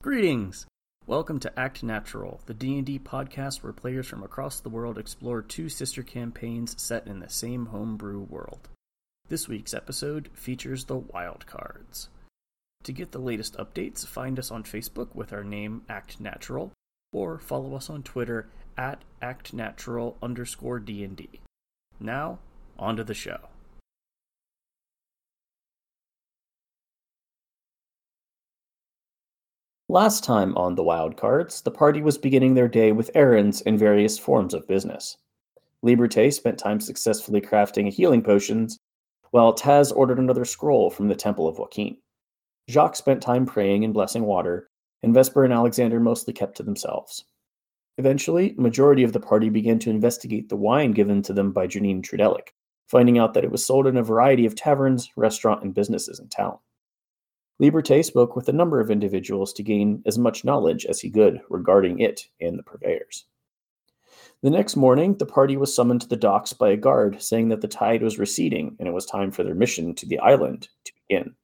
Greetings! Welcome to Act Natural, the D&D podcast where players from across the world explore two sister campaigns set in the same homebrew world. This week's episode features the wild cards. To get the latest updates, find us on Facebook with our name Act Natural, or follow us on Twitter at ActNatural underscore D&D. Now, on to the show. Last time on the Wild Cards, the party was beginning their day with errands and various forms of business. Liberté spent time successfully crafting healing potions, while Taz ordered another scroll from the Temple of Joaquin. Jacques spent time praying and blessing water, and Vesper and Alexander mostly kept to themselves. Eventually, a majority of the party began to investigate the wine given to them by Janine Trudelic, finding out that it was sold in a variety of taverns, restaurant, and businesses in town. Liberté spoke with a number of individuals to gain as much knowledge as he could regarding it and the purveyors. The next morning, the party was summoned to the docks by a guard saying that the tide was receding and it was time for their mission to the island to begin.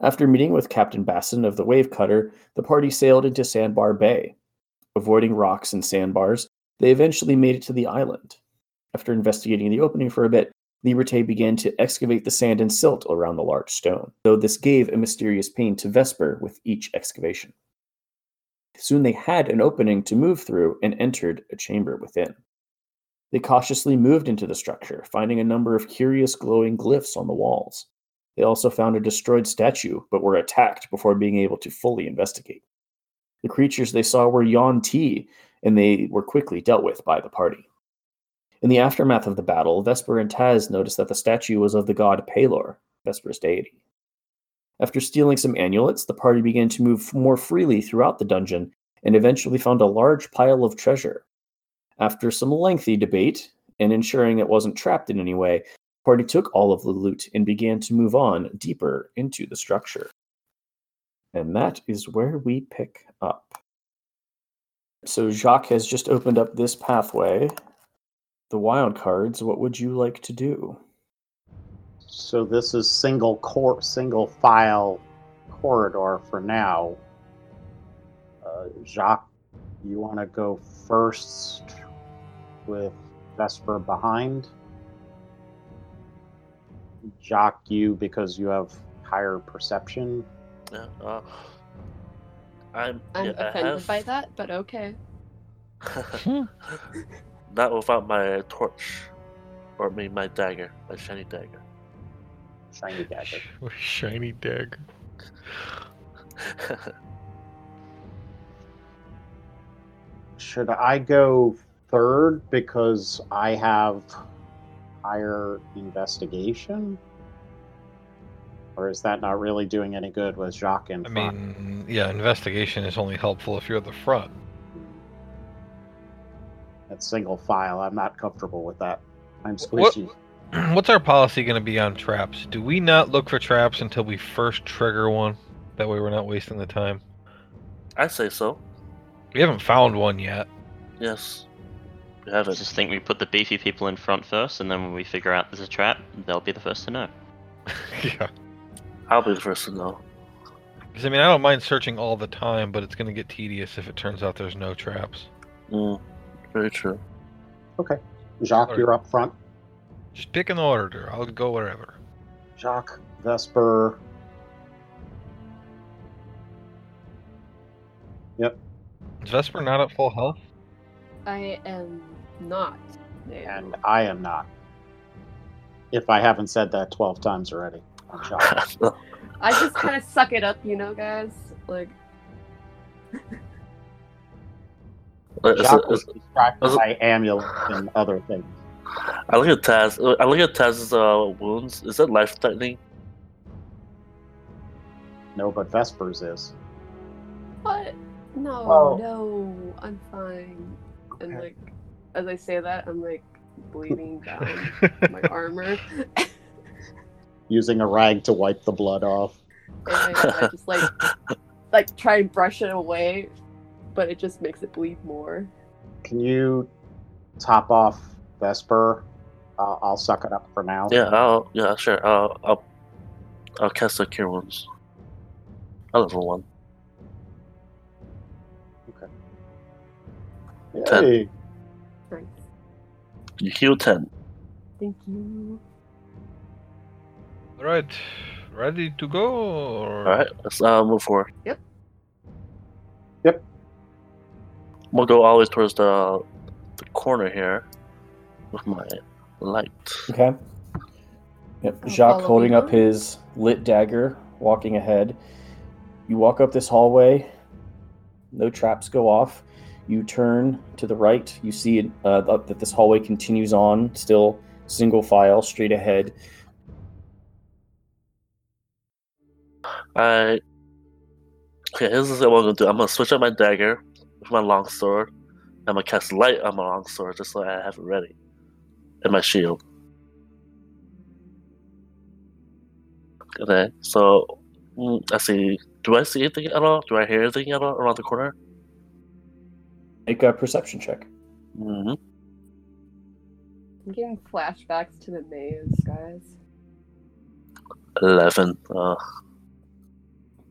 After meeting with Captain Basson of the Wave Cutter, the party sailed into Sandbar Bay. Avoiding rocks and sandbars, they eventually made it to the island. After investigating the opening for a bit, Liberté began to excavate the sand and silt around the large stone, though this gave a mysterious pain to Vesper with each excavation. Soon they had an opening to move through and entered a chamber within. They cautiously moved into the structure, finding a number of curious glowing glyphs on the walls. They also found a destroyed statue, but were attacked before being able to fully investigate. The creatures they saw were Yuan-ti, and they were quickly dealt with by the party. In the aftermath of the battle, Vesper and Taz noticed that the statue was of the god Pelor, Vesper's deity. After stealing some amulets, the party began to move more freely throughout the dungeon and eventually found a large pile of treasure. After some lengthy debate and ensuring it wasn't trapped in any way, the party took all of the loot and began to move on deeper into the structure. And that is where we pick up. So Jacques has just opened up this pathway the wild cards, what would you like to do? So this is single core, single file corridor for now. Uh, Jacques, you want to go first with Vesper behind? Jacques, you because you have higher perception. Yeah, uh, I'm, I'm yeah, offended have- by that, but okay. Not without my torch. Or I mean my dagger, my shiny dagger. Shiny dagger. Shiny dagger. Should I go third because I have higher investigation? Or is that not really doing any good with Jacques in I front? mean, yeah, investigation is only helpful if you're at the front. That's single file. I'm not comfortable with that. I'm What- squishy. What's our policy going to be on traps? Do we not look for traps until we first trigger one? That way we're not wasting the time. I say so. We haven't found one yet. Yes. We I have it. just think we put the beefy people in front first, and then when we figure out there's a trap, they'll be the first to know. yeah. I'll be the first to know. 'Cause, I mean, I don't mind searching all the time, but it's going to get tedious if it turns out there's no traps. Mm, very true. Okay. Jacques, Alright. you're up front. Just pick an order. I'll go wherever. Jacques, Vesper. Is Vesper not at full health? I am not. No. and I am not. If I haven't said that 12 times already. I'm Jacques. I just kind of suck it up, you know, guys. Like, is Jacques was distracted is by amulet and other things. I look at Taz. I look at Taz's uh, wounds. Is it life threatening? No, but Vesper's is. what? No, Well- no, I'm fine. And like, as I say that, I'm like bleeding down my armor, Using a rag to wipe the blood off. I, I just like, like try and brush it away, but it just makes it bleed more. Can you top off Vesper? Uh, I'll suck it up for now. Yeah, I'll, yeah, sure. I'll, I'll, I'll cast a cure wounds. I level one. Okay. Ten. Hey, Nice. You heal 10. Thank you. All right, ready to go? Or... Alright, let's uh, move forward. Yep. Yep. We'll go all the way towards the, the corner here with my light. Okay. Yep. Jacques follow holding up his lit dagger, walking ahead. You walk up this hallway. No traps go off. You turn to the right. You see uh, that this hallway continues on, still single file, straight ahead. I. Okay, here's what I'm gonna do. I'm gonna switch out my dagger with my longsword. I'm gonna cast light on my longsword just so I have it ready. And my shield. Okay, so mm, I see. Do I see anything at all? Do I hear anything at all around the corner? Make a perception check. hmm I'm getting flashbacks to the maze, guys. Eleven. Uh,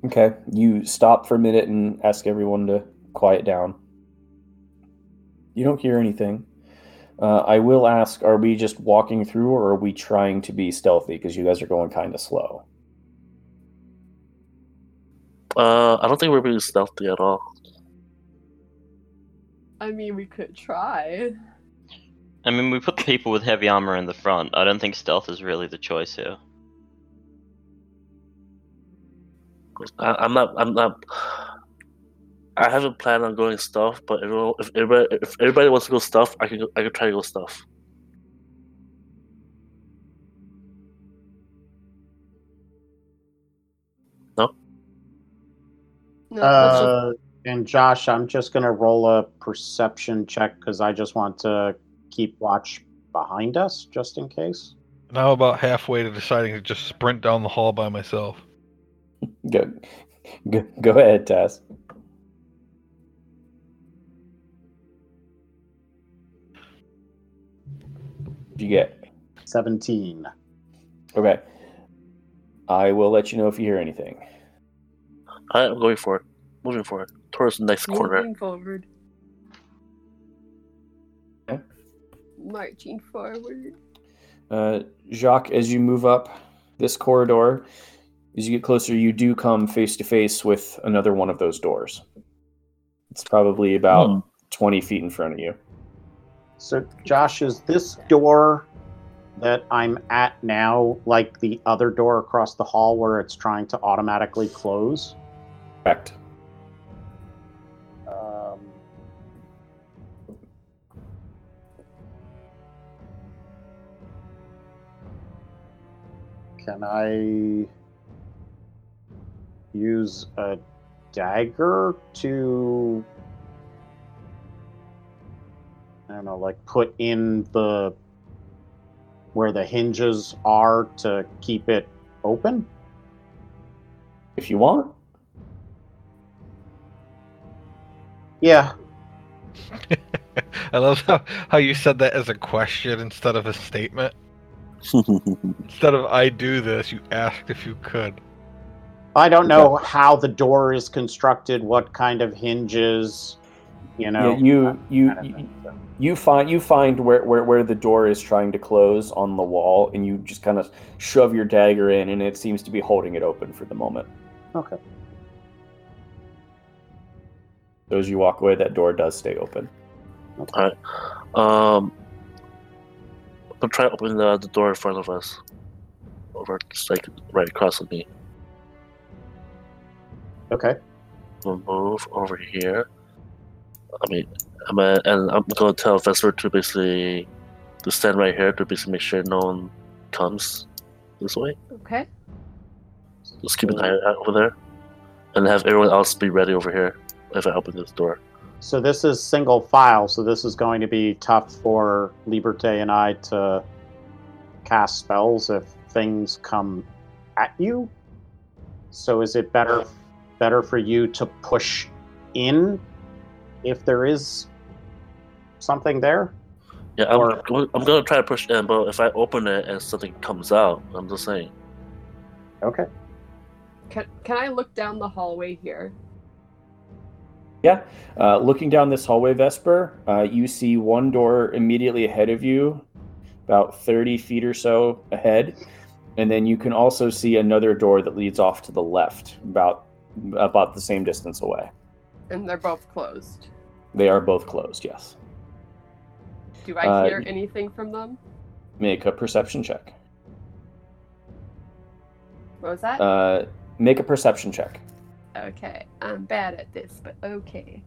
Okay. You stop for a minute and ask everyone to quiet down. You don't hear anything. Uh, I will ask are we just walking through or are we trying to be stealthy? Because you guys are going kind of slow. uh, I don't think we're being stealthy at all. I mean, we could try. I mean, we put the people with heavy armor in the front. I don't think stealth is really the choice here. I, I'm not. I'm not. I haven't planned on going stuff, but if, if everybody if everybody wants to go stuff, I can I can try to go stuff. No, let's just uh, and Josh, I'm just gonna roll a perception check because I just want to keep watch behind us just in case. Now about halfway to deciding to just sprint down the hall by myself. Go, go, go ahead, Taz. What'd you get? Seventeen. Okay. I will let you know if you hear anything. I'm going for it. Moving forward towards the next corner. moving forward. Okay. Marching forward. Uh, Jacques, as you move up this corridor, as you get closer, you do come face to face with another one of those doors. It's probably about Hmm. 20 feet in front of you. So, Josh, is this door that I'm at now like the other door across the hall where it's trying to automatically close? Correct. Um, can I use a dagger to I don't know, like put in the where the hinges are to keep it open? If you want. Yeah. I love how, how you said that as a question instead of a statement. Instead of I do this, you asked if you could. I don't know how the door is constructed, what kind of hinges, you know. yeah, you you kind of you, thing, so. you find you find where, where where the door is trying to close on the wall, and you just kind of shove your dagger in, and it seems to be holding it open for the moment. Okay. So as you walk away, that door does stay open. okay. all right Um, I'm trying to open the, the door in front of us. Over, just like right across from me. Okay. We'll move over here. I mean, I'm gonna, and I'm going to tell Vesper to basically to stand right here to basically make sure no one comes this way. Okay. Just keep an eye out over there, and have everyone else be ready over here if I open this door. So this is single file, so this is going to be tough for Liberte and I to cast spells if things come at you. So is it better better for you to push in if there is something there? Yeah, I'm, Or- I'm gonna try to push in, but if I open it and something comes out, I'm just saying. Okay. Can Can I look down the hallway here? Yeah. Uh, looking down this hallway, Vesper, uh, you see one door immediately ahead of you, about 30 feet or so ahead. And then you can also see another door that leads off to the left, about about the same distance away. And they're both closed. They are both closed, yes. Do I Uh, hear anything from them? Make a perception check. What was that? Uh, make a perception check. okay, I'm bad at this, but okay.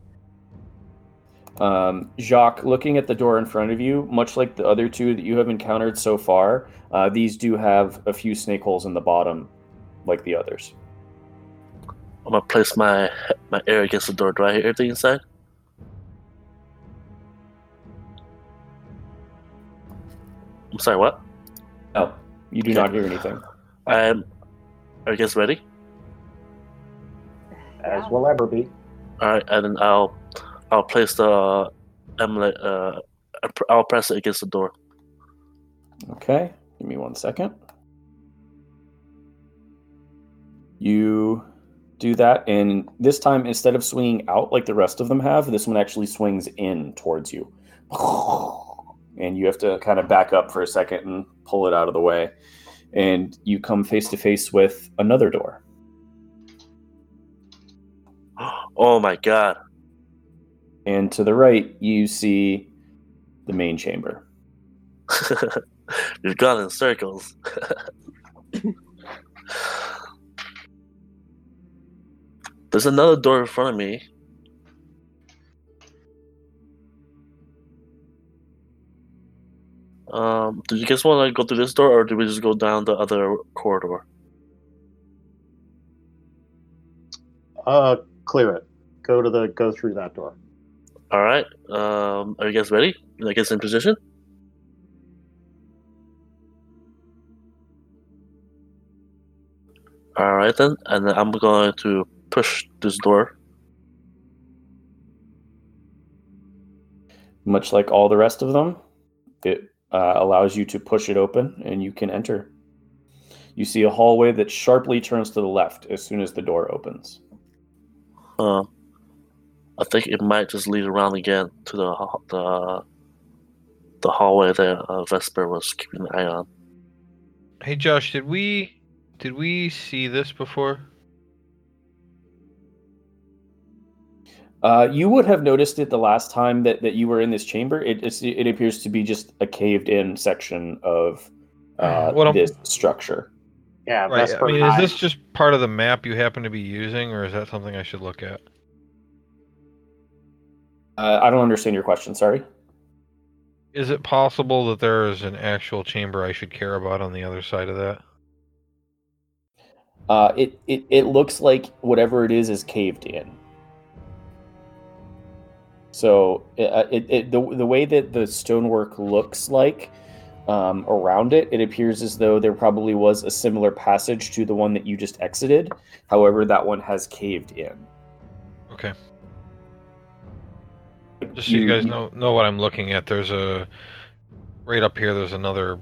Um, Jacques, looking at the door in front of you, much like the other two that you have encountered so far, uh, these do have a few snake holes in the bottom, like the others. I'm gonna place my my ear against the door. Do I hear everything inside? I'm sorry, what? No, you do Okay. not hear anything. I'm. Are you guys ready? As Yeah. will ever be. All right, and then I'll I'll place the amulet. Uh, I'll press it against the door. Okay, give me one second. You do that, and this time, instead of swinging out like the rest of them have, this one actually swings in towards you. And you have to kind of back up for a second and pull it out of the way. And you come face to face with another door. Oh my god! And to the right, you see the main chamber. We've gone in circles. There's another door in front of me. Um, do you guys want to go through this door, or do we just go down the other corridor? Uh, clear it. Go to the go through that door. All right. Um, are you guys ready? I guess in position. All right then, and then I'm going to push this door. Much like all the rest of them, it uh, allows you to push it open and you can enter. You see a hallway that sharply turns to the left as soon as the door opens. Uh, I think it might just lead around again to the the the hallway that uh, Vesper was keeping an eye on. Hey Josh, did we did we see this before? Uh, you would have noticed it the last time that, that you were in this chamber. It, it's, it appears to be just a caved in section of uh, What I'm- this structure. Yeah, Right. I mean, and is this just part of the map you happen to be using, or is that something I should look at? Uh, I don't understand your question. Sorry. Is it possible that there is an actual chamber I should care about on the other side of that? Uh, it, it it looks like whatever it is is caved in. So uh, it, it the the way that the stonework looks like um, around it, it appears as though there probably was a similar passage to the one that you just exited. However, that one has caved in. Okay. Just so you, You- guys know know what I'm looking at. There's a right up here. There's another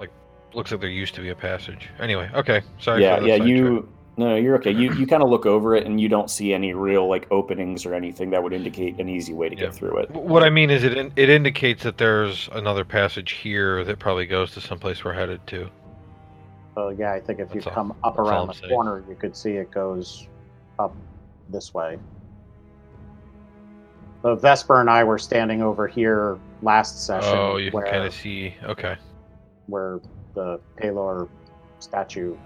like looks like there used to be a passage. Anyway, okay. Sorry. yeah, for the yeah. sidetrack. You no, no, you're okay. You you kind of look over it and you don't see any real like openings or anything that would indicate an easy way to Yeah. get through it. What I mean is, it in, it indicates that there's another passage here that probably goes to someplace we're headed to. So yeah, I think if you all- come up around the saying. corner, you could see it goes up this way. But Vesper and I were standing over here last session, Oh, you can kind of see. Okay. where the Pelor statue.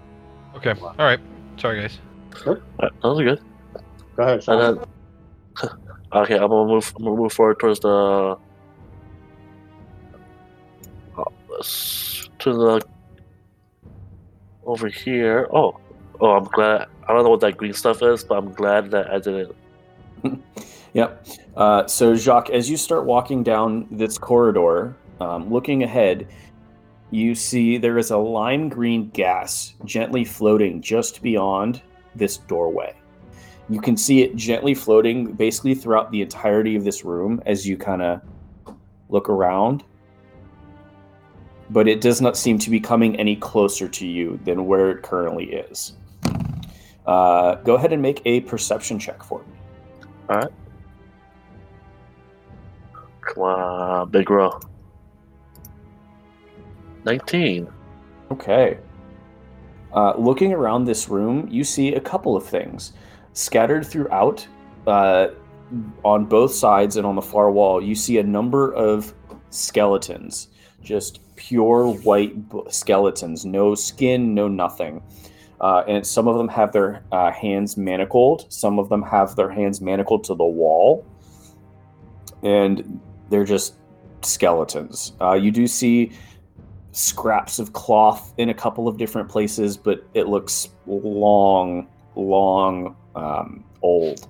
Okay. All right. Sorry, guys. Alright, that was good. Go ahead, Sean. And then, okay, I'm gonna move. I'm gonna move forward towards the uh, s- to the over here. Oh, oh, I'm glad. I don't know what that green stuff is, but I'm glad that I didn't. Yep. Uh, so, Jacques, as you start walking down this corridor, um, looking ahead, you see there is a lime green gas gently floating just beyond this doorway. You can see it gently floating basically throughout the entirety of this room as you kind of look around. But it does not seem to be coming any closer to you than where it currently is. Uh, go ahead and make a perception check for me. All right. Come on, big roll. 19. Okay. Uh, looking around this room, you see a couple of things scattered throughout. Uh, on both sides and on the far wall, you see a number of skeletons, just pure white b- skeletons, no skin, no nothing. Uh, and some of them have their uh, hands manacled. Some of them have their hands manacled to the wall, and they're just skeletons. Uh, you do see scraps of cloth in a couple of different places, but it looks long, long, um, old.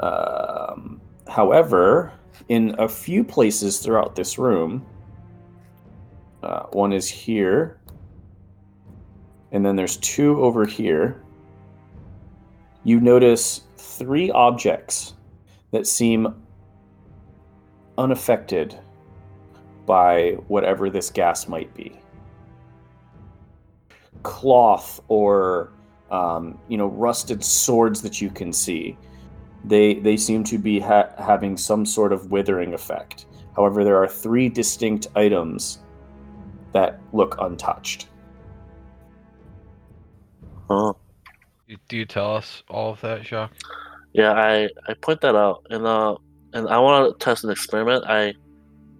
Um, however, in a few places throughout this room, uh, one is here, and then there's two over here. You notice three objects that seem unaffected by whatever this gas might be. Cloth or um, you know rusted swords that you can see. They they seem to be ha- having some sort of withering effect. However, there are three distinct items that look untouched. Huh. Do you tell us all of that, Jacques? Yeah, I, I point that out. And uh and I want to test an experiment. I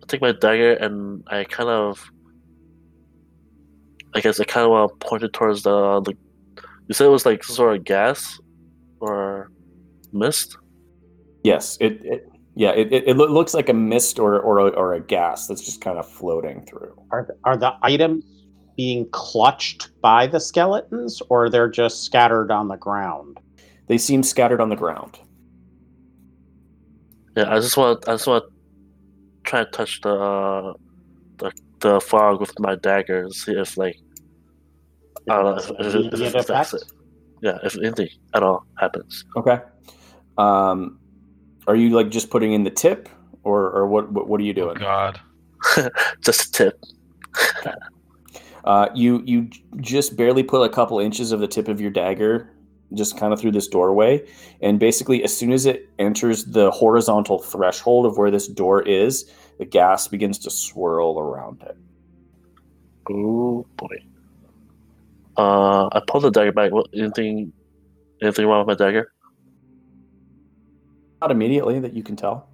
take my dagger and I kind of I guess I kind of want to point it towards the, the you said it was like sort of gas or mist. Yes, it, it yeah, it, it, it looks like a mist or, or, a, or a gas that's just kind of floating through. Are the, are the items being clutched by the skeletons, or they're just scattered on the ground? They seem scattered on the ground. Yeah, I just want I just want to try to touch the uh, the the fog with my dagger and see if like I don't know if, if, it- if, Immediate it it. Yeah, if anything at all happens. Okay. Um, are you like just putting in the tip, or or what what, what are you Oh, doing? God. Just a tip. Uh, you you just barely put a couple inches of the tip of your dagger just kind of through this doorway, and basically as soon as it enters the horizontal threshold of where this door is, the gas begins to swirl around it. Oh boy. Uh, I pulled the dagger back. What, anything, anything wrong with my dagger? Not immediately that you can tell.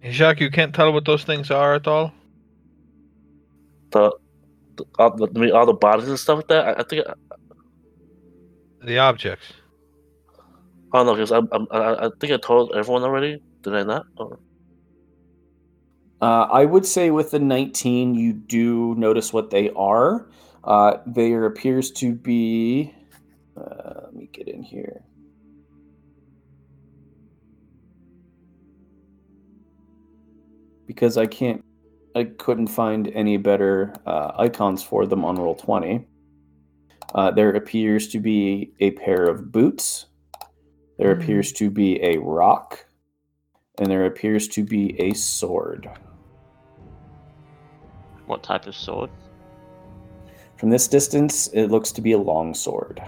Hey, Jacques, you can't tell what those things are at all? The, the, all, the, I mean, all the bodies and stuff like that. I, I think. I, The objects. I don't know because I'm, I'm, I, I think I told everyone already. Did I not? Or- Uh, I would say with the 19, you do notice what they are. Uh, there appears to be. Uh, let me get in here. Because I can't. I couldn't find any better uh, icons for them on Roll20. Uh, there appears to be a pair of boots. There Hmm. appears to be a rock. And there appears to be a sword. What type of sword? From this distance, it looks to be a long sword.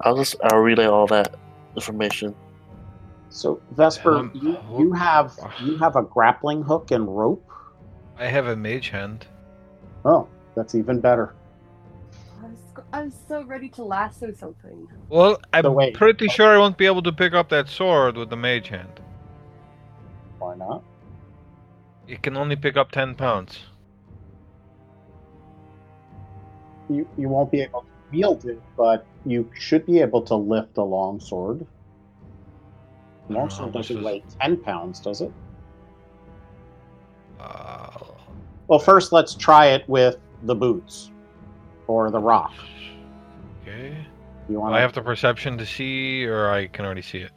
I'll just I'll relay all that information. So Vesper, Um, you, you have you have a grappling hook and rope. I have a mage hand. Oh, that's even better. I was, so ready to lasso something. Well, I'm So pretty sure I won't be able to pick up that sword with the mage hand. Why not? It can only pick up 10 pounds. You you won't be able to wield it, but you should be able to lift a long sword. I Long sword doesn't is- weigh ten pounds, does it? Uh, Well, first let's try it with the boots or the rock. okay. You want I have the perception to see, or I can already see it?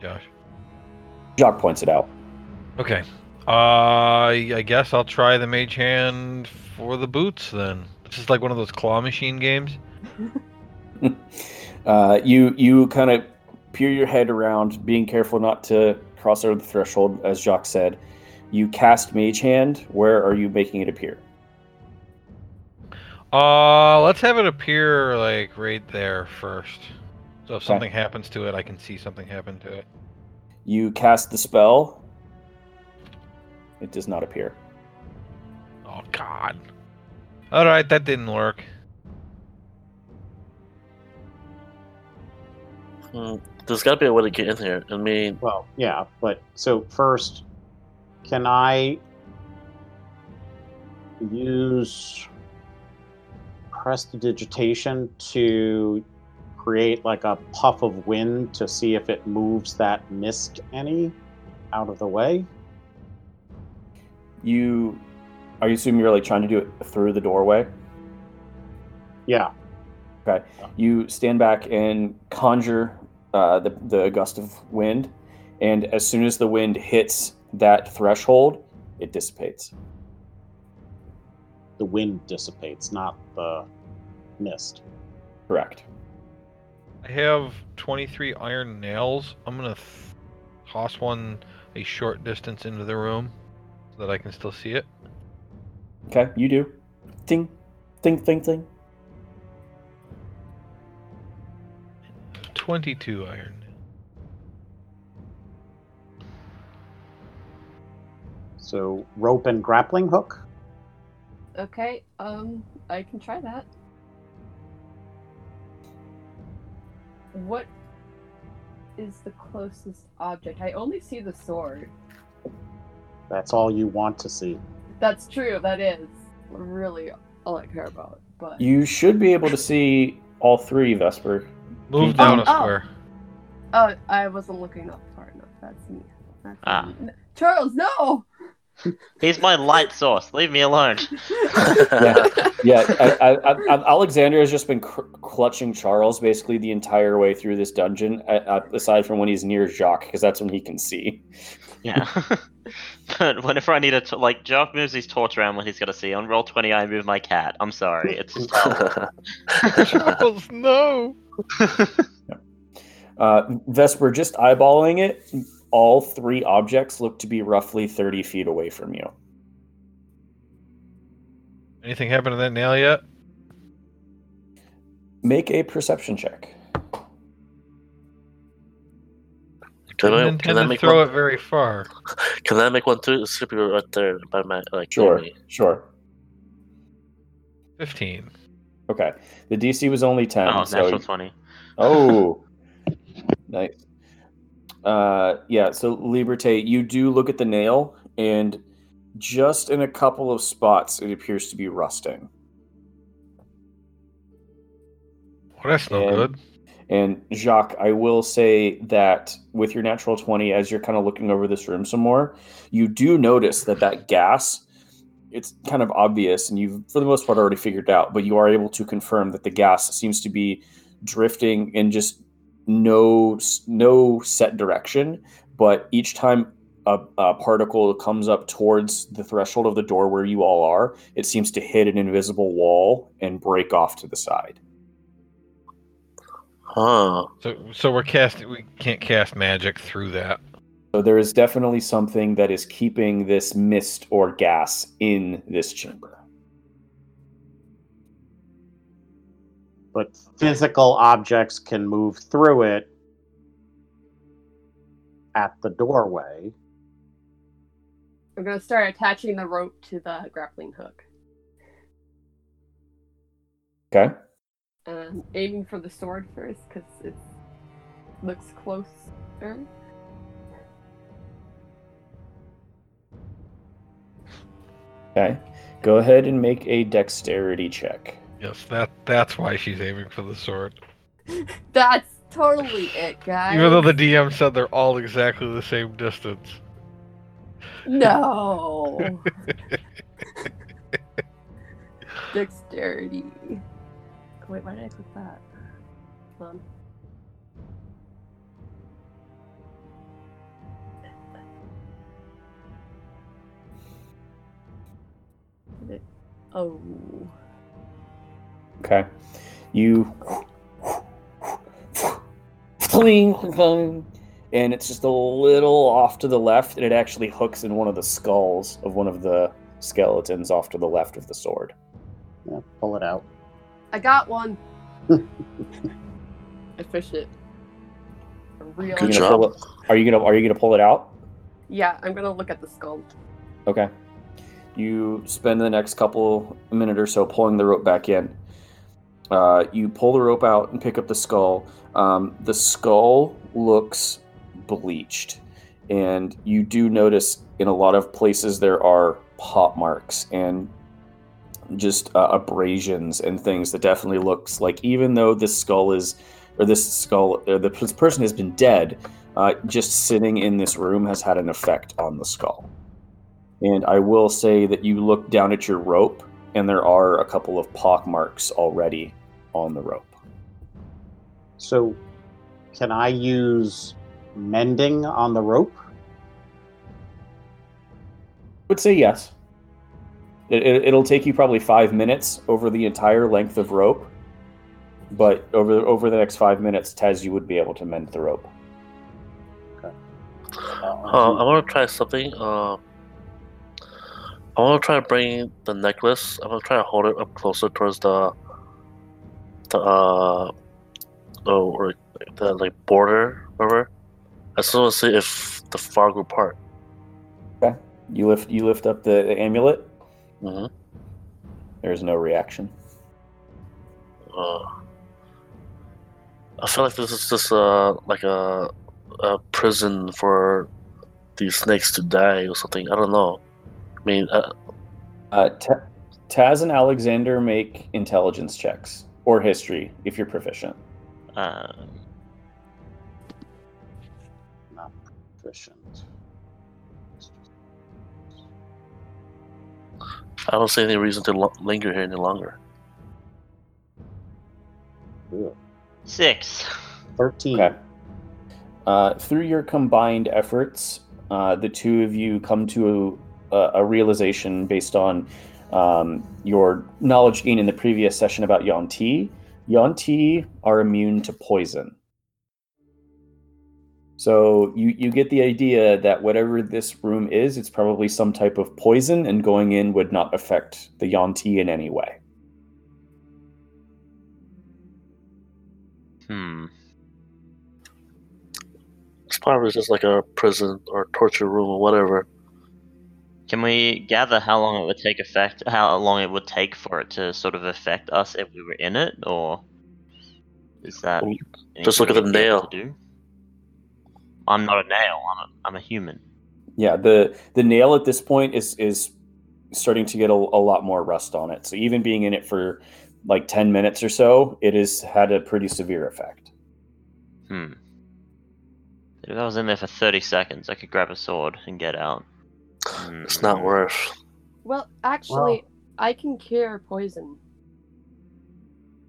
Josh. Jacques points it out. Okay. Uh, I I guess I'll try the mage hand for the boots then. This is like one of those claw machine games. Uh, you you kind of peer your head around, being careful not to cross over the threshold, as Jacques said. You cast Mage Hand. Where are you making it appear? Uh, let's have it appear like right there first. So if Okay. something happens to it, I can see something happen to it. You cast the spell. It does not appear. Oh God. All right, that didn't work. Hmm, There's got to be a way to get in here. I mean, Well, yeah, but so first, can I use prestidigitation to create like a puff of wind to see if it moves that mist any out of the way? You are you assuming you're like trying to do it through the doorway? Yeah. Okay. You stand back and conjure uh, the the gust of wind, and as soon as the wind hits that threshold, it dissipates. The wind dissipates, not the mist. Correct. I have 23 iron nails. I'm gonna th- toss one a short distance into the room so that I can still see it. Okay, you do. Ding, ding, ding, ding. 22 iron. So rope and grappling hook. Okay, um, I can try that. What is the closest object? I only see the sword. That's all you want to see. That's true, that is really all I care about. But You should be able to see all three, Vesper. Move Oh, down a oh. square. oh, I wasn't looking up far enough. That's me. That's Ah. me. Charles, no! He's my light source. Leave me alone. Yeah. Yeah, I, I, I, I- Alexander has just been cr- clutching Charles basically the entire way through this dungeon, uh, uh, aside from when he's near Jacques, because that's when he can see. Yeah. but whenever I need a t- like Jacques moves his torch around when he's got to see. On roll twenty, I move my cat. I'm sorry. It's Charles, no. Uh, Vesper, just eyeballing it, all three objects look to be roughly 30 feet away from you. Anything happened to that nail yet? Make a perception check. can, Didn't I, intend can I to make throw one? it very far. Can I make one too? It's gonna be right there by my like. Sure, near me. sure. 15. Okay. The DC was only 10. oh, so natural twenty. Oh, nice. Uh, yeah. So Liberté, you do look at the nail, and just in a couple of spots, it appears to be rusting. Well, that's no And- good. And Jacques, I will say that with your natural twenty, as you're kind of looking over this room some more, you do notice that that gas. It's kind of obvious, and you've for the most part already figured out. But you are able to confirm that the gas seems to be drifting and just no no set direction. But each time a, a particle comes up towards the threshold of the door where you all are, it seems to hit an invisible wall and break off to the side. Huh. So, so we're casting. We can't cast magic through that. So there is definitely something that is keeping this mist or gas in this chamber. But physical objects can move through it at the doorway. I'm gonna start attaching the rope to the grappling hook. Okay. And aiming for the sword first, because it looks closer. Okay. Go ahead and make a dexterity check. Yes, that that's why she's aiming for the sword. That's totally it, guys. Even though the DM said they're all exactly the same distance. No. Dexterity. Wait, why did I click that? Hold on. Oh. Okay. You fling, fling, and it's just a little off to the left, and it actually hooks in one of the skulls of one of the skeletons off to the left of the sword. Yeah, pull it out. I got one. I fish it Real. Are you Good gonna job. pull it- Are you gonna Are you gonna pull it out? Yeah, I'm gonna look at the skull. Okay. You spend the next couple minute or so pulling the rope back in. Uh, you pull the rope out and pick up the skull. Um, the skull looks bleached, and you do notice in a lot of places there are pop marks and just uh, abrasions and things that definitely looks like even though this skull is or this skull or the person has been dead uh, just sitting in this room has had an effect on the skull and i will say that you look down at your rope and there are a couple of pock marks already on the rope So, can I use mending on the rope? I would say yes it, it, it'll take you probably five minutes over the entire length of rope but over over the next five minutes Taz you would be able to mend the rope Uh, I want to try something. Uh, I want to try to bring the necklace. I'm gonna try to hold it up closer towards the the uh oh or the like border, whatever. I just want to see if the fog will part. you lift you lift up the, the amulet hmm there's no reaction Uh, I feel like this is just uh like a a prison for these snakes to die or something. I don't know. I mean, uh, Uh, Ta- Taz and Alexander make intelligence checks or history if you're proficient. Um, Not proficient. I don't see any reason to lo- linger here any longer. Ugh. six. 13. Okay. Uh, through your combined efforts, uh, the two of you come to a, a realization based on um, your knowledge gained in the previous session about Yuan-ti. Yuan-ti are immune to poison. So you, you get the idea that whatever this room is, it's probably some type of poison, and going in would not affect the Yuan-ti in any way. Hmm. It's probably just like a prison or torture room or whatever. Can we gather how long it would take effect? How long it would take for it to sort of affect us if we were in it, or is that Well, just look at the we'd be able nail. I'm not a nail. I'm a, I'm a human. Yeah, the the nail at this point is is starting to get a, a lot more rust on it. So even being in it for like 10 minutes or so, it has had a pretty severe effect. Hmm. If I was in there for 30 seconds, I could grab a sword and get out. It's not Hmm. worth. Well, actually, I can cure poison.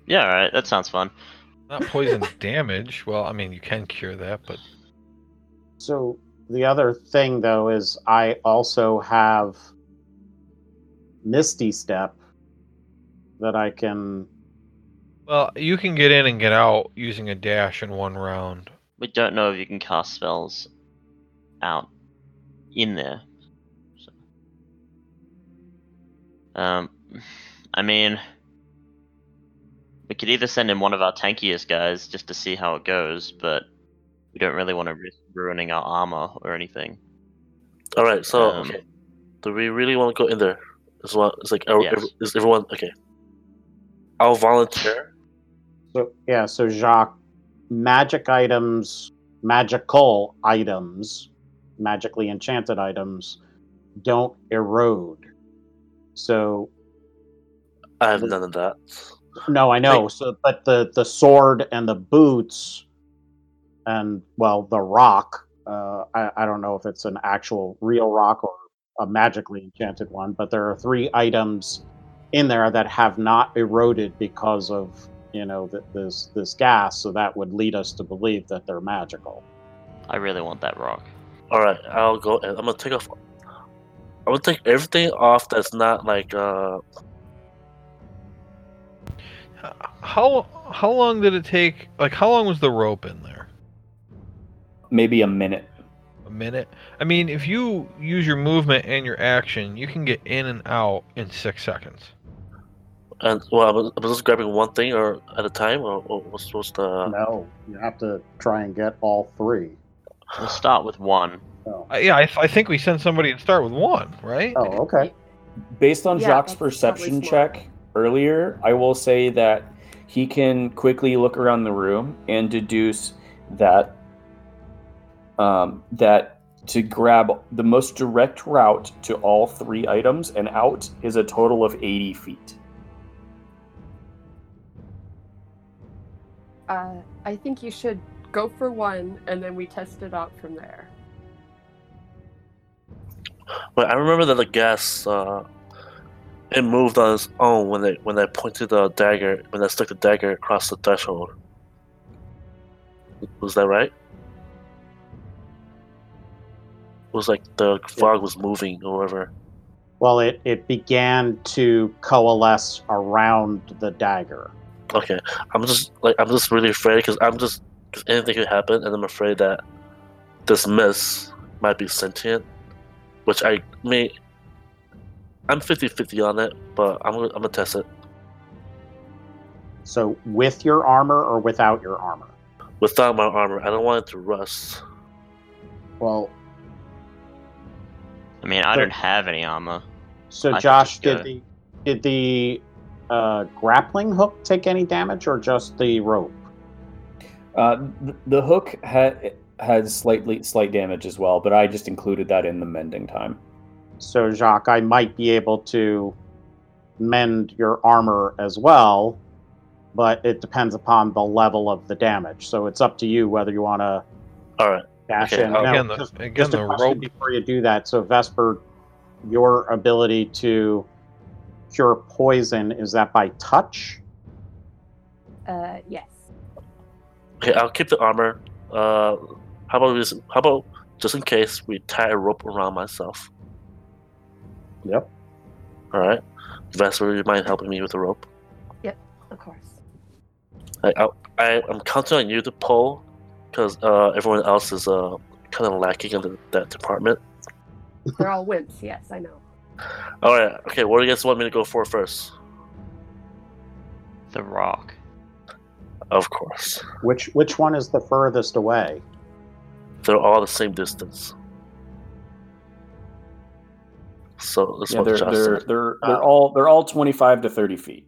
Yeah, alright, that sounds fun. Not poison damage. Well, I mean, you can cure that, but So the other thing though is I also have Misty Step that I can well, you can get in and get out using a dash in one round. We don't know if you can cast spells out in there. Um, I mean, we could either send in one of our tankiest guys just to see how it goes, but we don't really want to risk ruining our armor or anything. All right, so Um, okay. Do we really want to go in there? Is what? It's like, are, Yes. is everyone okay? I'll volunteer. so yeah, so Jacques magic items, magical items, magically enchanted items don't erode. So I have none of that. No, I know. Like- so, but the the sword and the boots, and well, the rock. Uh, I I don't know if it's an actual real rock or a magically enchanted one, but there are three items in there that have not eroded because of you know th- this this gas. So that would lead us to believe that they're magical. I really want that rock. All right, I'll go I'm gonna take off. I'm gonna take everything off that's not like uh. How how long did it take? Like, how long was the rope in there? Maybe a minute. A minute. I mean, if you use your movement and your action, you can get in and out in six seconds. And well, I was, I was just grabbing one thing or at a time, or, or what's, what's the? No, you have to try and get all three. We'll start with one. Oh, Uh, yeah, I, I think we send somebody to start with one, right? oh okay. Based on Yeah, Jacques' perception check earlier, I will say that he can quickly look around the room and deduce that um, that to grab the most direct route to all three items and out is a total of 80 feet. Uh, I think you should go for one, and then we test it out from there. But I remember that the gas, uh, it moved on its own when they when they pointed the dagger when they stuck the dagger across the threshold. Was that right? It was like the fog was moving or whatever. Well, it, it began to coalesce around the dagger. Okay, I'm just like I'm just really afraid because I'm just because anything could happen, and I'm afraid that this mist might be sentient, which I may. I'm 50-50 on it, but I'm gonna, I'm gonna test it So, with your armor or without your armor? without my armor. I don't want it to rust. Well, I mean, I But- don't have any armor. so I Josh, did the did the uh, grappling hook take any damage, or just the rope? Uh, th- the hook had has slightly slight damage as well, but I just included that in the mending time. So, Jacques, I might be able to mend your armor as well, but it depends upon the level of the damage. So it's up to you whether you want to All right. dash Okay, in. I'll- Now, again, the, just, again, just a the question rope. before you do that. So, Vesper, your ability to cure poison is that by touch? Uh, yes. Okay, I'll keep the armor. Uh, how about we just, how about just in case we tie a rope around myself? Yep. All right. Vesper, you mind helping me with the rope? Yep, of course. I I, I I'm counting on you to pull, because uh, everyone else is uh kind of lacking in the, that department. They're all wimps. Yes, I know. All right. Okay. What do you guys want me to go for first? The rock. Of course, Which which one is the furthest away? They're all the same distance. So let's Yeah, what they're Josh they're said. they're they're Uh, all they're all 25 to 30 feet.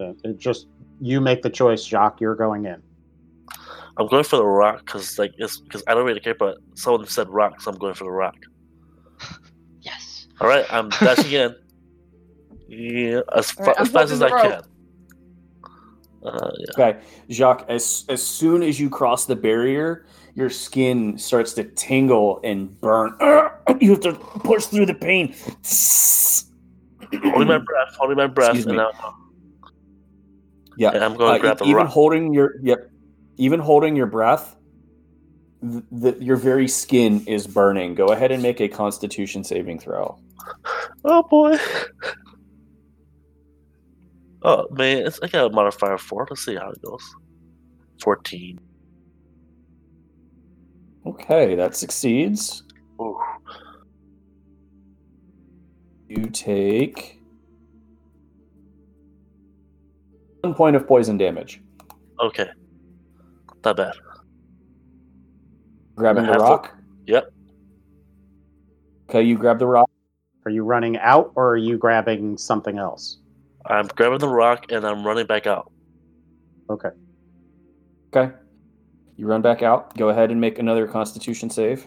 It just you make the choice, Jacques. You're going in. I'm going for the rock because like it's because I don't really care, but someone said rock, so I'm going for the rock. Yes. All right, I'm dashing in. Yeah, as, fa- right, as fast as I holding the can. Uh, yeah. Okay, Jacques, as as soon as you cross the barrier, your skin starts to tingle and burn. You have to push through the pain. Holding my breath, holding my breath, Excuse and me. now Yeah, and I'm going uh, to grab the even rock. holding your yep, even holding your breath, th- the, your very skin is burning. Go ahead and make a Constitution saving throw. Oh boy. Oh man, it's, I got a modifier of four. Let's see how it goes. Fourteen. Okay, that succeeds. Ooh. You take one point of poison damage. Okay. Not bad. Grabbing the have to- rock. Yep. Okay, you grab the rock. Are you running out or are you grabbing something else? I'm grabbing the rock and I'm running back out. Okay. Okay. You run back out. Go ahead and make another Constitution save.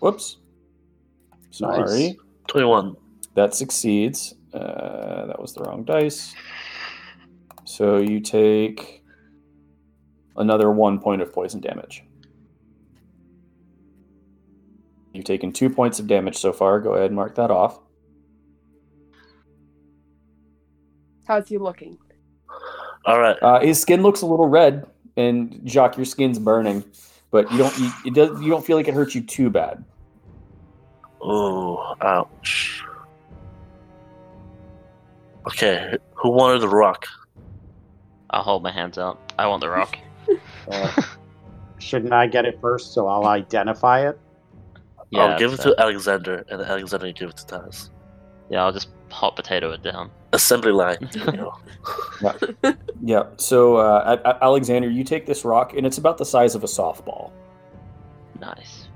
Whoops. Sorry. Nice. Twenty-one. That succeeds. Uh, that was the wrong dice. So you take another one point of poison damage. You've taken two points of damage so far. Go ahead and mark that off. How's he looking? All right. Uh, his skin looks a little red, and Jacques, your skin's burning, but you don't you, it does you don't feel like it hurts you too bad. Oh, ouch. Okay, who wanted the rock? I'll hold my hands up. I want the rock. Uh, shouldn't I get it first so I'll identify it? Yeah, I'll give it so- to Alexander, and Alexander you give it to Taz. Yeah, I'll just hot potato it down. Assembly line. There you go. Yeah. So, uh, A- A- Alexander, you take this rock, and it's about the size of a softball. Nice.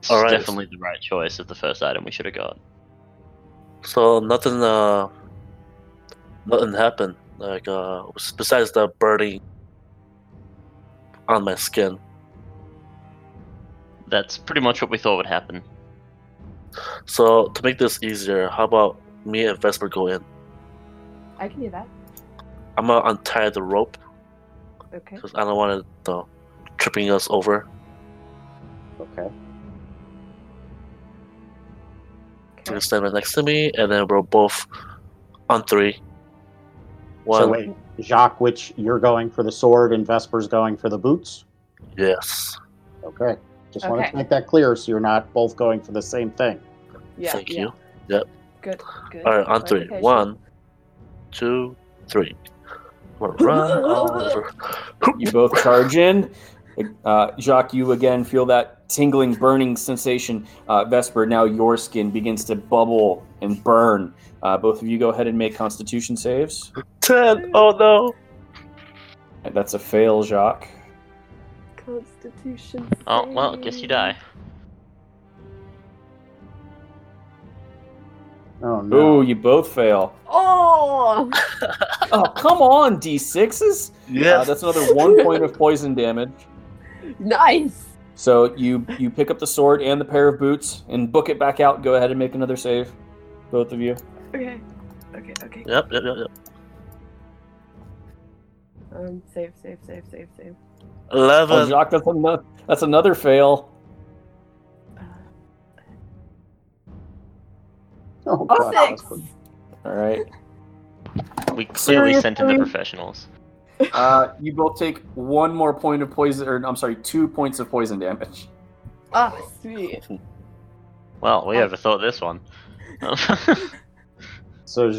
It's All right. definitely the right choice of the first item we should have got. So nothing, uh, nothing happened. Like, uh, besides the burning on my skin. That's pretty much what we thought would happen. So to make this easier, how about me and Vesper go in? I can do that. I'm gonna untie the rope Okay. because I don't want it uh, tripping us over. Okay. You okay. can stand right next to me, and then we're both on three. One, So wait, Jacques, which you're going for the sword and Vesper's going for the boots? yes. Okay. Just wanted to make that clear so you're not both going for the same thing. Yeah. Thank yeah. you. Yep. Good. Good. All right, on three. One, two, three. Run. You both charge in. Uh, Jacques, you again feel that tingling, burning sensation. Uh, Vesper, now your skin begins to bubble and burn. Uh, both of you go ahead and make Constitution saves. Ten. Oh no. That's a fail, Jacques. Constitution. Oh, well, guess you die. Oh no. Ooh, you both fail. Oh. Oh, come on, D6s. Uh, that's another one point of poison damage. nice. So you you pick up the sword and the pair of boots and book it back out. Go ahead and make another save, both of you. Okay. Okay. Okay. Yep. Yep. Yep. Yep. Um. Save. Save. Save. Save. Save. Oh, Eleven. Jacques, that's another, that's another fail. Oh, God, six. All right. We clearly sent in the professionals. Uh, you both take one more point of poison, or I'm sorry, two points of poison damage. Ah, sweet. Well, we Oh. overthought this one. So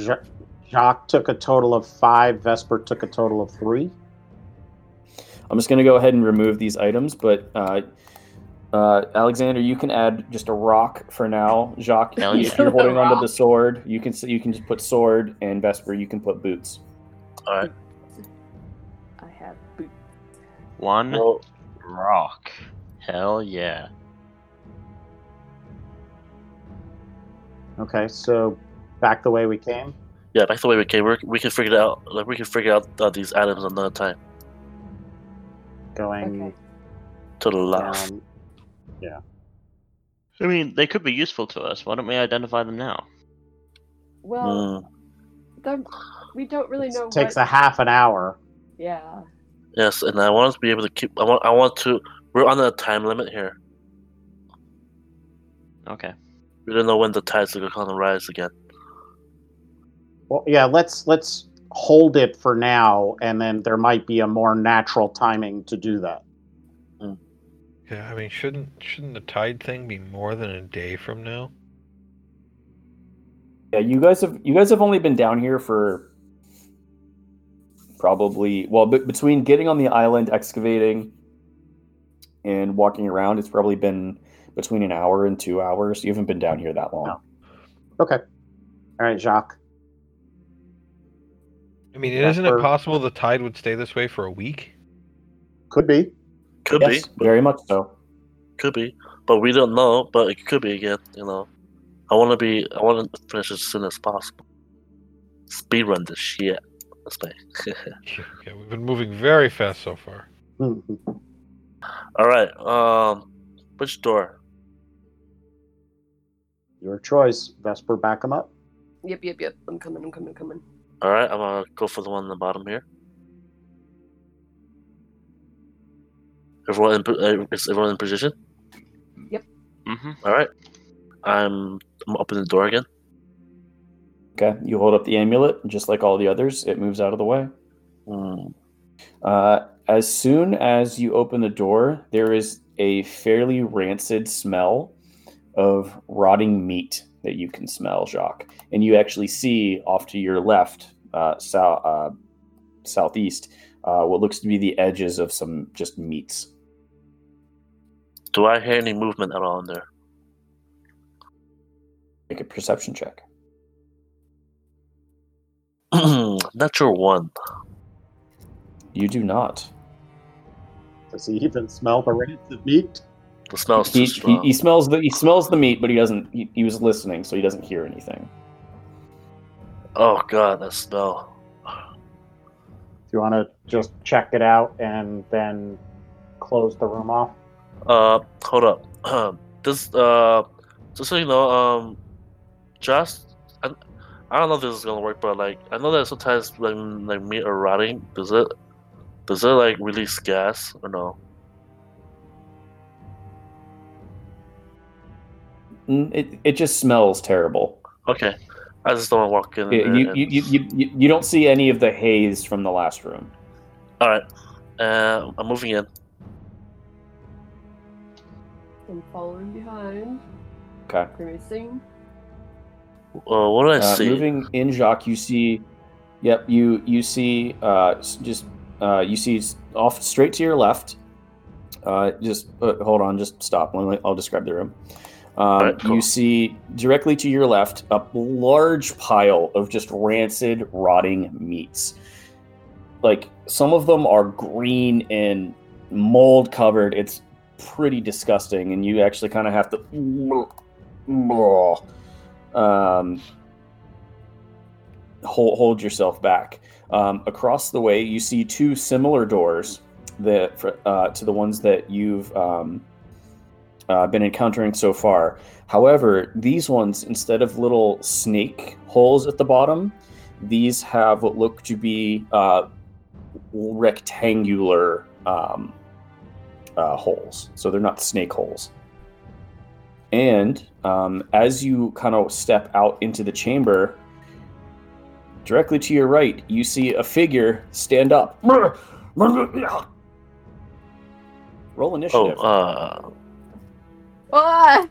Jacques took a total of five, Vesper took a total of three. I'm just going to go ahead and remove these items, but uh, uh, Alexander, you can add just a rock for now. Jacques, Hell if you're holding onto Rock. the sword, you can you can just put sword, and Vesper, you can put boots. All right. I have boots. one Well, rock. Hell yeah. Okay, so back the way we came. yeah. Back the way we came. We're, we can figure it out. Like we can figure out uh, these items another time. Going Okay. To the left. Yeah. I mean, they could be useful to us. Why don't we identify them now? Well, Mm, the, we don't really know. It takes what... a half an hour. Yeah. yes, and I want us to be able to keep. I want. I want to. We're on a time limit here. Okay. We don't know when the tides are going to rise again. Well, yeah, let's let's hold it for now, and then there might be a more natural timing to do that. Hmm. Yeah, I mean, shouldn't shouldn't the tide thing be more than a day from now? Yeah, you guys have you guys have only been down here for probably well, but between getting on the island, excavating, and walking around, it's probably been between an hour and two hours. You haven't been down here that long. No. Okay. All right, Jacques. I mean, isn't it possible the tide would stay this way for a week? Could be. Could Yes, be. very much so. Could be. But we don't know. But it could be again. You know. I want to be. I want to finish as soon as possible. Speed run this shit. Let's play. Yeah, we've been moving very fast so far. All right. Um, which door? Your choice. Vesper, back him up. Yep. Yep. Yep. I'm coming. I'm coming. I'm coming. All right. I'm gonna go for the one on the bottom here. Everyone in, uh, is everyone in position? Mm-hmm. All right. I'm I'm opening the door again. Okay, you hold up the amulet, and just like all the others, it moves out of the way. Hmm. Uh, as soon as you open the door, there is a fairly rancid smell of rotting meat that you can smell, Jacques. And you actually see off to your left, uh, south, uh, southeast, uh, what looks to be the edges of some just meats. Do I hear any movement at all in there? Make a perception check. Natural one. You do not. Does he even smell the rancid meat? The smell's too He, he, strong. he smells the he smells the meat, but he doesn't. He, he was listening, so he doesn't hear anything. Oh god, that smell. Do you want to just check it out and then close the room off? Uh, hold up. this uh, just so you know, um, just I, I don't know if this is gonna work, but like I know that sometimes when like meat are rotting, does it does it like release gas or no? It it just smells terrible. Okay, I just don't want to walk in. You, there you, and- you, you, you, you don't see any of the haze from the last room. All right, uh, I'm moving in. I'm following behind, Okay. grimacing. Uh, what did I Uh, see? moving in, Jacques, you see. Yep, you you see uh, just uh, you see off straight to your left. Uh, just uh, hold on, just stop. I'll describe the room. Um, cool. You see directly to your left a large pile of just rancid, rotting meats. Like some of them are green and mold covered. It's pretty disgusting, and you actually kind of have to um, hold, hold yourself back. Um, across the way, you see two similar doors that uh, to the ones that you've um, uh, been encountering so far. However, these ones, instead of little snake holes at the bottom, these have what look to be uh, rectangular um, uh, holes. So they're not snake holes. And um, as you kind of step out into the chamber, directly to your right, you see a figure stand up. Roll oh, initiative. uh,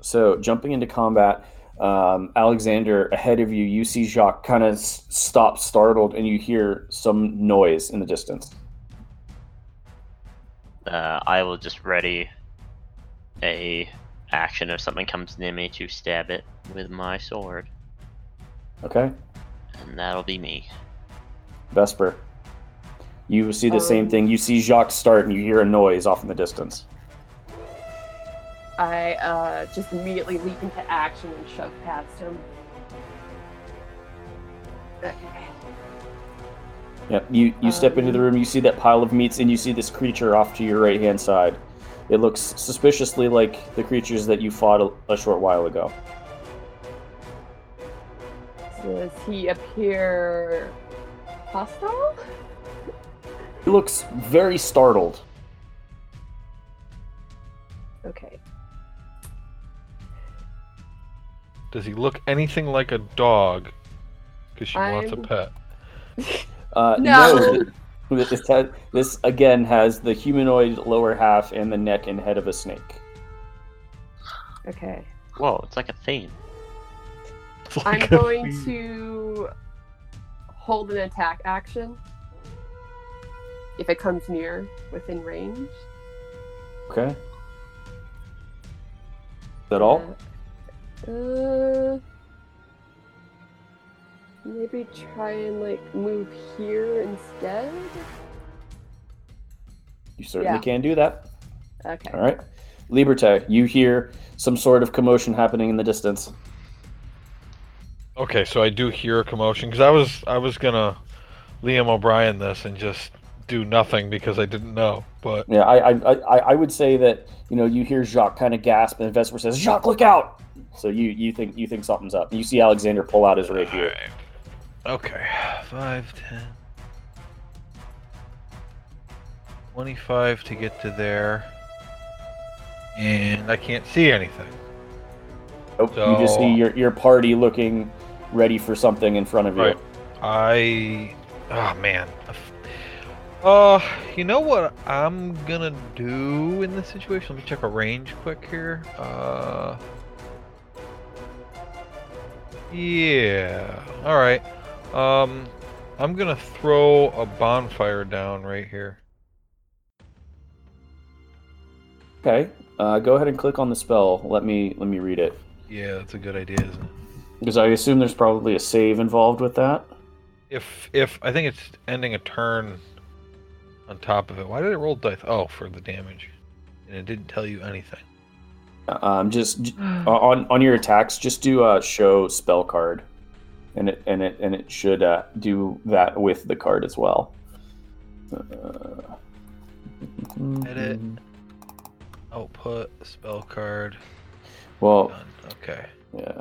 So jumping into combat, um, Alexander ahead of you, you see Jacques kind of s- stop, startled, and you hear some noise in the distance. Uh, I will just ready a action if something comes near me to stab it with my sword, Okay, and that'll be me. Vesper. You see the same Um, thing. You see Jacques start, and you hear a noise off in the distance. I uh, just immediately leap into action and shove past him. Okay. Yep. You you step into the Um, room. You see that pile of meats, and you see this creature off to your right hand side. It looks suspiciously like the creatures that you fought a, a short while ago. Does he appear hostile? He looks very startled. Okay. Does he look anything like a dog? Because she wants a I'm- pet. Uh, No. no. this, has, this again has the humanoid lower half and the neck and head of a snake. Okay. Whoa, it's like a theme. It's I'm a going thing. to hold an attack action if it comes near within range. Okay. Is that all? Uh, maybe try and like move here instead. You certainly yeah. can do that. Okay. All right. Liberte, you hear some sort of commotion happening in the distance. Okay, so I do hear a commotion because I was I was gonna Liam O'Brien this and just do nothing because I didn't know. But Yeah, I, I, I, I would say that you know you hear Jacques kind of gasp, and Vesper says, "Jacques, look out!" So you, you think you think something's up. You see Alexander pull out his rapier. Alright. Okay, five, ten, twenty-five to get to there, and I can't see anything. Nope, you just see your, your party looking ready for something in front of you. Right. I. Oh man. Uh, you know what I'm gonna do in this situation? Let me check a range quick here. Uh. Yeah. All right. Um, I'm gonna throw a bonfire down right here. Okay. Uh, go ahead and click on the spell. Let me let me read it. Yeah, that's a good idea, isn't it? Because I assume there's probably a save involved with that. If if I think it's ending a turn on top of it. Why did it roll dice? Oh, for the damage, and it didn't tell you anything. Um, just on on your attacks, just do a show spell card, and it and it and it should uh, do that with the card as well. Uh, Edit. Output spell card. Well, Done. Okay. yeah.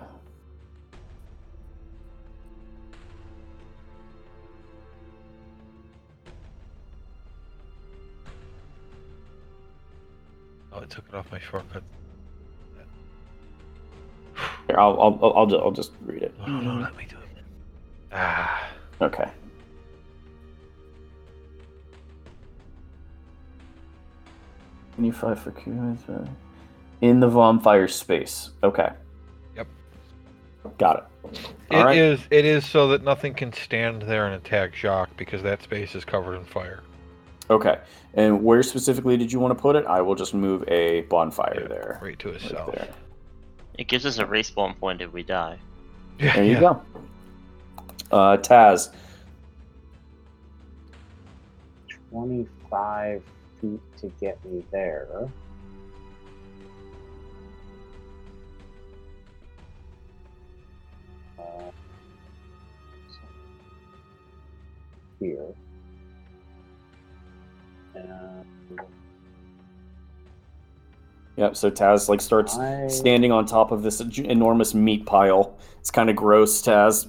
Oh, it took it off my shortcut. Here, I'll I'll I'll, I'll, ju- I'll just read it. Oh, no, let me do it. Ah. Okay. Can you fight for Q in the bonfire space? Okay. Yep. Got it. It All right. is. It is so that nothing can stand there and attack Jacques because that space is covered in fire. Okay. And where specifically did you want to put it? I will just move a bonfire Yeah, there. Right to his Right south. there. It gives us a respawn point if we die. Yeah, There you yeah. go. Uh, Taz. 25 feet to get me there. Uh, here. And Yep. So Taz like starts I, standing on top of this enormous meat pile. It's kind of gross, Taz.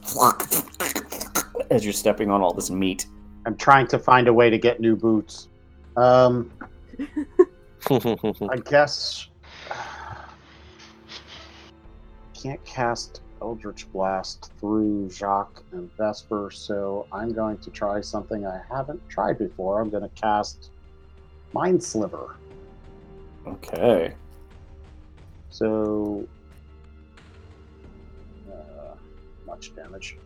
As you're stepping on all this meat. I'm trying to find a way to get new boots. Um, I guess can't cast Eldritch Blast through Jacques and Vesper, so I'm going to try something I haven't tried before. I'm going to cast Mind Sliver. Okay. So uh, much damage,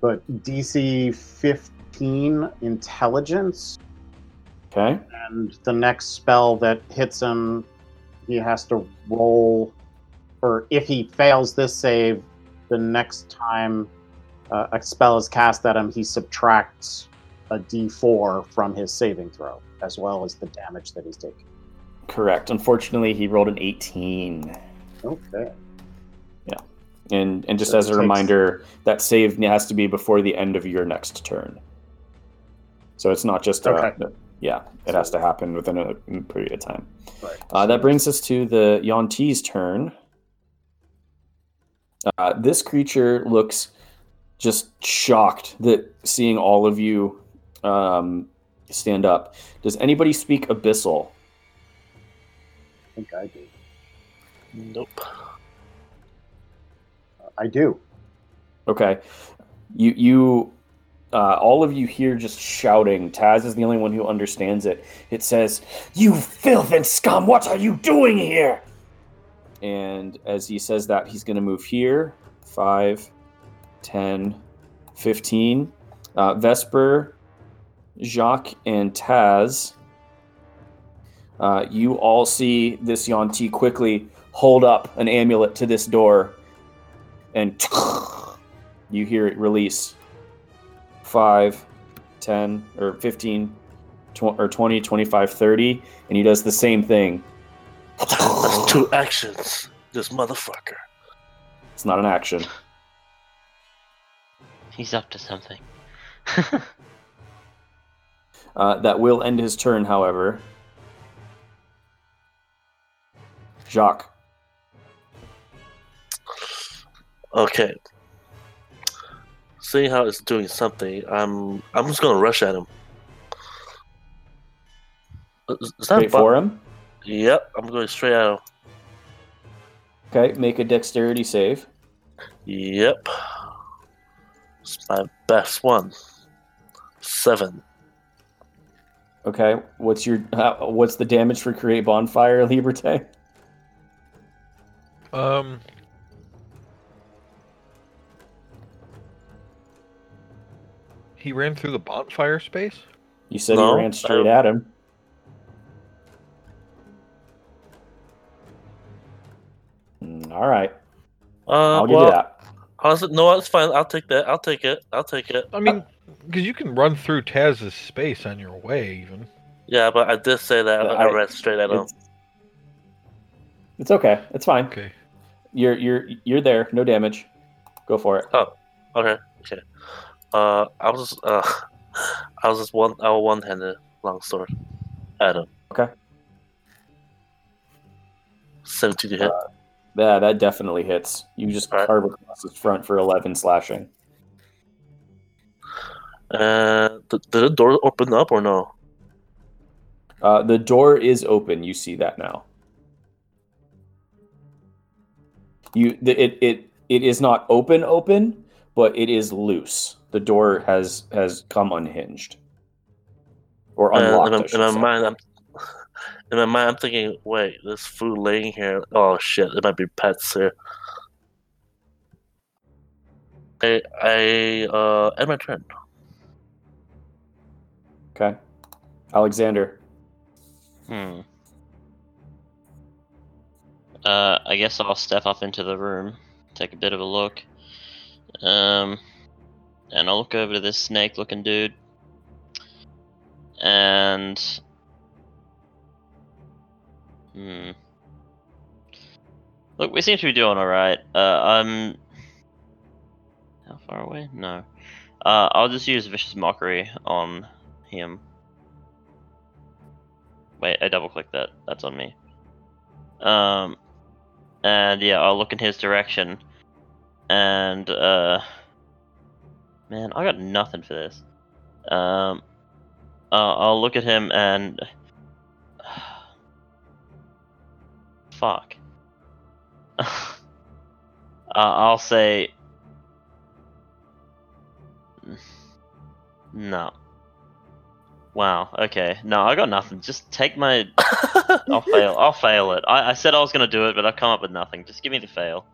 but DC 15 Intelligence. Okay. and the next spell that hits him, he has to roll, or if he fails this save, the next time uh, a spell is cast at him, he subtracts a d4 from his saving throw, as well as the damage that he's taking. Correct. Unfortunately, he rolled an 18. Okay. Yeah. And and just So as a takes- reminder, that save has to be before the end of your next turn. So it's not just Okay. yeah, it has to happen within a period of time. Right. Uh, that brings us to the Yuan-ti's turn. Uh, this creature looks just shocked that seeing all of you um, stand up. Does anybody speak Abyssal? I think I do. nope. I do. Okay, you you uh, all of you here just shouting. Taz is the only one who understands it. It says, "You filth and scum! What are you doing here?" And as he says that, he's going to move here. 5, 10, 15. Uh, Vesper, Jacques, and Taz. Uh, you all see this Yuan-ti quickly hold up an amulet to this door, and you hear it release. 5, 10, or 15, tw- or 20, 25, 30, and he does the same thing. That's two actions. This motherfucker. It's not an action. He's up to something. Uh, that will end his turn, however. Jacques. Okay. Seeing how it's doing something, I'm I'm just gonna rush at him. Is, is that Wait bu- for him. Yep, I'm going straight at him. Okay, make a dexterity save. Yep. It's my best one. Seven. Okay, what's your what's the damage for create bonfire, Liberté? Um, he ran through the bonfire space. You said no, he ran straight at him. Mm, all right, uh, I'll give well, you that. I'll, no, it's fine. I'll take that. I'll take it. I'll take it. I mean, uh, because you can run through Taz's space on your way, even. Yeah, but I did say that. I, I- ran straight at him. It's, it's okay. It's fine. Okay. You're you're you're there. No damage. Go for it. Oh, okay. Okay. Uh, I was just, uh, I was just one. I was one-handed long sword at him. Okay. Seventeen to hit. Yeah, that definitely hits. You just Alright. carve across his front for eleven slashing. Uh, did, did the door open up or no? Uh, the door is open. You see that now. You the, it it it is not open open, but it is loose. The door has has come unhinged or Uh, unlocked. in, I my, should in my mind, I'm in my mind, I'm thinking, wait, this food laying here. Oh shit, it might be pets here. I I uh end my turn. Okay, Alexander. Hmm. Uh, I guess I'll step up into the room, take a bit of a look. Um, and I'll look over to this snake-looking dude. And hmm. Look, we seem to be doing all right. Uh, I'm how far away? No. Uh, I'll just use vicious mockery on him. Wait, I double clicked that. That's on me. Um, and yeah, I'll look in his direction. And uh, man, I got nothing for this. Um, uh, I'll look at him and fuck. uh, I'll say no. Wow. Okay. No, I got nothing. Just take my I'll fail. I'll fail it. I, I said I was gonna do it, but I've come up with nothing. Just give me the fail.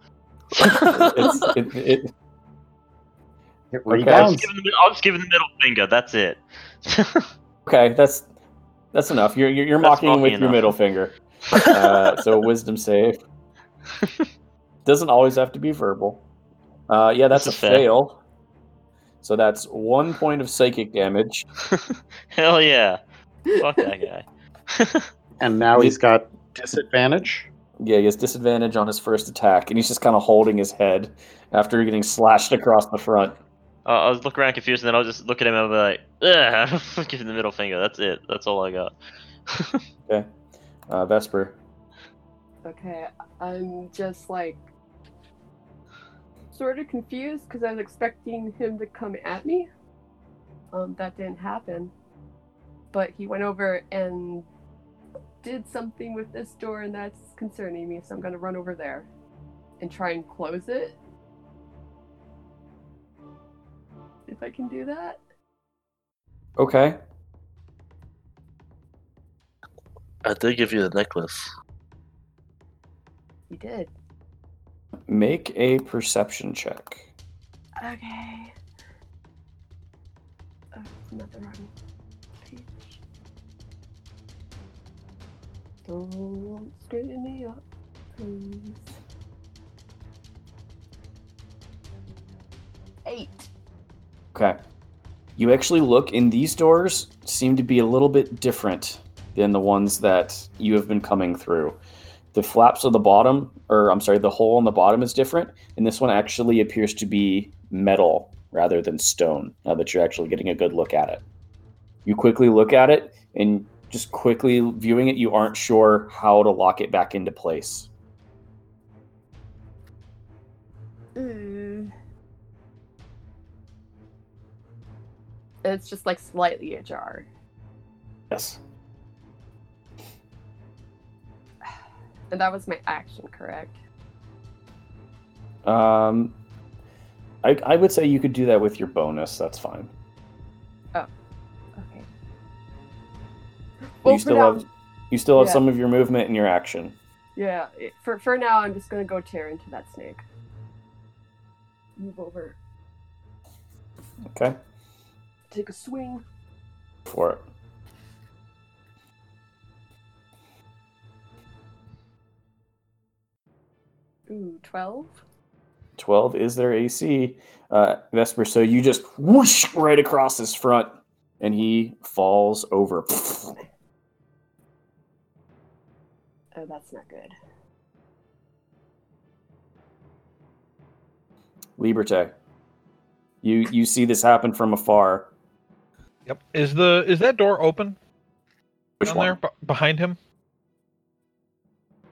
It's, it, it, It Okay. I'll just, give him the, I'll just give him the middle finger. That's it. okay, that's that's enough. You're you're, you're mocking mocking with your middle finger. Uh, so wisdom save. Doesn't always have to be verbal. Uh, yeah, that's This a is fair. fail. So that's one point of psychic damage. Hell yeah. Fuck that guy. And now he's got disadvantage. Yeah, he has disadvantage on his first attack, and he's just kind of holding his head after getting slashed across the front. Uh, I was looking around confused, and then I'll just look at him and be like, Ugh, give him the middle finger. That's it. That's all I got. Okay. Uh, Vesper. Okay, I'm just like sort of confused because I was expecting him to come at me. Um, that didn't happen. But he went over and did something with this door, and that's concerning me. So I'm gonna run over there and try and close it. If I can do that. Okay. I did give you the necklace. He did. Make a perception check. Okay. Oh, not the wrong page. Don't screw me up, please. Eight. Okay. You actually look, and these doors seem to be a little bit different than the ones that you have been coming through. The flaps of the bottom, or I'm sorry, the hole on the bottom is different, and this one actually appears to be metal rather than stone, now that you're actually getting a good look at it. You quickly look at it, and just quickly viewing it, you aren't sure how to lock it back into place. Mm. It's just like slightly ajar. Yes. And that was my action, correct? Um, I, I would say you could do that with your bonus. That's fine. Oh, okay. Well, for still now, have you still have yeah. some of your movement and your action. yeah. For for now, I'm just gonna go tear into that snake. Move over. Okay. take a swing. for it. Ooh, 12. 12 is their AC. Uh, Vesper, so you just whoosh right across his front, and he falls over. Oh, that's not good. Liberté. You you see this happen from afar. Yep. Is the is that door open Which down one? there b- behind him?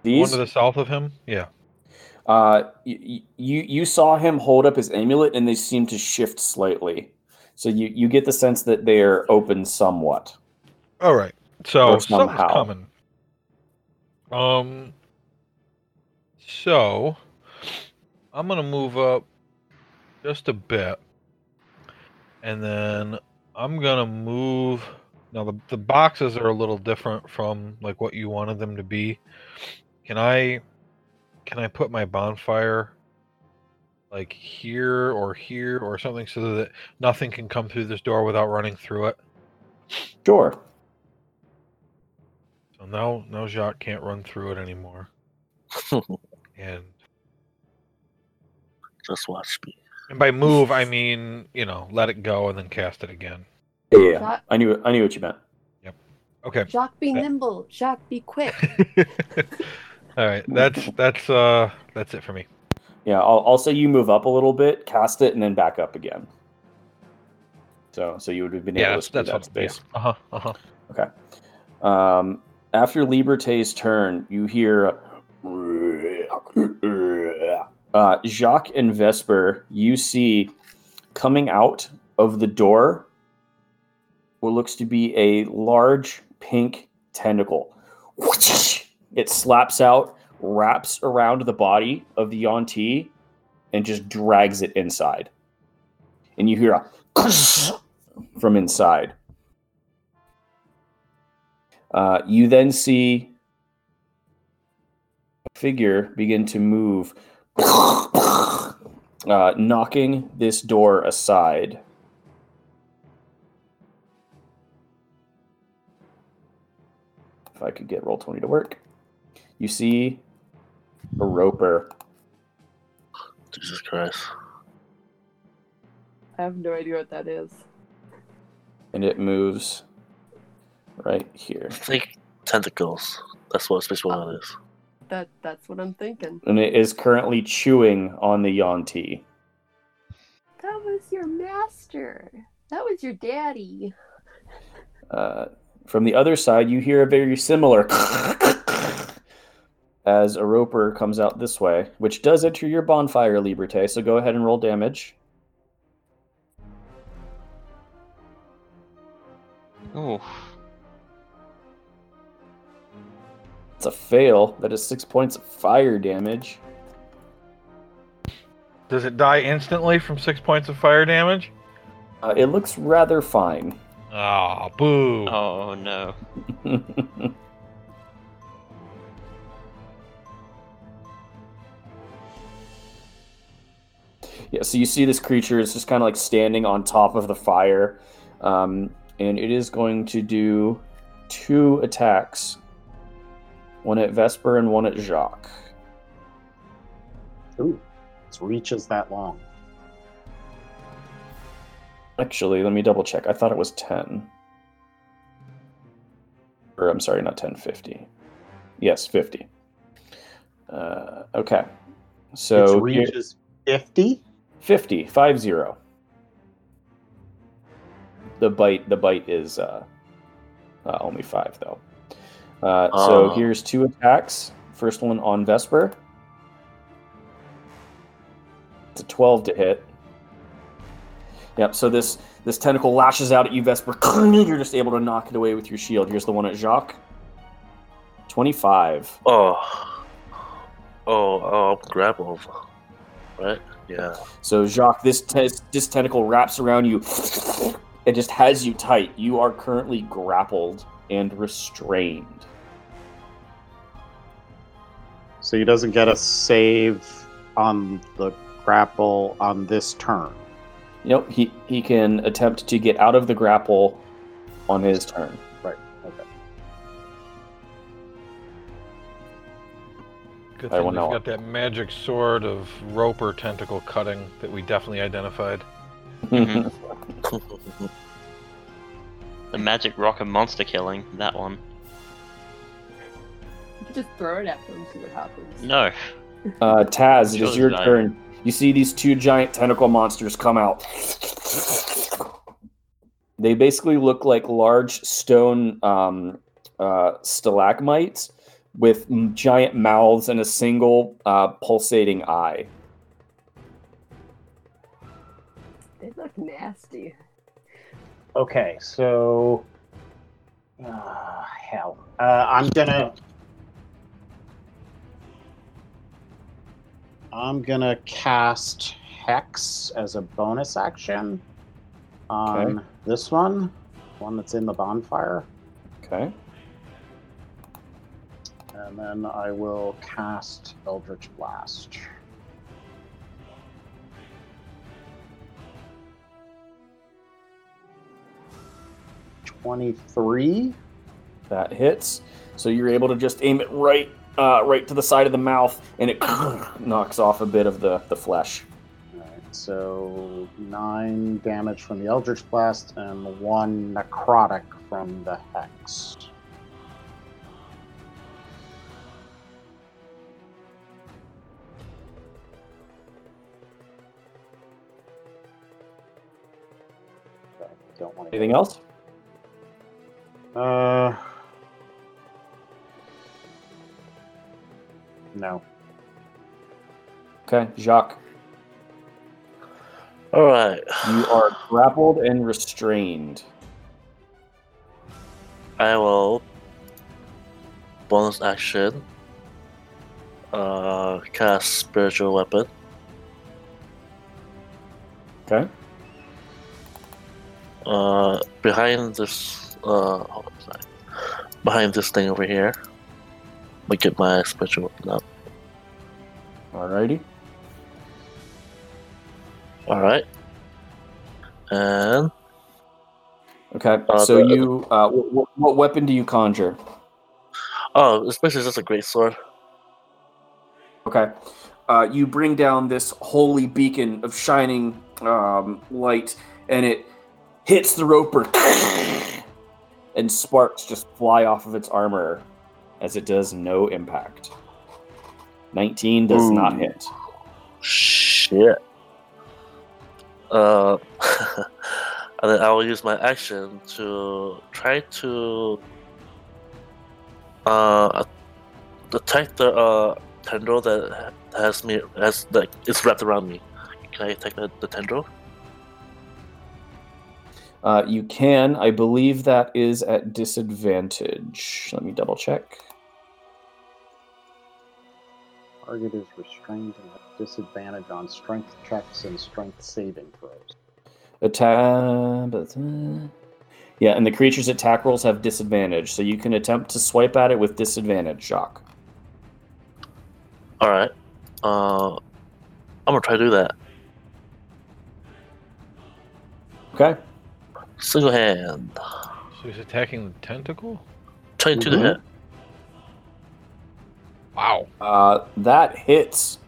These? One to the south of him? Yeah. Uh, you, you you saw him hold up his amulet, and they seem to shift slightly. So you you get the sense that they are open somewhat. All right. So something's coming. Um. So I'm gonna move up just a bit, and then I'm gonna move. Now the the boxes are a little different from like what you wanted them to be. Can I can I put my bonfire like here or here or something so that nothing can come through this door without running through it? Sure. So now, now Jacques can't run through it anymore. And Just watch me. and by move, I mean you know let it go and then cast it again. Yeah, yeah, yeah. Jacques, I knew I knew what you meant. Yep. Okay. Jacques be Uh, nimble. Jacques be quick. All right. That's that's uh that's it for me. Yeah, I'll, I'll say you move up a little bit, cast it, and then back up again. So so you would have been Yeah, able that's to see that's that what. Yeah. space. Uh huh. Uh huh. Um, after Liberté's turn, you hear uh, Jacques and Vesper. You see coming out of the door what looks to be a large pink tentacle. It slaps out, wraps around the body of the Yuan-ti, and just drags it inside. And you hear a from inside. Uh, you then see a figure begin to move, uh, knocking this door aside. If I could get Roll20 to work. You see a roper. Jesus Christ. I have no idea what that is. and it moves right here. I think tentacles. That's what Space One is. That that's what I'm thinking. And it is currently chewing on the Yuan-ti. That was your master. That was your daddy. Uh, from the other side, you hear a very similar as a roper comes out this way, which does enter your bonfire, Liberté. So go ahead and roll damage. Ooh. It's a fail. That is six points of fire damage. Does it die instantly from six points of fire damage? Uh, it looks rather fine. Ah, boo. Oh no. Yeah, so you see this creature is just kind of like standing on top of the fire, um, and it is going to do two attacks one at Vesper and one at Jacques. Ooh, its reach is that long. Actually, let me double check. I thought it was 10. Or, I'm sorry, not 10, 50. Yes, 50. Uh, okay. So, its here- reach is 50? 50, 5 0. The bite, the bite is uh, uh, only five though. Uh, so Oh. here's two attacks. First one on Vesper. It's a 12 to hit. Yep. So this this tentacle lashes out at you, Vesper. You're just able to knock it away with your shield. Here's the one at Jacques. 25. Oh. Oh, oh, I'm grappled. Right? Yeah. So Jacques, this te- this tentacle wraps around you. It just has you tight. You are currently grappled and restrained. So he doesn't get a save on the grapple on this turn. Nope, he, he can attempt to get out of the grapple on his turn. Good I thing will we've know. got that magic sword of roper tentacle cutting that we definitely identified. Mhm. The magic rock of monster killing. That one. You could just throw it at them, see what happens. No. Uh, Taz, it Sure, is your giant. turn. You see these two giant tentacle monsters come out. They basically look like large stone um, uh, stalagmites with giant mouths and a single uh, pulsating eye. They look nasty. Okay, so uh, hell, uh, I'm gonna I'm gonna cast Hex as a bonus action on Okay. this one, one that's in the bonfire, Okay. And then I will cast Eldritch Blast. Twenty-three. That hits. So you're able to just aim it right, uh, right to the side of the mouth, and it knocks off a bit of the, the flesh. So nine damage from the Eldritch Blast and one necrotic from the Hex. Don't want to Anything else? Uh, no. Okay, Jacques, All right. you are grappled and restrained. I will bonus action. Uh, cast spiritual weapon. Okay. Uh, behind this. Uh, hold on, sorry. Behind this thing over here. Let me get my special weapon up. Alrighty. All right. And Okay. Uh, so the- you, uh, what, what weapon do you conjure? oh, it's basically just a great sword. Okay. Uh, you bring down this holy beacon of shining um, light, and it hits the roper, and sparks just fly off of its armor as it does no impact. 19 does not hit. Shit. Uh, and then I will use my action to try to uh attack the uh tendril that has me has like it's wrapped around me. Can I attack the, the tendril? Uh, you can. I believe that is at disadvantage. Let me double check. Target is restrained and at disadvantage on strength checks and strength saving throws. Attack. Yeah, and the creature's attack rolls have disadvantage, so you can attempt to swipe at it with disadvantage, Shock. All right. Uh, I'm gonna try to do that. Okay. Single hand. So he's attacking the tentacle? Twenty-two Mhm. to hit. Wow. Uh, that hits.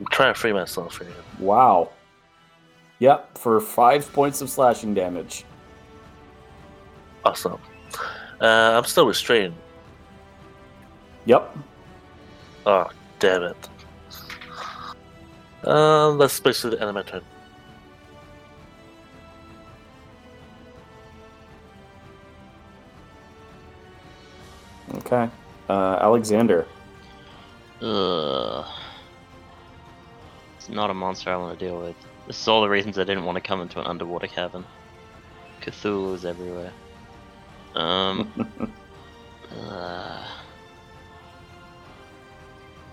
I'm trying to free myself here. Wow. Yep, for five points of slashing damage. Awesome. Uh, I'm still restrained. Yep. Oh, damn it. Um, that's basically the end of my turn. Okay. Uh, Alexander. Ugh. It's not a monster I want to deal with. This is all the reasons I didn't want to come into an underwater cavern. Cthulhu's everywhere. Um. uh.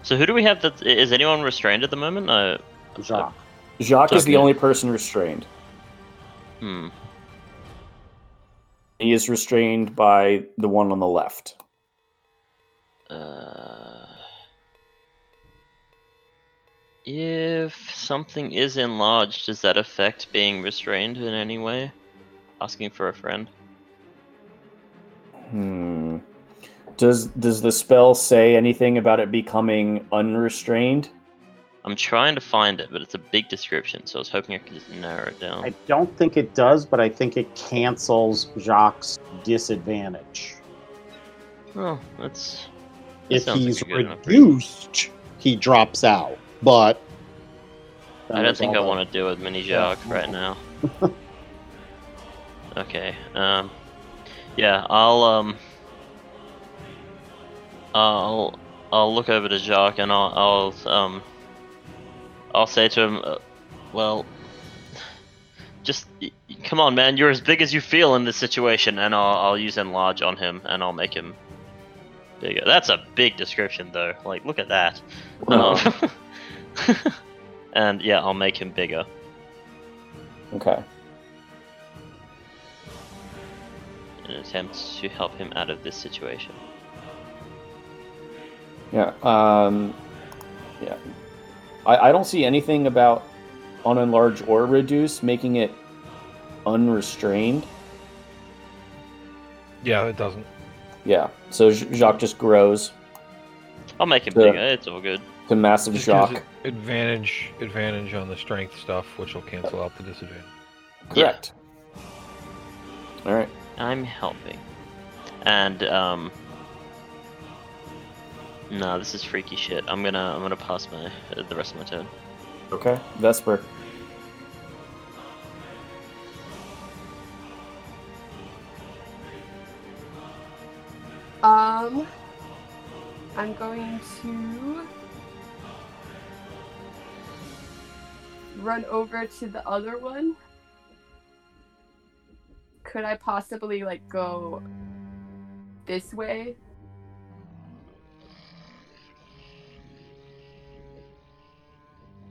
So who do we have that is anyone restrained at the moment? Uh, Jacques. Jacques is the only person restrained. hmm. He is restrained by the one on the left. Uh, If something is enlarged, does that affect being restrained in any way? Asking for a friend. Hmm. Does does the spell say anything about it becoming unrestrained? I'm trying to find it, but it's a big description, so I was hoping I could just narrow it down. I don't think it does, but I think it cancels Jacques' disadvantage. Oh, that's. If like he's a good enough reason. reduced, he drops out. But I don't think I want to deal with Mini Yeah. Right now. okay. Um. Yeah, I'll um. I'll I'll look over to Jacques and I'll I'll um. I'll say to him, uh, well. Just come on, man. You're as big as you feel in this situation, and I'll I'll use enlarge on him, and I'll make him bigger. That's a big description, though. Like, look at that. Um, and yeah, I'll make him bigger. Okay. in an attempt to help him out of this situation. Yeah. Um. Yeah. I, I don't see anything about on enlarge or reduce making it unrestrained. Yeah, it doesn't. Yeah. So Jacques just grows I'll make him Yeah. bigger. It's all good. to massive Just Jacques. advantage advantage on the strength stuff, which will cancel out the disadvantage. Correct. All right. I'm helping, and um. No, this is freaky shit. I'm gonna I'm gonna pass my uh, the rest of my turn. Okay. Vesper. Um, I'm going to run over to the other one. Could I possibly like go this way?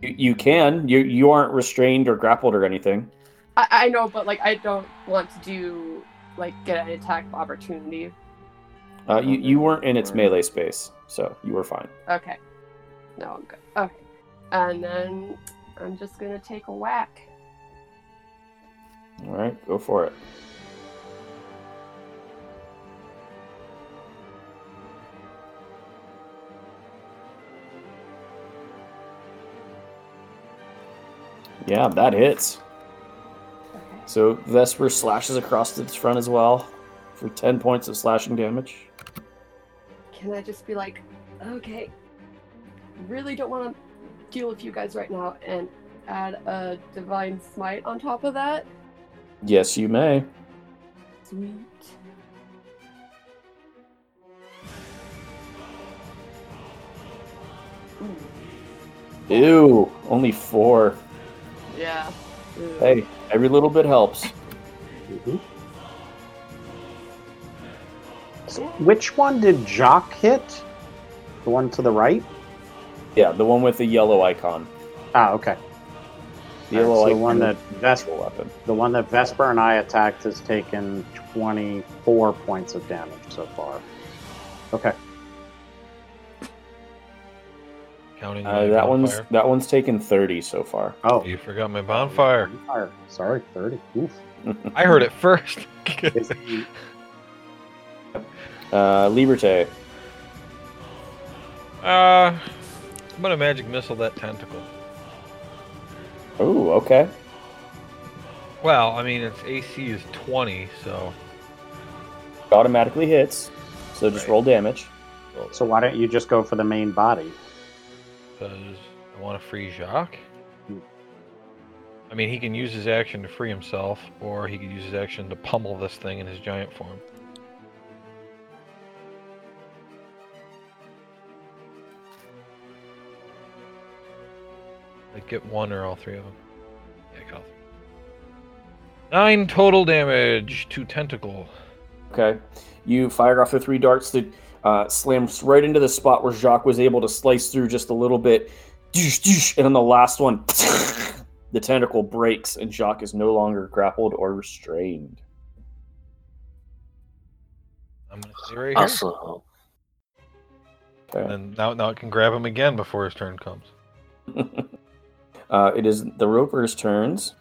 You, you can. You you aren't restrained or grappled or anything. I, I know, but like I don't want to do like get an attack opportunity. Uh, you you weren't in its melee space, so you were fine. Okay. No, I'm good. Okay. And then I'm just gonna take a whack. All right, go for it. Yeah, that hits. Okay. So Vesper slashes across its front as well for 10 points of slashing damage. Can I just be like, okay, really don't want to deal with you guys right now and add a divine smite on top of that? Yes, you may. Sweet. Ooh. Ew, only four. Yeah. Ooh. Hey, every little bit helps. Mhm. So which one did Jacques hit? The one to the right? Yeah, the one with the yellow icon. Ah, okay. The Alright, yellow so the one that a Vesper, weapon. the one that Vesper and I attacked has taken 24 points of damage so far. Okay. Counting Uh, my that one's that one's taken 30 so far. Oh, You forgot my bonfire. bonfire. Sorry, 30. Oof. I heard it first. Is he- Uh, Liberté. uh, I'm gonna magic missile that tentacle. Oh, okay. Well, I mean its AC is 20, so Automatically hits. So just Right. roll damage. so why don't you just go for the main body? because I want to free Jacques. I mean, he can use his action to free himself, or he could use his action to pummel this thing in his giant form. Like get one or all three of them. Yeah, get all three. Nine total damage to tentacle. Okay. You fire off the three darts that uh, slams right into the spot where Jacques was able to slice through just a little bit. Doosh, doosh, And then the last one, the tentacle breaks, and Jacques is no longer grappled or restrained. I'm gonna stay right here. Awesome. Okay. And now, now it can grab him again before his turn comes. Uh, it is the Roper's turns.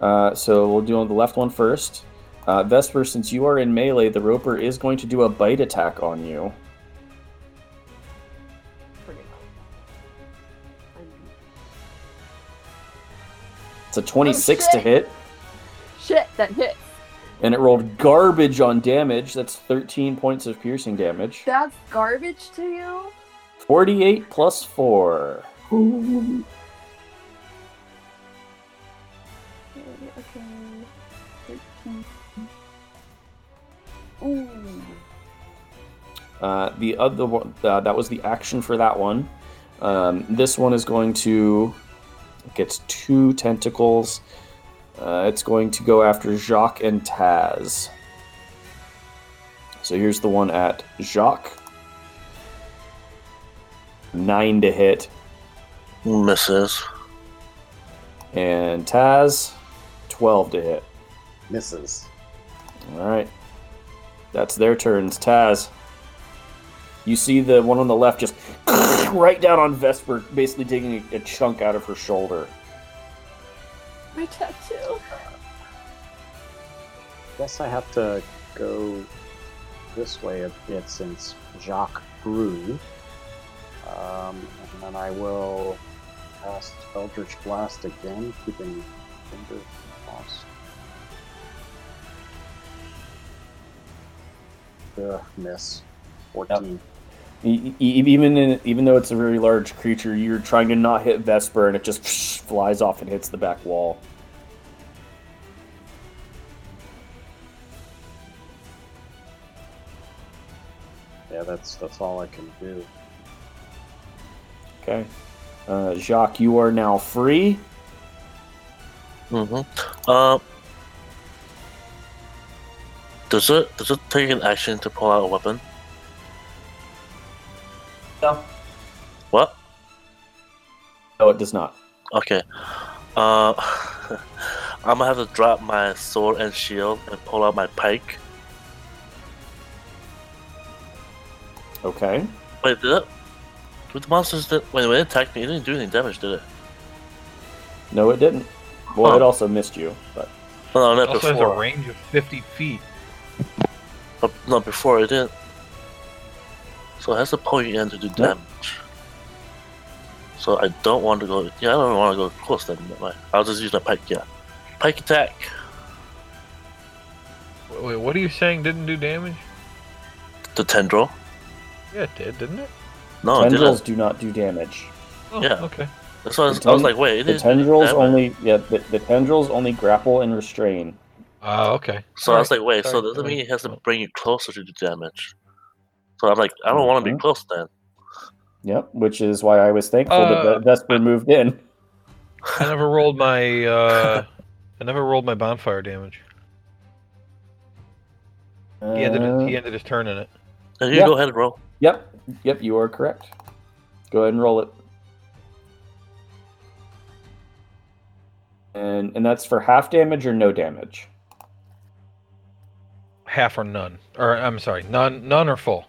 Uh, so we'll do on the left one first. Uh, Vesper, since you are in melee, the Roper is going to do a bite attack on you. Bring it on. I'm- It's a 26 to hit, Shit, that hits. and it rolled garbage on damage. That's 13 points of piercing damage. That's garbage to you? 48 plus 4. Okay, Ooh. Uh, the other one, uh, that was the action for that one. Um, this one is going to gets two tentacles. Uh, it's going to go after Jacques and Taz. So here's the one at Jacques. Nine to hit, Misses. and Taz, twelve to hit. Misses. All right, that's their turns. Taz, you see the one on the left just right down on Vesper, basically taking a, a chunk out of her shoulder. My tattoo. Guess I have to go this way a bit since Jacques grew. Um, and then I will cast Eldritch Blast again, keeping fingers crossed. Ugh, miss. 14. E- e- even in, even though it's a very large creature, you're trying to not hit Vesper, and it just flies off and hits the back wall. Yeah, that's that's all I can do. Okay, uh, Jacques, you are now free. Mm-hmm. Uh, does it does it take an action to pull out a weapon? No, What? no, it does not. Okay. Uh, I'm gonna have to drop my sword and shield and pull out my pike. Okay, Wait, did it? Did the monsters that when it attacked me, it didn't do any damage, did it? no, it didn't. Well, Huh. it also missed you, but No, no, It not also has a range of 50 feet. But no, before it didn't. So it has to pull you in to do Yep. damage. So I don't want to go. Yeah, I don't want to go close then. never mind. I'll just use my pike. Yeah, pike attack. Wait, what are you saying didn't do damage? The tendril. Yeah, it did, didn't it? No, it tendrils didn't. do not do damage. Oh, Yeah. okay. That's why I was, The I was like, wait, it The didn't do tendrils only, yeah, the, the tendrils only grapple and restrain. Ah, okay. So I was like, wait, so does that mean it has to bring you closer to do damage? So I'm like, I don't want to be Mhm. close then. Yep, which is why I was thankful that Uh, Ve- Vesper moved in. I never rolled my uh I never rolled my bonfire damage. He ended Uh, he ended his turn in it. Yeah, you Yeah. go ahead and roll. Yep, yep, you are correct. Go ahead and roll it. And and that's for half damage or no damage. Half or none. Or I'm sorry, none none or full.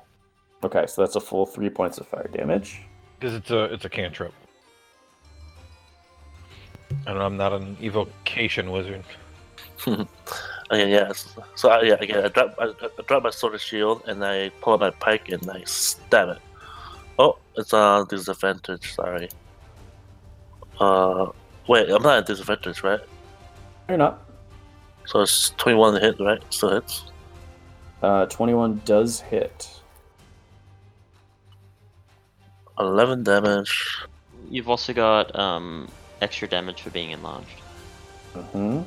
Okay, so that's a full three points of fire damage. Because it's a it's a cantrip. And I'm not an evocation wizard. Okay, yeah. So, so I, yeah, again, I drop, I, I drop my sword and shield, and I pull out my pike and I stab it. Oh, it's a disadvantage. Sorry. Uh, wait, I'm not at disadvantage, right? You're not. So it's 21 to hit, right? Still hits. Uh, 21 does hit. 11 damage. You've also got um, extra damage for being enlarged. Mm-hmm.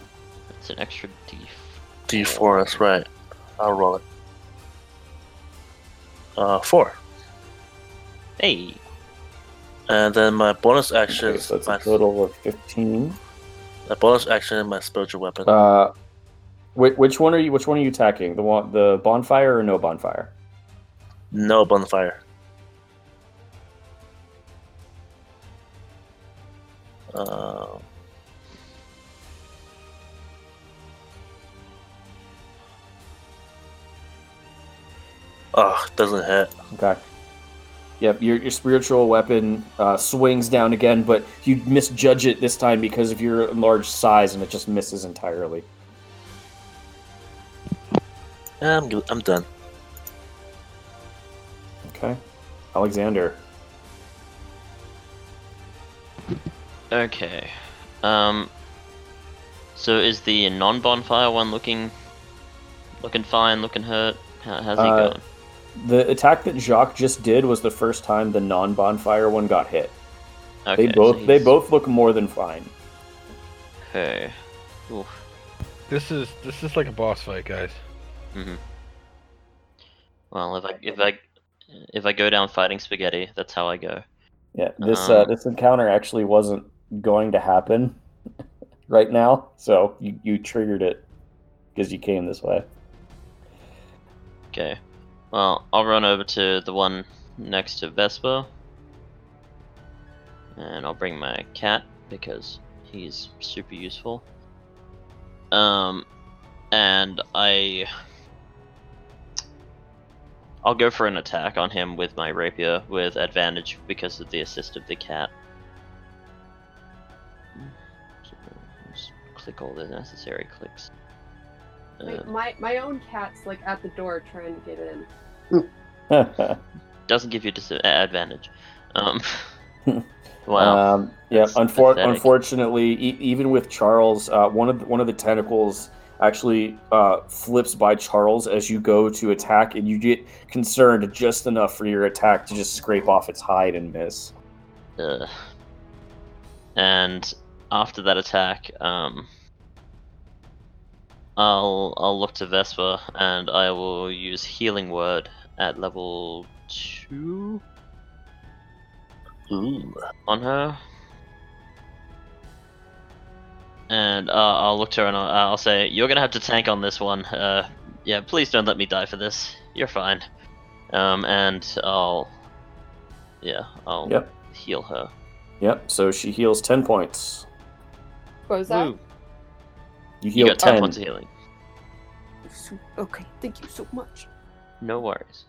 It's an extra d. D4, that's right. I'll roll it. Uh, 4. Hey, And then my bonus action Okay, so that's my, a total of 15. my bonus action is my spiritual weapon. Uh, which, which one are you? Which one are you attacking? The one, the bonfire or no bonfire? no bonfire. Uh, oh, doesn't hit. Okay. Yep, your, your spiritual weapon uh, swings down again, but you misjudge it this time because of your large size, and it just misses entirely. I'm. I'm done. Okay, Alexander. Okay. Um. So is the non-bonfire one looking, looking fine, looking hurt? How, how's he Uh, going? The attack that Jacques just did was the first time the non-bonfire one got hit. Okay, they so both they both look more than fine. Okay. Oof. This is this is like a boss fight, guys. Hmm Well, if I if I if I go down fighting spaghetti, that's how I go. Yeah, this uh, Um, this encounter actually wasn't going to happen right now, so you, you triggered it because you came this way. Okay. Well, I'll run over to the one next to Vesper. And I'll bring my cat because he's super useful. Um and I I'll go for an attack on him with my rapier with advantage because of the assist of the cat. So, just click all the necessary clicks. My, Uh, my my own cat's like at the door trying to get in. doesn't give you disadvantage. Um, wow. Um, yeah, unfor- unfortunately, e- even with Charles, uh, one of the, one of the tentacles actually uh, flips by Charles as you go to attack, and you get concerned just enough for your attack to just scrape off its hide and miss. Ugh. And after that attack, um, I'll I'll look to Vesper and I will use Healing Word at level two Ooh. on her. And uh, I'll look to her and I'll, I'll say, "You're gonna have to tank on this one. Uh, yeah, please don't let me die for this. You're fine." Um, and I'll, yeah, I'll Yep. heal her. Yep. So she heals ten points. What was that? Woo. You You heal got ten points of healing. Okay, thank you so much. No worries.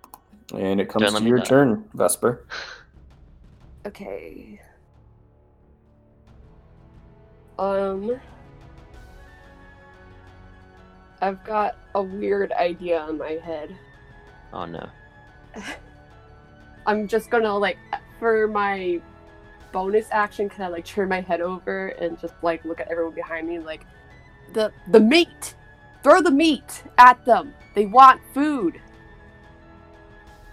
And it comes Don't to your die. turn, Vesper. Okay. Um. I've got a weird idea in my head. Oh no. I'm just gonna like for my bonus action, can I like turn my head over and just like look at everyone behind me like the the meat. Throw the meat at them. They want food.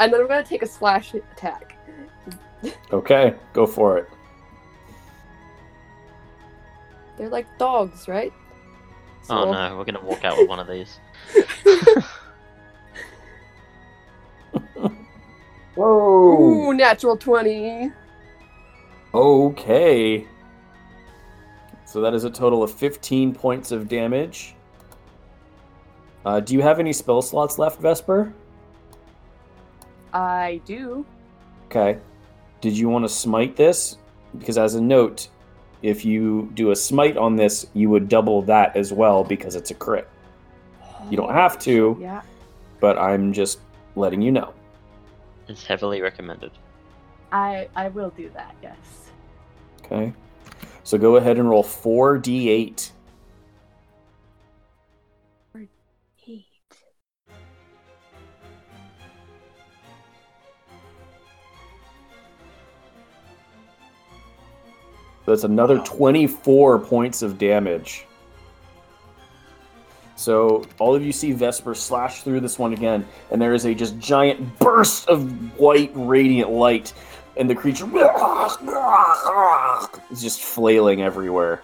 And then I'm gonna take a slash attack. Okay, go for it. They're like dogs, right? Oh So- no, we're gonna walk out with one of these. Whoa! Ooh, natural 20. Okay. So that is a total of 15 points of damage. Uh, do you have any spell slots left, Vesper? I do. Okay. Did you want to smite this? Because as a note, if you do a smite on this, you would double that as well because it's a crit. You don't have to, Yeah. but I'm just letting you know. It's heavily recommended. I I will do that, yes. Okay. So go ahead and roll 4d8. That's another 24 points of damage. So all of you see Vesper slash through this one again, and there is a just giant burst of white radiant light, and the creature is just flailing everywhere.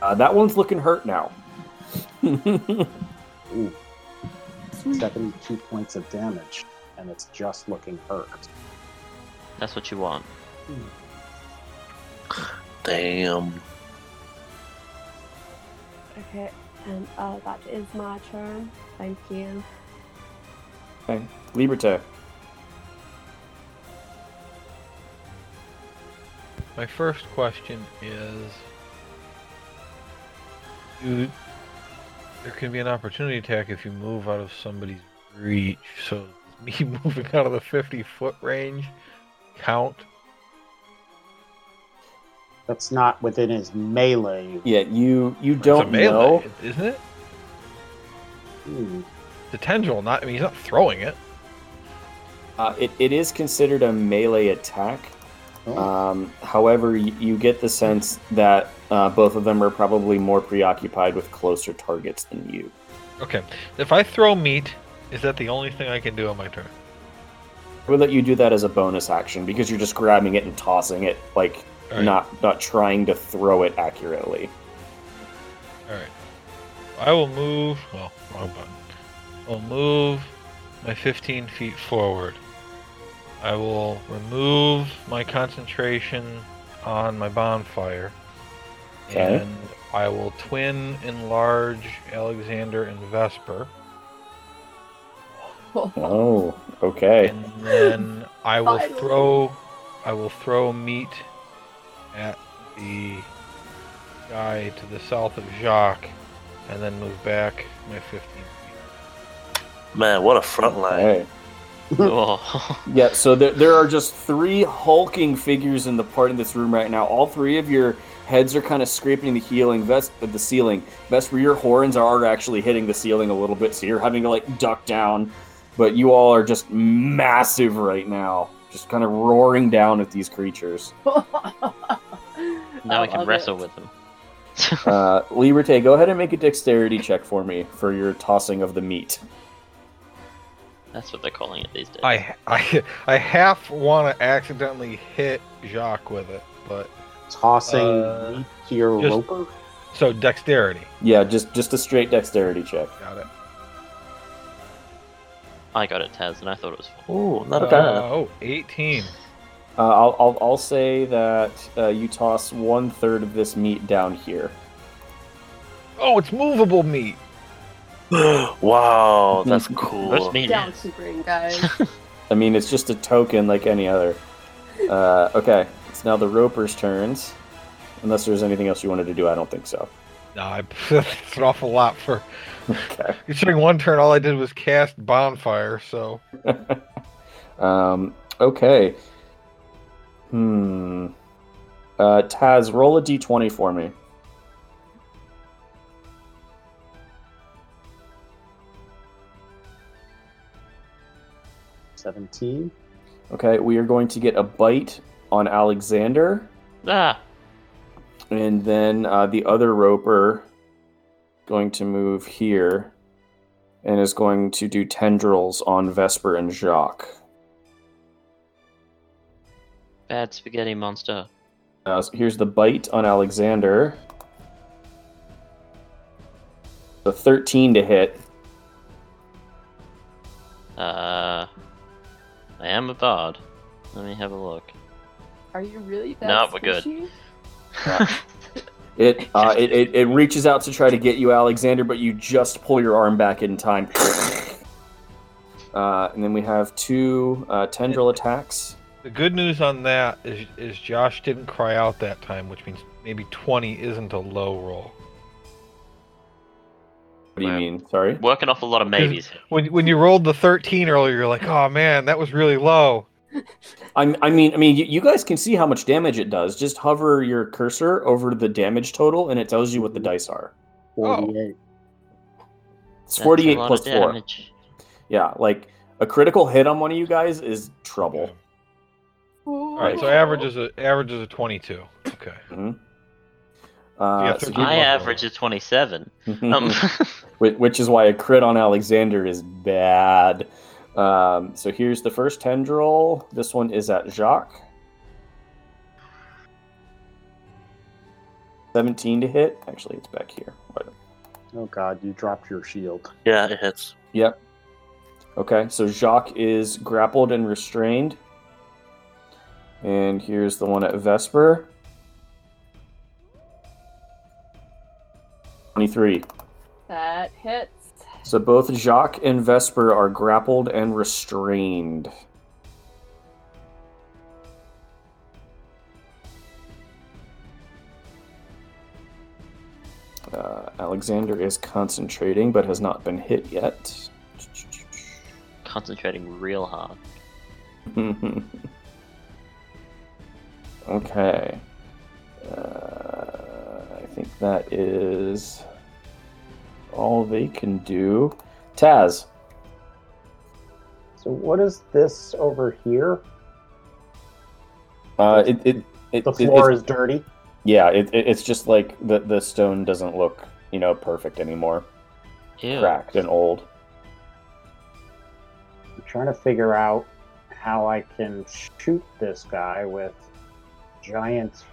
Uh, that one's looking hurt now. Ooh, 72 points of damage, and it's just looking hurt. That's what you want. Damn. Okay, and uh, that is my turn. Thank you. okay, Liberté. My first question is do, there can be an opportunity attack if you move out of somebody's reach. So me moving out of the 50 foot range count? That's not within his melee. Yeah, you you It's a don't melee, know. isn't it? Hmm. The tendril, not. I mean, he's not throwing it. Uh, it, it is considered a melee attack. Oh. Um, however, you, you get the sense that uh, both of them are probably more preoccupied with closer targets than you. Okay. If I throw meat, is that the only thing I can do on my turn? I would let you do that as a bonus action because you're just grabbing it and tossing it, like All right. not not trying to throw it accurately. All right. I will move. Well, wrong button. I'll move my 15 feet forward. I will remove my concentration on my bonfire. Okay. And I will twin enlarge Alexander and Vesper. Oh, oh okay. And then I will Finally. throw I will throw meat at the guy to the south of Jacques and then move back my 15 feet. Man, what a front line. Okay. Oh. Yeah, so there, there are just three hulking figures in the part of this room right now. All three of your heads are kind of scraping the healing vest uh, the ceiling. Vesper, your horns are actually hitting the ceiling a little bit, so you're having to like duck down. But you all are just massive right now, just kind of roaring down at these creatures. now I we can wrestle it. with them. Uh, Liberté, go ahead and make a dexterity check for me for your tossing of the meat. That's what they're calling it these days. I I I half want to accidentally hit Jacques with it, but Tossing Uh, meat to your just- roper. so dexterity. Yeah, just just a straight dexterity check. Got it. I got it, Taz, and I thought it was fun. Ooh, not Okay. bad. Uh, oh, 18. Uh, I'll, I'll I'll say that uh, you toss one third of this meat down here. Oh, it's movable meat. wow, that's cool. What's meat? Down Supering, guys. I mean, it's just a token like any other. Uh, okay, it's now the Roper's turns. Unless there's anything else you wanted to do, I don't think so. No, I, it's an awful lot for Okay. considering one turn. All I did was cast bonfire. So um, okay. Hmm. Uh, Taz, roll a d20 for me. Seventeen. Okay, we are going to get a bite on Alexander. Ah, And then uh, the other roper going to move here and is going to do tendrils on Vesper and Jacques. Bad spaghetti monster. Uh, so here's the bite on Alexander. The 13 to hit. Uh, I am a bard. Let me have a look. Are you really that No, we're good. squishy? It, uh, it, it it reaches out to try to get you, Alexander, but you just pull your arm back in time. Uh, and then we have two uh, tendril attacks. The good news on that is is Josh didn't cry out that time, which means maybe 20 isn't a low roll. What do you mean? Sorry. Working off a lot of maybes. When when you rolled the 13 earlier, you're like, oh man, that was really low. I, I mean, I mean, you, you guys can see how much damage it does. Just hover your cursor over the damage total, and it tells you what the dice are. Oh. Forty-eight. It's That's 48 lot plus of 4. Yeah, like a critical hit on one of you guys is trouble. All right, so average is a average is a 22. Okay. hmm Uh, so My average is 27. Um, which is why a crit on Alexander is bad. Um, so here's the first tendril. This one is at Jacques. 17 to hit. Actually, it's back here. Right. Oh God, you dropped your shield. Yeah, it hits. Yep. Okay, so Jacques is grappled and restrained. And here's the one at Vesper. 23. That hits. So both Jacques and Vesper are grappled and restrained. Uh, Alexander is concentrating but has not been hit yet. concentrating real hard. okay. Uh, I think that is all they can do. Taz. So what is this over here? Uh, it, it, it, The it- floor it's- is dirty. yeah, it, it, it's just like the, the stone doesn't look, you know, perfect anymore. Ew. Cracked and old. I'm trying to figure out how I can shoot this guy with giant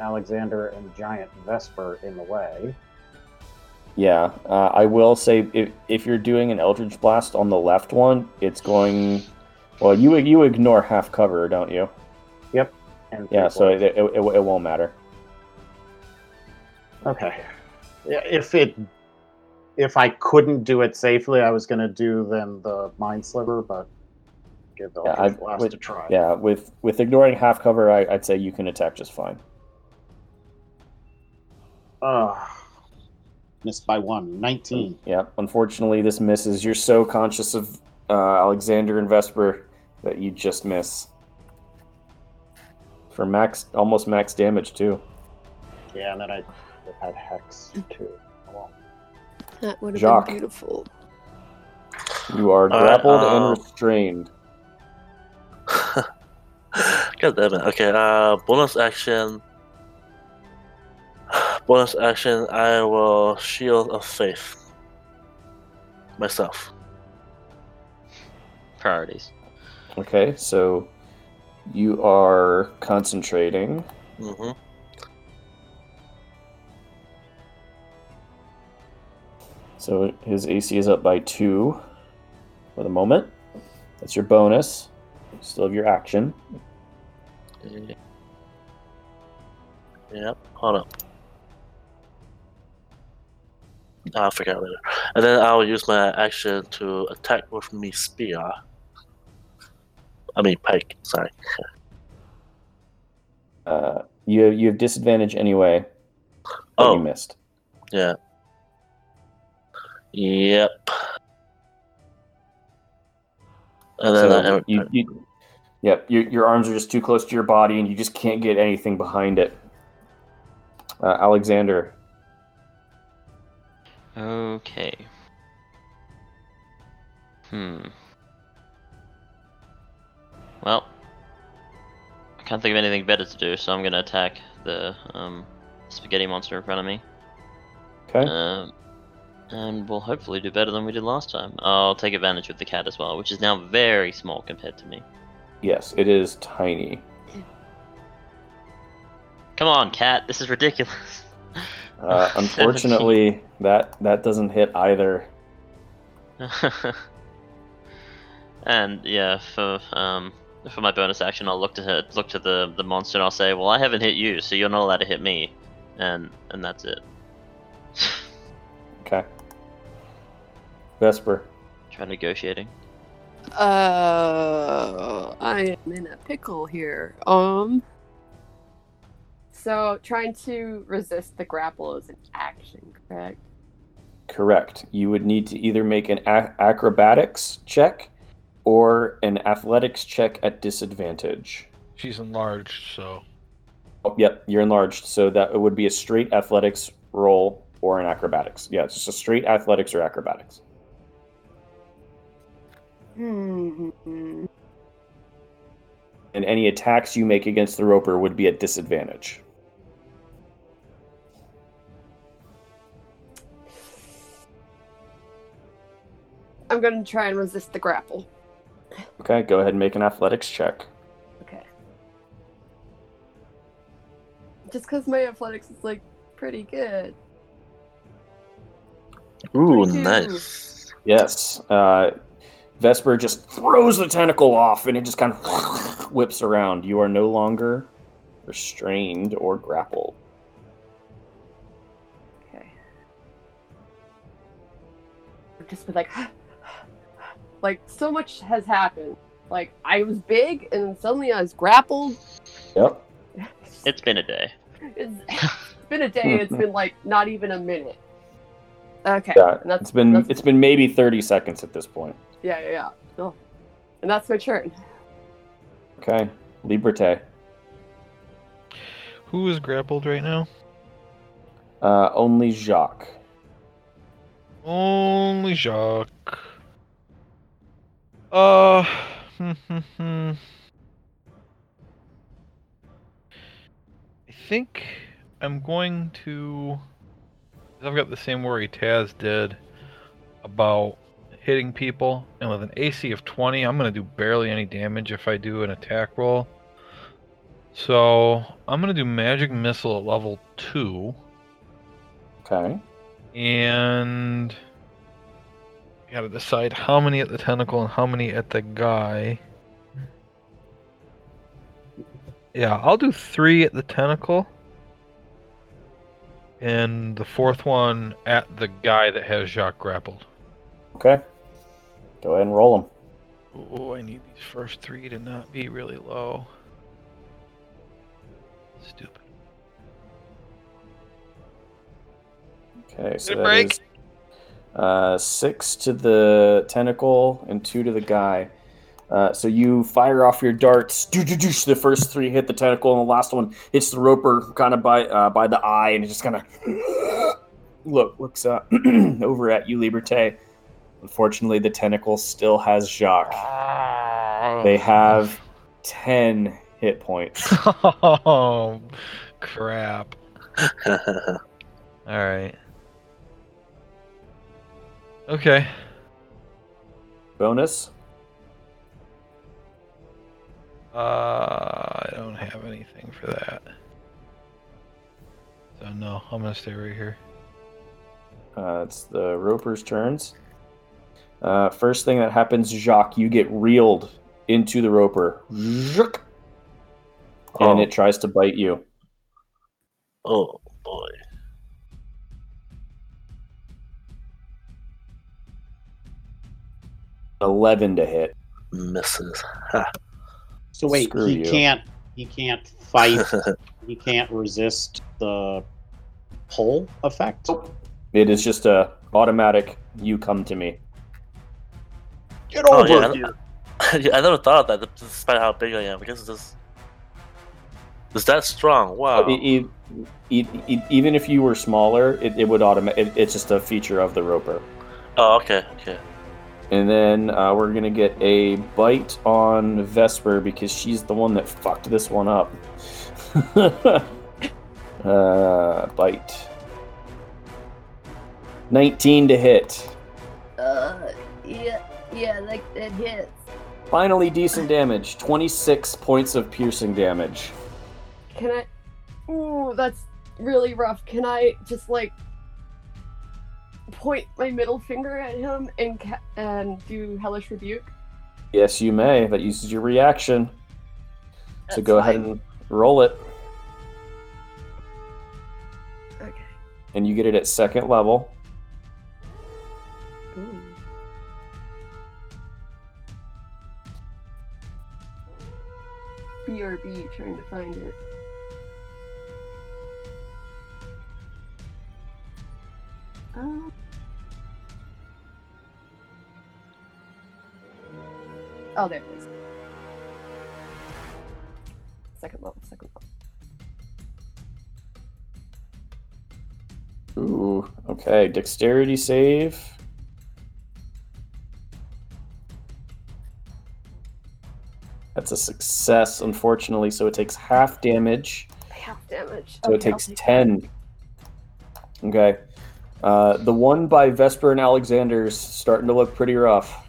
Alexander and giant Vesper in the way. Yeah, uh, I will say if, if you're doing an Eldritch Blast on the left one, it's going. Well, you you ignore half cover, don't you? And Yeah, so it, it, it, it won't matter. okay. Yeah, if it if I couldn't do it safely, I was going to do then the Mind Sliver, but give the Yeah, Eldritch I Blast would- a try. Yeah, with with ignoring half cover, I, I'd say you can attack just fine. Ugh. missed by one. 19. Yeah, unfortunately, this misses. You're so conscious of uh, Alexander and Vesper that you just miss for max, almost max damage too. Yeah, and then I had Hex too. Well, That would have Jacques. been beautiful. You are All right, grappled um, and restrained. God damn it. Okay, uh, bonus action. Bonus action, I will Shield of Faith. Myself. Priorities. Okay, so you are concentrating. Mm-hmm. So his AC is up by two for the moment. That's your bonus. Still have your action. Yep, hold up. I'll figure out later. And then I'll use my action to attack with me spear. I mean pike, sorry. Uh, you you have disadvantage anyway. Oh. you missed. Yeah. Yep. And then So I, you, you, yep, your, your arms are just too close to your body, and you just can't get anything behind it. Uh, Alexander, Okay. Hmm. Well, I can't think of anything better to do, so I'm gonna attack the um, spaghetti monster in front of me. okay? Um, and we'll hopefully do better than we did last time. I'll take advantage of the cat as well, which is now very small compared to me. Yes, it is tiny. Come on, cat! This is ridiculous. Uh, unfortunately, that that doesn't hit either. and yeah, for um for my bonus action, I'll look to her, look to the the monster and I'll say, "Well, I haven't hit you, so you're not allowed to hit me," and and that's it. Okay. Vesper, Try negotiating. Uh, I am in a pickle here. Um. So trying to resist the grapple is an action, correct? correct. You would need to either make an a- acrobatics check or an athletics check at disadvantage. She's enlarged, so Oh, yep, you're enlarged, so that it would be a straight athletics roll or an acrobatics. Yeah, it's just a straight athletics or acrobatics. Hmm. And any attacks you make against the roper would be at disadvantage. I'm gonna try and resist the grapple. Okay, go ahead and make an athletics check. Okay. Just because my athletics is like pretty good. Ooh, 22. nice. Yes. Uh, Vesper just throws the tentacle off and it just kind of whips around. You are no longer restrained or grappled. Okay. Just be like, like so much has happened. Like I was big and suddenly I was grappled. Yep. It's been a day. It's, it's been a day. It's been like not even a minute. Okay. Yeah, and that's, it's been that's- it's been maybe thirty seconds at this point. yeah, yeah, yeah. Oh. And that's my turn. Okay, Liberté. Who is grappled right now? Uh, only Jacques. Only Jacques. Uh. hmm, hmm, hmm. I think I'm going to. I've got the same worry Taz did about hitting people, and with an AC of 20, I'm going to do barely any damage if I do an attack roll. So I'm going to do Magic Missile at level 2. Okay. And I gotta decide how many at the tentacle and how many at the guy. Yeah, I'll do three at the tentacle. And the fourth one at the guy that has Jacques grappled. Okay. Go ahead and roll them. Oh, I need these first three to not be really low. Stupid. Okay, so Good that break. is, uh, six to the tentacle and two to the guy. Uh, so you fire off your darts. The first three hit the tentacle, and the last one hits the roper kind of by uh, by the eye, and it just kind of look looks uh, over at you, Liberté. Unfortunately, the tentacle still has Jacques. They have ten hit points. oh, crap. All right. Okay. Bonus. Uh, I don't have anything for that. So no, I'm gonna stay right here. Uh, it's the Roper's turns. Uh, first thing that happens, Jacques, you get reeled into the Roper. Zhuck. And Oh. it tries to bite you. oh boy. Eleven to hit. Misses. So wait, Screw he you. can't he can't fight he can't resist the pull effect? It is just a automatic. You come to me. Get Oh, over yeah, I- here. yeah, I never thought of that, despite how big I am. I guess it's just. Is that strong? Wow. E- e- e- even if you were smaller, it, it would automatic. It, it's just a feature of the Roper. Oh, okay, okay. And then uh, we're gonna get a bite on Vesper because she's the one that fucked this one up. uh, bite. 19 to hit. Uh, yeah, yeah, like it hits. Finally, decent damage. 26 points of piercing damage. Can I? Ooh, that's really rough. Can I just like point my middle finger at him and ca- and do hellish rebuke? Yes, you may. That uses your reaction. So That's go ahead and roll it. Okay. And you get it at second level. Ooh. BRB trying to find it. Uh, oh, there it is. Second level, second level. Ooh, okay. Dexterity save. That's a success, unfortunately. So it takes half damage. Half damage. So it Okay, I'll takes take 10. Okay. Uh, the one by Vesper and Alexander's starting to look pretty rough.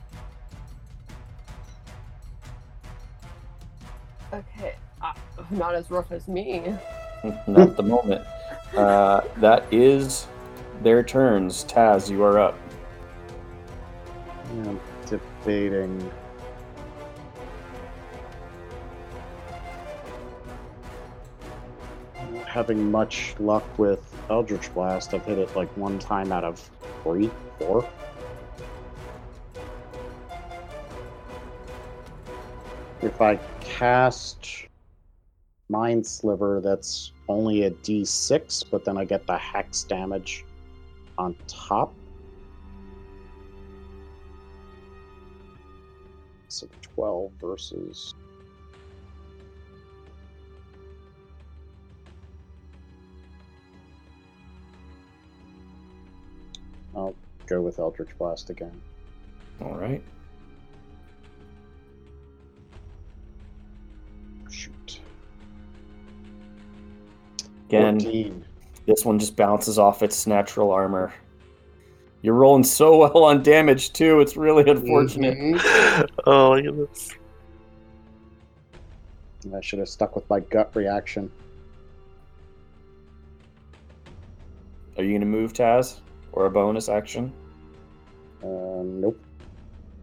Not as rough as me. Not at the moment. Uh, that is their turns. Taz, you are up. I'm debating. Not Having much luck with Eldritch Blast, I've hit it like one time out of three, four. If I cast mind sliver that's only a d6, but then I get the hex damage on top. So 12 versus. I'll go with Eldritch Blast again. All right. Again, 14. this one just bounces off its natural armor. You're rolling so well on damage too. It's really unfortunate. Mhm. oh my goodness. I should have stuck with my gut reaction. Are you going to move, Taz, or a bonus action? Uh, nope.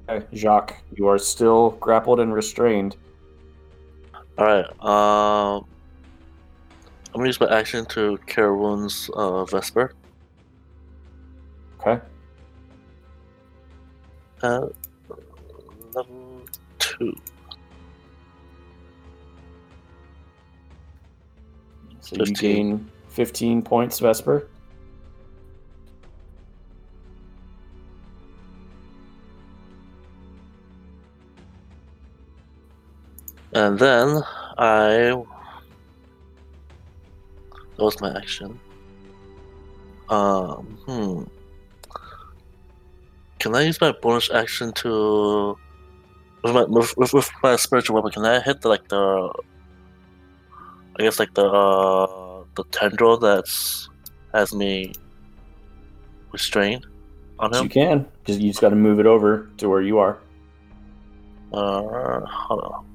Okay, Jacques, you are still grappled and restrained. Alright, um. I'm gonna use my action to cure wounds uh, Vesper. Okay. Uh, level 2. So you gain 15 points, Vesper. And then I. That was my action. Um, hmm. Can I use my bonus action to. With my, with, with, with my spiritual weapon, can I hit the, like the. I guess like the uh, the tendril that's has me restrained on Yes, you can. Just you just got to move it over to where you are. Uh, hold on.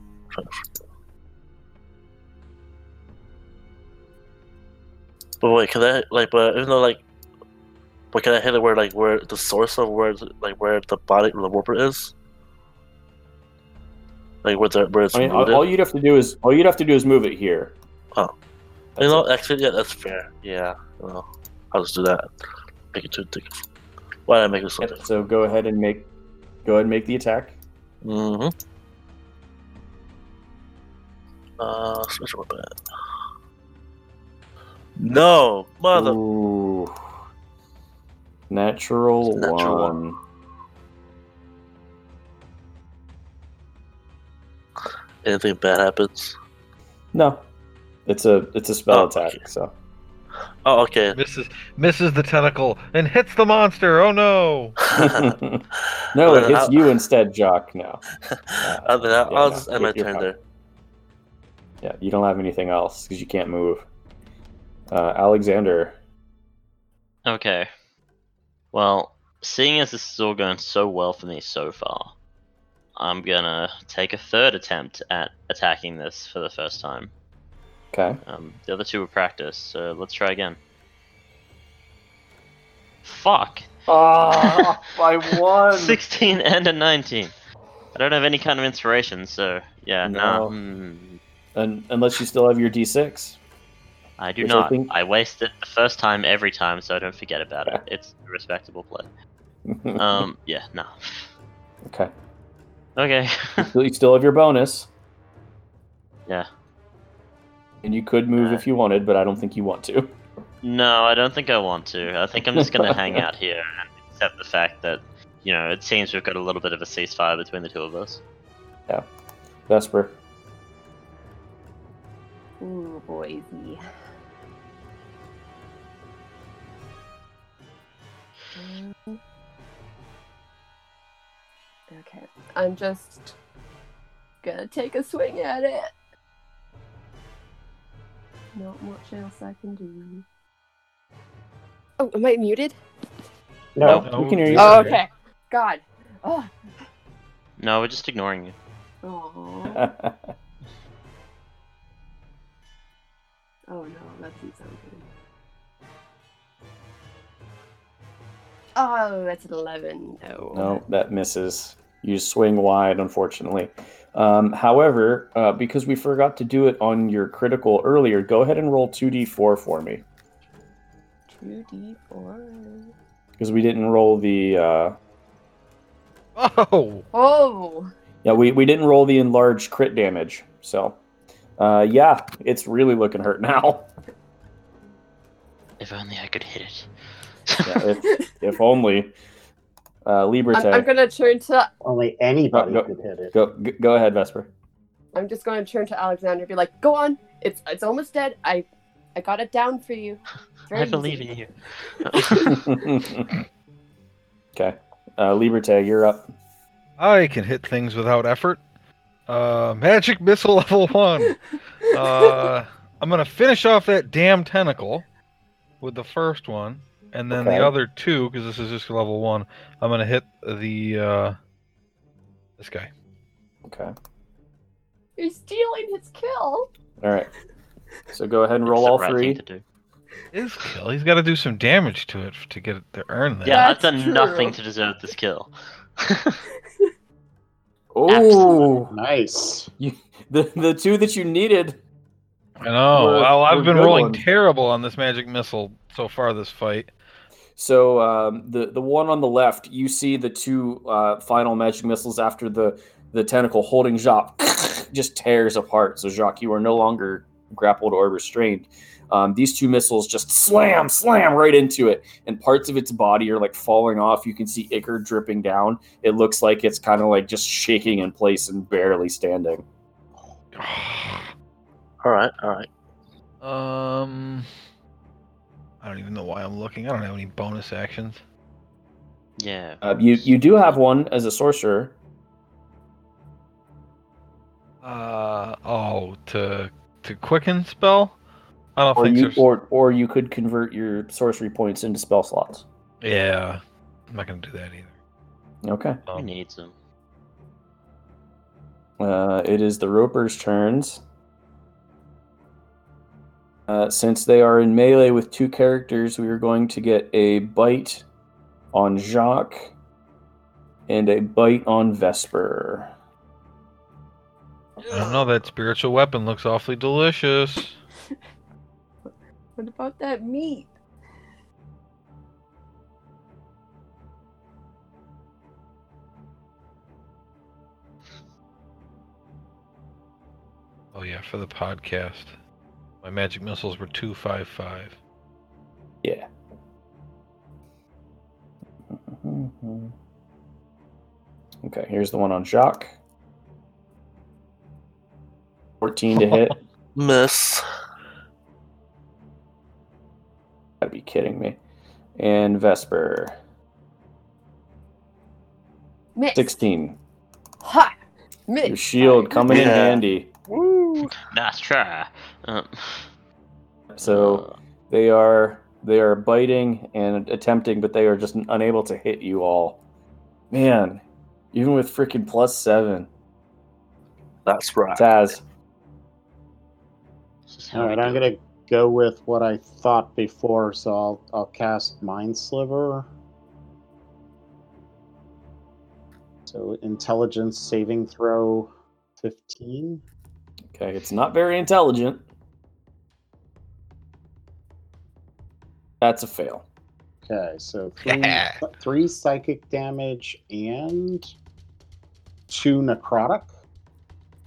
But wait, can I like? But even though like, but can I hit it where like where the source of where like where the body of the roper is? Like where the where it's I mean, all, all you'd have to do is all you'd have to do is move it here. Oh. That's you know, it. actually, yeah, that's fair. Yeah, well, I'll just do that. Make it too thick. Why did I make it so Yep, so go ahead and make go ahead and make the attack. Mm-hmm. Uh, special weapon. No, mother. Ooh. Natural, Natural one. Anything bad happens? No. It's a it's a spell Oh, attack, okay. so Oh, okay. Misses misses the tentacle and hits the monster. Oh no! No, it Uh, hits I'll- you instead, Jock. No. I'll, Yeah, I'll no, just end my turn there. Yeah, you don't have anything else because you can't move. Uh, Alexander. Okay. Well, seeing as this is all going so well for me so far, I'm gonna take a third attempt at attacking this for the first time. Okay. Um, the other two were practice, so let's try again. Fuck! Ah, by one. 16 and a 19. I don't have any kind of inspiration, so yeah, No. no. mm, Un unless you still have your D6. I do Which I not. think- I waste it the first time every time, so I don't forget about it. It's a respectable play. Um, yeah, no. okay. Okay. So you still have your bonus, yeah. and you could move Uh, if you wanted, but I don't think you want to. No, I don't think I want to. I think I'm just gonna hang out here and accept the fact that, you know, it seems we've got a little bit of a ceasefire between the two of us. Yeah. Vesper. Ooh, boysy. Okay, I'm just gonna take a swing at it. Not much else I can do. Oh, am I muted? No, No, we can hear you. Oh, okay. God. Oh. No, we're just ignoring you. Aw. Oh no, that doesn't sound good. Oh, that's an 11. No. no, that misses. You swing wide, unfortunately. Um, however, uh, because we forgot to do it on your critical earlier, go ahead and roll 2d4 for me. 2d4. Because we didn't roll the. Uh, Oh, Oh! yeah, we, we didn't roll the enlarged crit damage. So, uh, yeah, it's really looking hurt now. If only I could hit it. Yeah, if, if only. Uh, I'm, Liberté. I'm gonna turn to. Only anybody No, no. could hit it. Go, go ahead, Vesper. I'm just gonna turn to Alexander and be like, "Go on, it's it's almost dead. I I got it down for you. Very I believe easy." in you. okay. Uh, Liberté, you're up. I can hit things without effort. Uh, magic missile level one. Uh, I'm gonna finish off that damn tentacle with the first one, and then Okay. the other two, because this is just level one. I'm gonna hit the uh, this guy. Okay. You're stealing his kill. All right. So go ahead and roll It's the all right three. thing to do. His kill. He's got to do some damage to it to get it to earn that. Yeah, I've That's done nothing to deserve this kill. Oh, Nice. you, the the two that you needed. I know. We're- well, I've been rolling ones. terrible on this magic missile so far this fight. So um, the the one on the left, you see the two uh, final magic missiles after the the tentacle holding Jacques just tears apart. So Jacques, you are no longer grappled or restrained. Um, these two missiles just slam, slam right into it, and parts of its body are like falling off. You can see ichor dripping down. It looks like it's kind of like just shaking in place and barely standing. All right, all right. Um, I don't even know why I'm looking. I don't have any bonus actions. yeah. Uh, you you do have one as a sorcerer. Uh oh, to to quicken spell. I don't Or think you, there's. or or you could convert your sorcery points into spell slots. Yeah, I'm not gonna do that either. Okay. We Um, need some. Uh, it is the Ropers' turns. Uh, since they are in melee with two characters, we are going to get a bite on Jacques and a bite on Vesper. I don't know. That spiritual weapon looks awfully delicious. What about that meat? Oh yeah, for the podcast, my magic missiles were two five five. Yeah. Mm-hmm. Okay, here's the one on Jacques. 14 to hit. Miss. Gotta be kidding me. And Vesper. Miss. 16. Ha! Miss. Your shield coming in Yeah. Handy. Nice try. Um, So they are they are biting and attempting, but they are just unable to hit you all. Man, even with freaking plus seven. That's right. Taz. this is how All we right, I'm gonna go with what I thought before, so I'll I'll cast Mind Sliver. So intelligence saving throw, fifteen. Okay, it's not very intelligent. That's a fail. Okay, so three three psychic damage and two necrotic.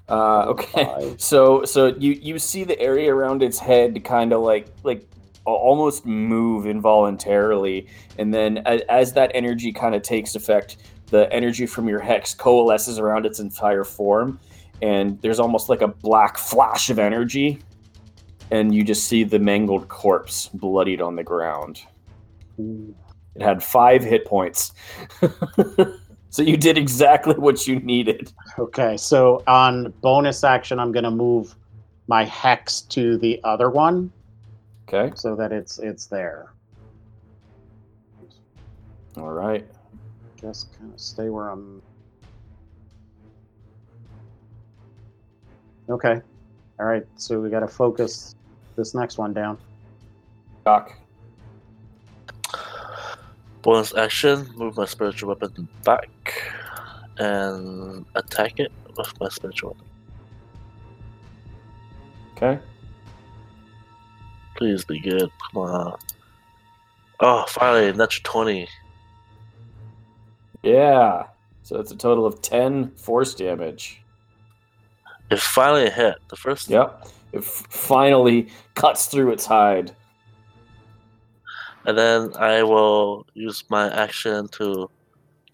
Uh, okay. Five. So so you you see the area around its head kind of like like almost move involuntarily, and then as, as that energy kind of takes effect, the energy from your hex coalesces around its entire form, and there's almost like a black flash of energy, and you just see the mangled corpse bloodied on the ground. It had five hit points. so you did exactly what you needed. Okay, so on bonus action, I'm gonna move my hex to the other one Okay. so that it's it's there. All right. Just kind of stay where I'm. Okay. All right. So we got to focus this next one down. Doc. Bonus action, move my spiritual weapon back and attack it with my spiritual weapon. Okay. Please be good. Come on. Oh, finally, natural 20. Yeah. So that's a total of 10 force damage. It finally hit. The first Yep. It f- finally cuts through its hide. And then I will use my action to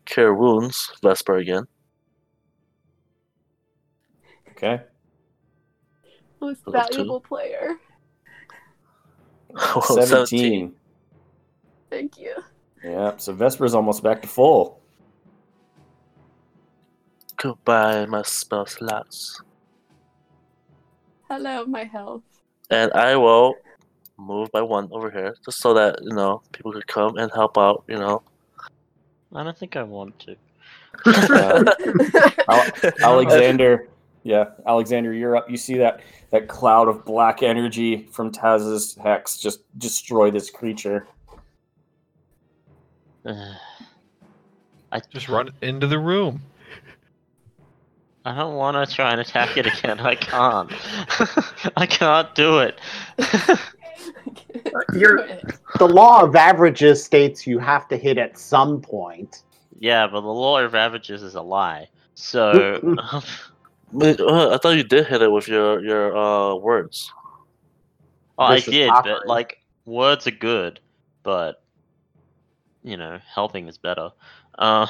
cure wounds Vesper again. Okay. Most Level two. valuable player. 17. Thank you. Yeah, so Vesper's almost back to full. Goodbye, my spell slots. Hello, my health. And I will move by one over here, just so that you know people could come and help out. You know. I don't think I want to. Uh, Alexander, yeah, Alexander, you're up. You see that that cloud of black energy from Taz's hex just destroy this creature. I Just run into the room. I don't want to try and attack it again. I can't. I can't do it. You're- The law of averages states you have to hit at some point. yeah, but the law of averages is a lie. So Wait, uh, I thought you did hit it with your your uh, words. I did, mockery. but like words are good, but you know, helping is better. Um,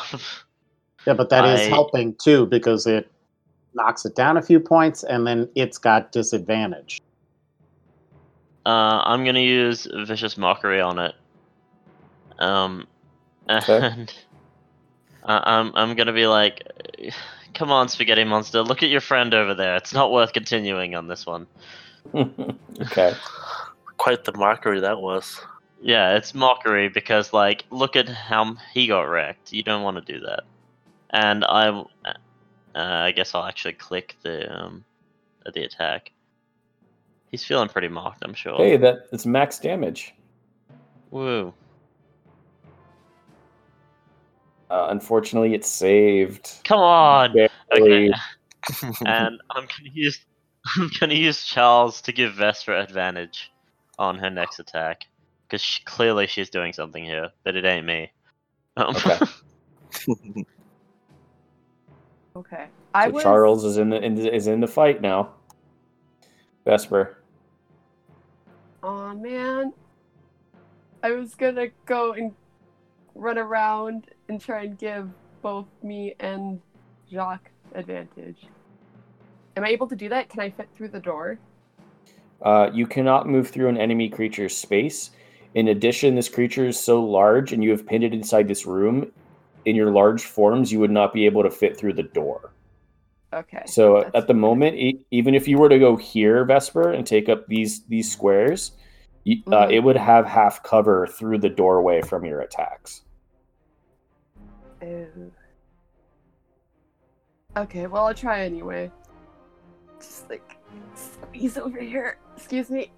Yeah, but that is I- helping too because it knocks it down a few points and then it's got disadvantage. Uh, I'm gonna use vicious mockery on it. Um, Okay. and I I'm I'm gonna be like, "Come on, spaghetti monster, look at your friend over there. It's not worth continuing on this one." okay. Quite the mockery that was. Yeah, it's mockery because like, look at how he got wrecked. You don't want to do that. And I, uh, I guess I'll actually click the um, the attack. He's feeling pretty mocked, I'm sure. Hey, that it's max damage. Woo. Uh, unfortunately, it's saved. Come on. Okay. And I'm gonna use I'm gonna use Charles to give Vesper advantage on her next attack because she, clearly she's doing something here, but it ain't me. Um, Okay. Okay. I So was Charles is in the in, the- is in the fight now. Vesper. Oh man. I was gonna go and run around and try and give both me and Jacques advantage. Am I able to do that? Can I fit through the door? Uh, you cannot move through an enemy creature's space. In addition, this creature is so large, and you have pinned it inside this room. In your large forms, you would not be able to fit through the door. Okay. So uh, at the moment, e- even if you were to go here, Vesper, and take up these these squares, uh, Mhm. it would have half cover through the doorway from your attacks. Ew. Okay, well I'll try anyway. Just like squeeze over here. Excuse me.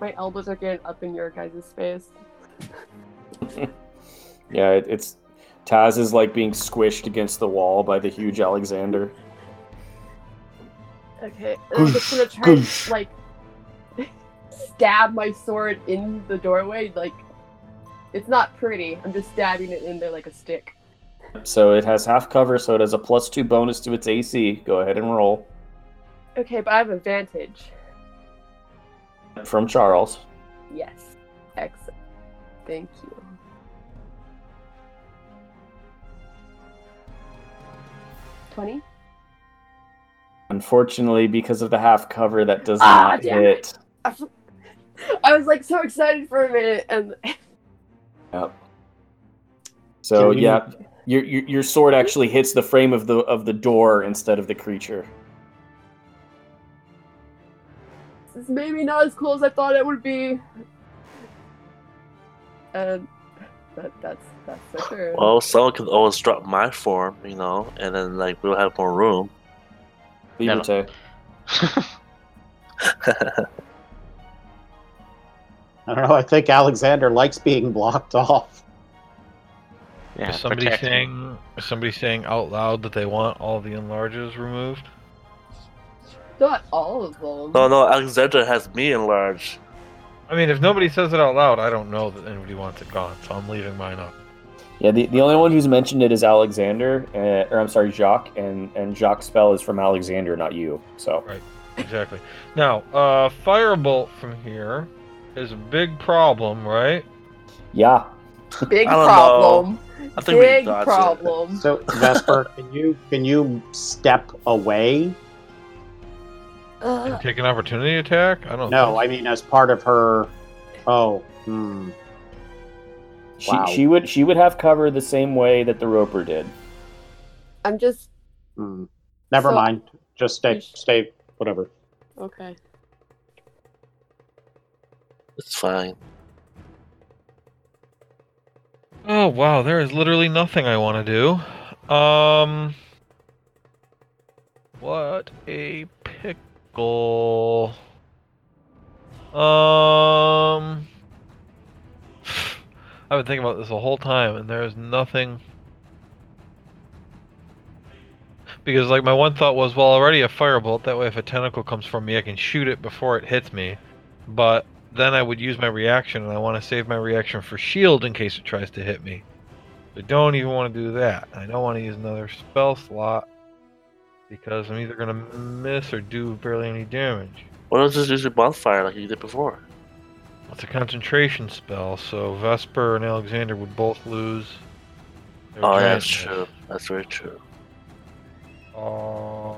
My elbows are getting up in your guys' space. Yeah, it, it's Taz is like being squished against the wall by the huge Alexander. Okay, I'm just gonna try to like stab my sword in the doorway. Like it's not pretty. I'm just stabbing it in there like a stick. So it has half cover, so it has a plus two bonus to its AC. Go ahead and roll Okay, but I have advantage. from Charles. Yes. Excellent. Thank you. Twenty. Unfortunately, because of the half cover, that does Ah, not damn hit. I was like so excited for a minute, and Yep. So we- yeah, your, your your sword actually hits the frame of the of the door instead of the creature. this is maybe not as cool as I thought it would be. And that, that's that's for sure. Well, someone could always drop my form, you know, and then like we'll have more room. Never. Liberté. I don't know. I think Alexander likes being blocked off. yeah, is somebody protect me. saying is somebody saying out loud that they want all the enlarges removed? not all of them. no, no, Alexander has me enlarged. I mean, if nobody says it out loud, I don't know that anybody wants it gone, so I'm leaving mine up. Yeah, the, the only one who's mentioned it is Alexander, uh, or I'm sorry, Jacques, and and Jacques' spell is from Alexander, not you. So right, Exactly. Now, uh, firebolt from here is a big problem, right? yeah, Big I problem. I think we Big dodged it. problem. So Vesper, can you can you step away? Uh, Take an opportunity attack? I don't know. No, think- I mean as part of her. Oh, hmm. She, Wow. she would she would have cover the same way that the roper did. I'm just hmm. Never So- mind. Just stay, sh- stay, whatever. okay. It's fine. Oh wow, there is literally nothing I want to do. Um, what a pickle. Um, I've been thinking about this the whole time, and there is nothing. Because like my one thought was, well, already a firebolt. That way, if a tentacle comes from me, I can shoot it before it hits me. But then I would use my reaction, and I want to save my reaction for shield in case it tries to hit me. I don't even want to do that. I don't want to use another spell slot because I'm either gonna miss or do barely any damage. What just use your bonfire like you did before? It's a concentration spell, so Vesper and Alexander would both lose. their Oh, yeah, that's true. That's very true. Uh,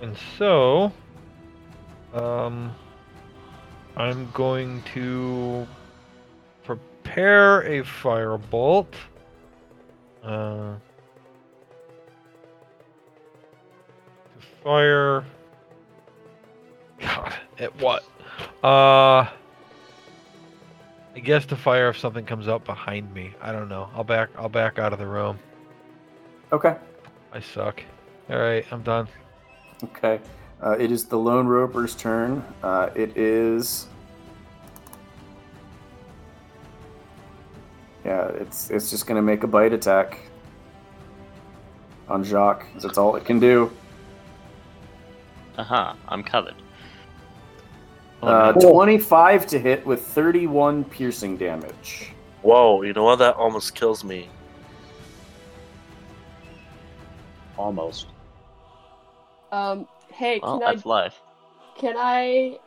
and so, um, I'm going to prepare a firebolt. Uh, fire. God, at what? Uh, I guess to fire if something comes up behind me. I don't know. I'll back. I'll back out of the room. Okay. I suck. All right, I'm done. Okay. Uh, it is the lone roper's turn. Uh, it is. Yeah, it's it's just gonna make a bite attack on Jacques. That's all it can do. Aha, I'm covered. Oh, Uh, no. 25 to hit with 31 piercing damage. Whoa, you know what? That almost kills me. Almost. Um. Hey, well, can I life. can I?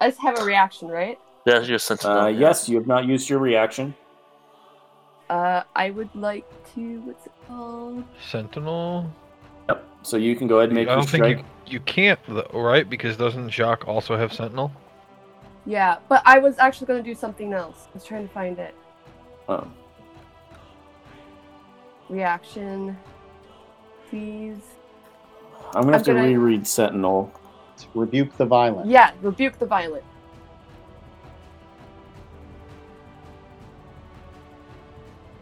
I just have a reaction, right? Yeah, you're sentinel. Uh, yes, you have not used your reaction. Uh, I would like to. What's it called? Sentinel. Yep. So you can go ahead and make I your strike. you, you can't, though, right? Because doesn't Jacques also have Sentinel? Yeah, but I was actually going to do something else. I was trying to find it. Oh. Reaction. Please. I'm gonna have I'm to gonna- reread Sentinel. Rebuke the violent. Yeah, rebuke the violent.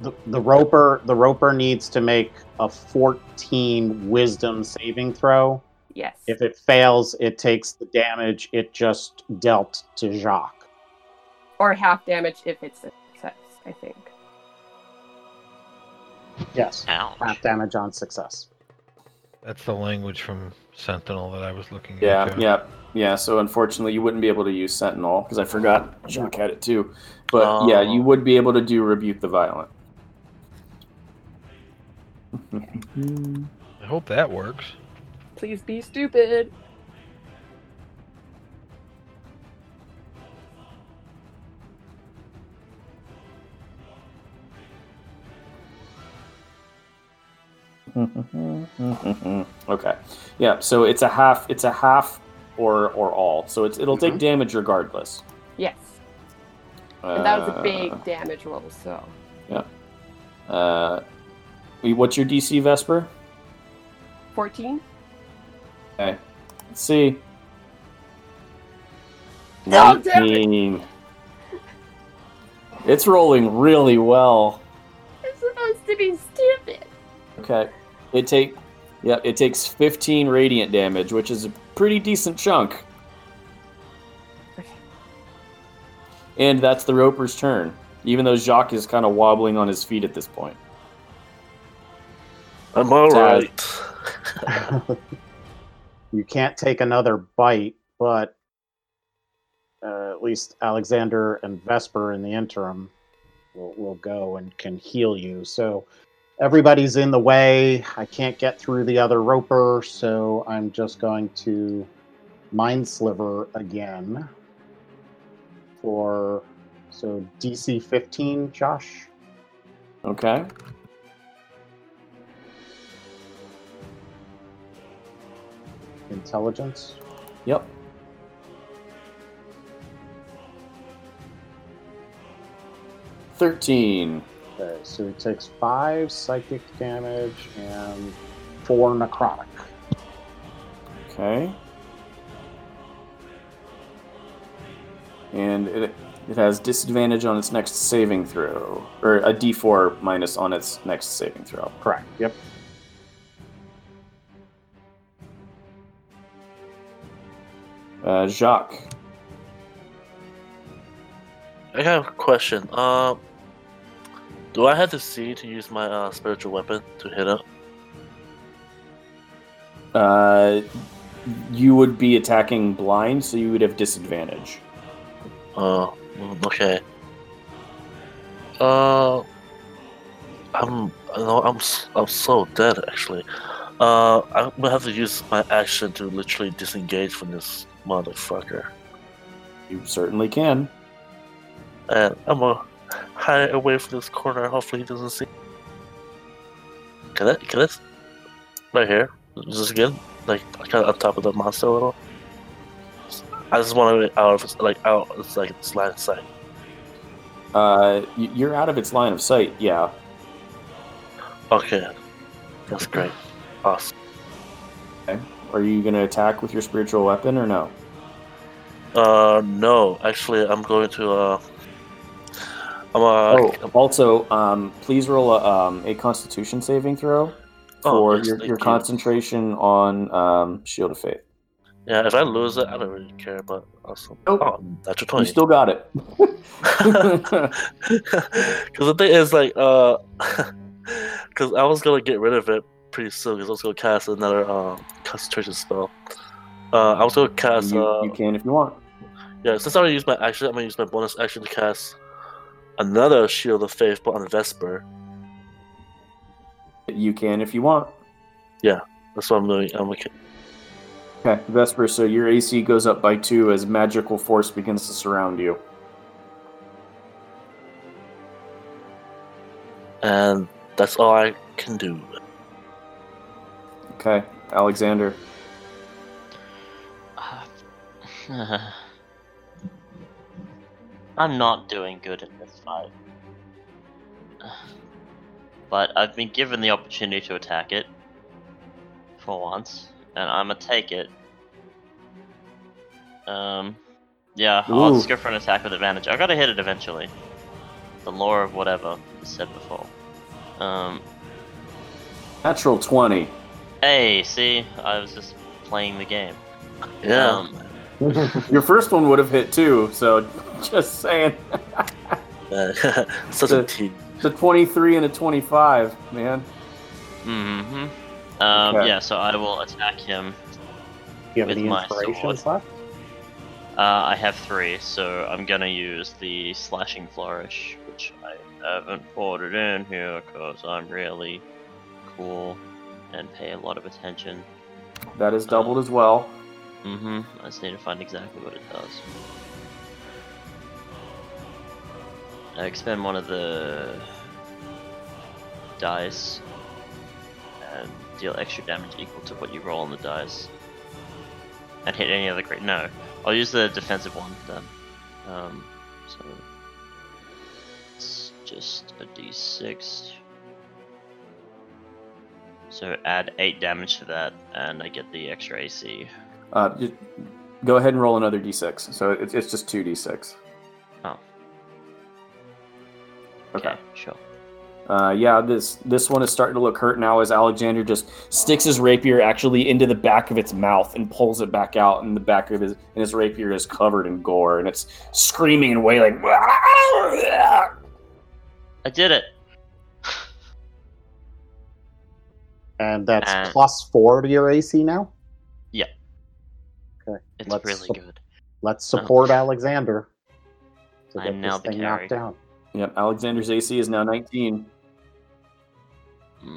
The, the roper the roper needs to make a 14 wisdom saving throw. Yes. If it fails, it takes the damage it just dealt to Jacques. or half damage if it's a success. I think. Yes. Ouch. Half damage on success. That's the language from Sentinel that I was looking Yeah, into. yeah, yeah. So unfortunately, you wouldn't be able to use Sentinel because I forgot Jacques had it too. But yeah, Oh. you would be able to do Rebuke the Violent. I hope that works. Please be stupid. okay. Yeah. So it's a half. It's a half or or all. So it's it'll take Mhm. damage regardless. Yes. And that was a Uh, big damage roll. So Yeah. Uh, what's your DC, Vesper? fourteen. Okay. Let's see. Oh, damn it. 19. It's rolling really well. It's supposed to be stupid. Okay. It take yeah, it takes 15 radiant damage, which is a pretty decent chunk. Okay. And that's the Roper's turn, even though Jacques is kind of wobbling on his feet at this point. I'm alright. you can't take another bite, but uh, at least Alexander and Vesper in the interim will, will go and can heal you. So everybody's in the way. I can't get through the other roper, so I'm just going to Mind Sliver again for so DC 15, Josh. Okay. Intelligence. Yep. Thirteen. Okay, so he takes five psychic damage and four necrotic. Okay. And it it has disadvantage on its next saving throw, or a D4 minus on its next saving throw. Correct. Yep. Uh, Jacques. I have a question. Um, do I have to see to use my uh, spiritual weapon to hit it? Uh, you would be attacking blind, so you would have disadvantage. Uh, mm, okay. Uh, I'm, know I'm, I'm so dead actually. Uh, I'm gonna have to use my action to literally disengage from this motherfucker, You certainly can. and I'm gonna hide away from this corner. Hopefully, he doesn't see. Can I? Can I? s- Right here. Is this good? like kind of on top of the monster a little. I just want to be out of its- like out. It's like its line of sight. Uh, you're out of its line of sight. Yeah. Okay, that's great. Awesome. Okay. Are you to attack with your spiritual weapon or no? Uh, no, actually, I'm going to. Uh, I'm uh. oh, also, um, please roll a, um, a Constitution saving throw Oh, for yes, your, your you. concentration on um, Shield of Faith. Yeah, if I lose it, I don't really care. But awesome. Nope. Oh, that's your You still got it. Because the thing is, like, uh, because I was gonna get rid of it pretty soon. Because I was gonna cast another uh, concentration spell. Uh, I was gonna cast. you, uh, you can if you want. Yeah, since I already used my action, I'm gonna use my bonus action to cast another Shield of Faith, but on Vesper. You can if you want. Yeah, that's what I'm doing. I'm okay. Okay, Vesper, so your AC goes up by two as magical force begins to surround you. and that's all I can do. Okay, Alexander. Uh, I'm not doing good in this fight. But I've been given the opportunity to attack it. For once. And I'm gonna take it. Um, yeah, I'll just go for an attack with advantage. I gotta hit it eventually. The law of whatever was said before. Um, Natural 20. hey, see, I was just playing the game. Yeah. Um, Your first one would have hit too, so just saying. Such a team. The 23 and a 25, man. Mm-hmm. Um, Okay. Yeah, so I will attack him. Do you have With any my inspirations sword. left? Uh, I have three, so I'm gonna use the slashing flourish, which I haven't ordered in here because I'm really cool and pay a lot of attention. That is doubled as well. Mm-hmm. I just need to find exactly what it does. I expend one of the dice and deal extra damage equal to what you roll on the dice. And hit any other great. No, I'll use the defensive one then. Um, so it's just a d6. So add eight damage to that, and I get the extra AC. Uh, ju- go ahead and roll another d6. So it's, it's just 2d6. Oh. Okay. sure. Uh, yeah, this this one is starting to look hurt now as Alexander just sticks his rapier actually into the back of its mouth and pulls it back out, and the back of his and his rapier is covered in gore, and it's screaming and wailing. I did it. And that's Uh, plus four to your AC now? It's Let's really sup- good. Let's support Alexander to I'm now this the thing knocked down. Yep, Alexander's AC is now 19. Hmm.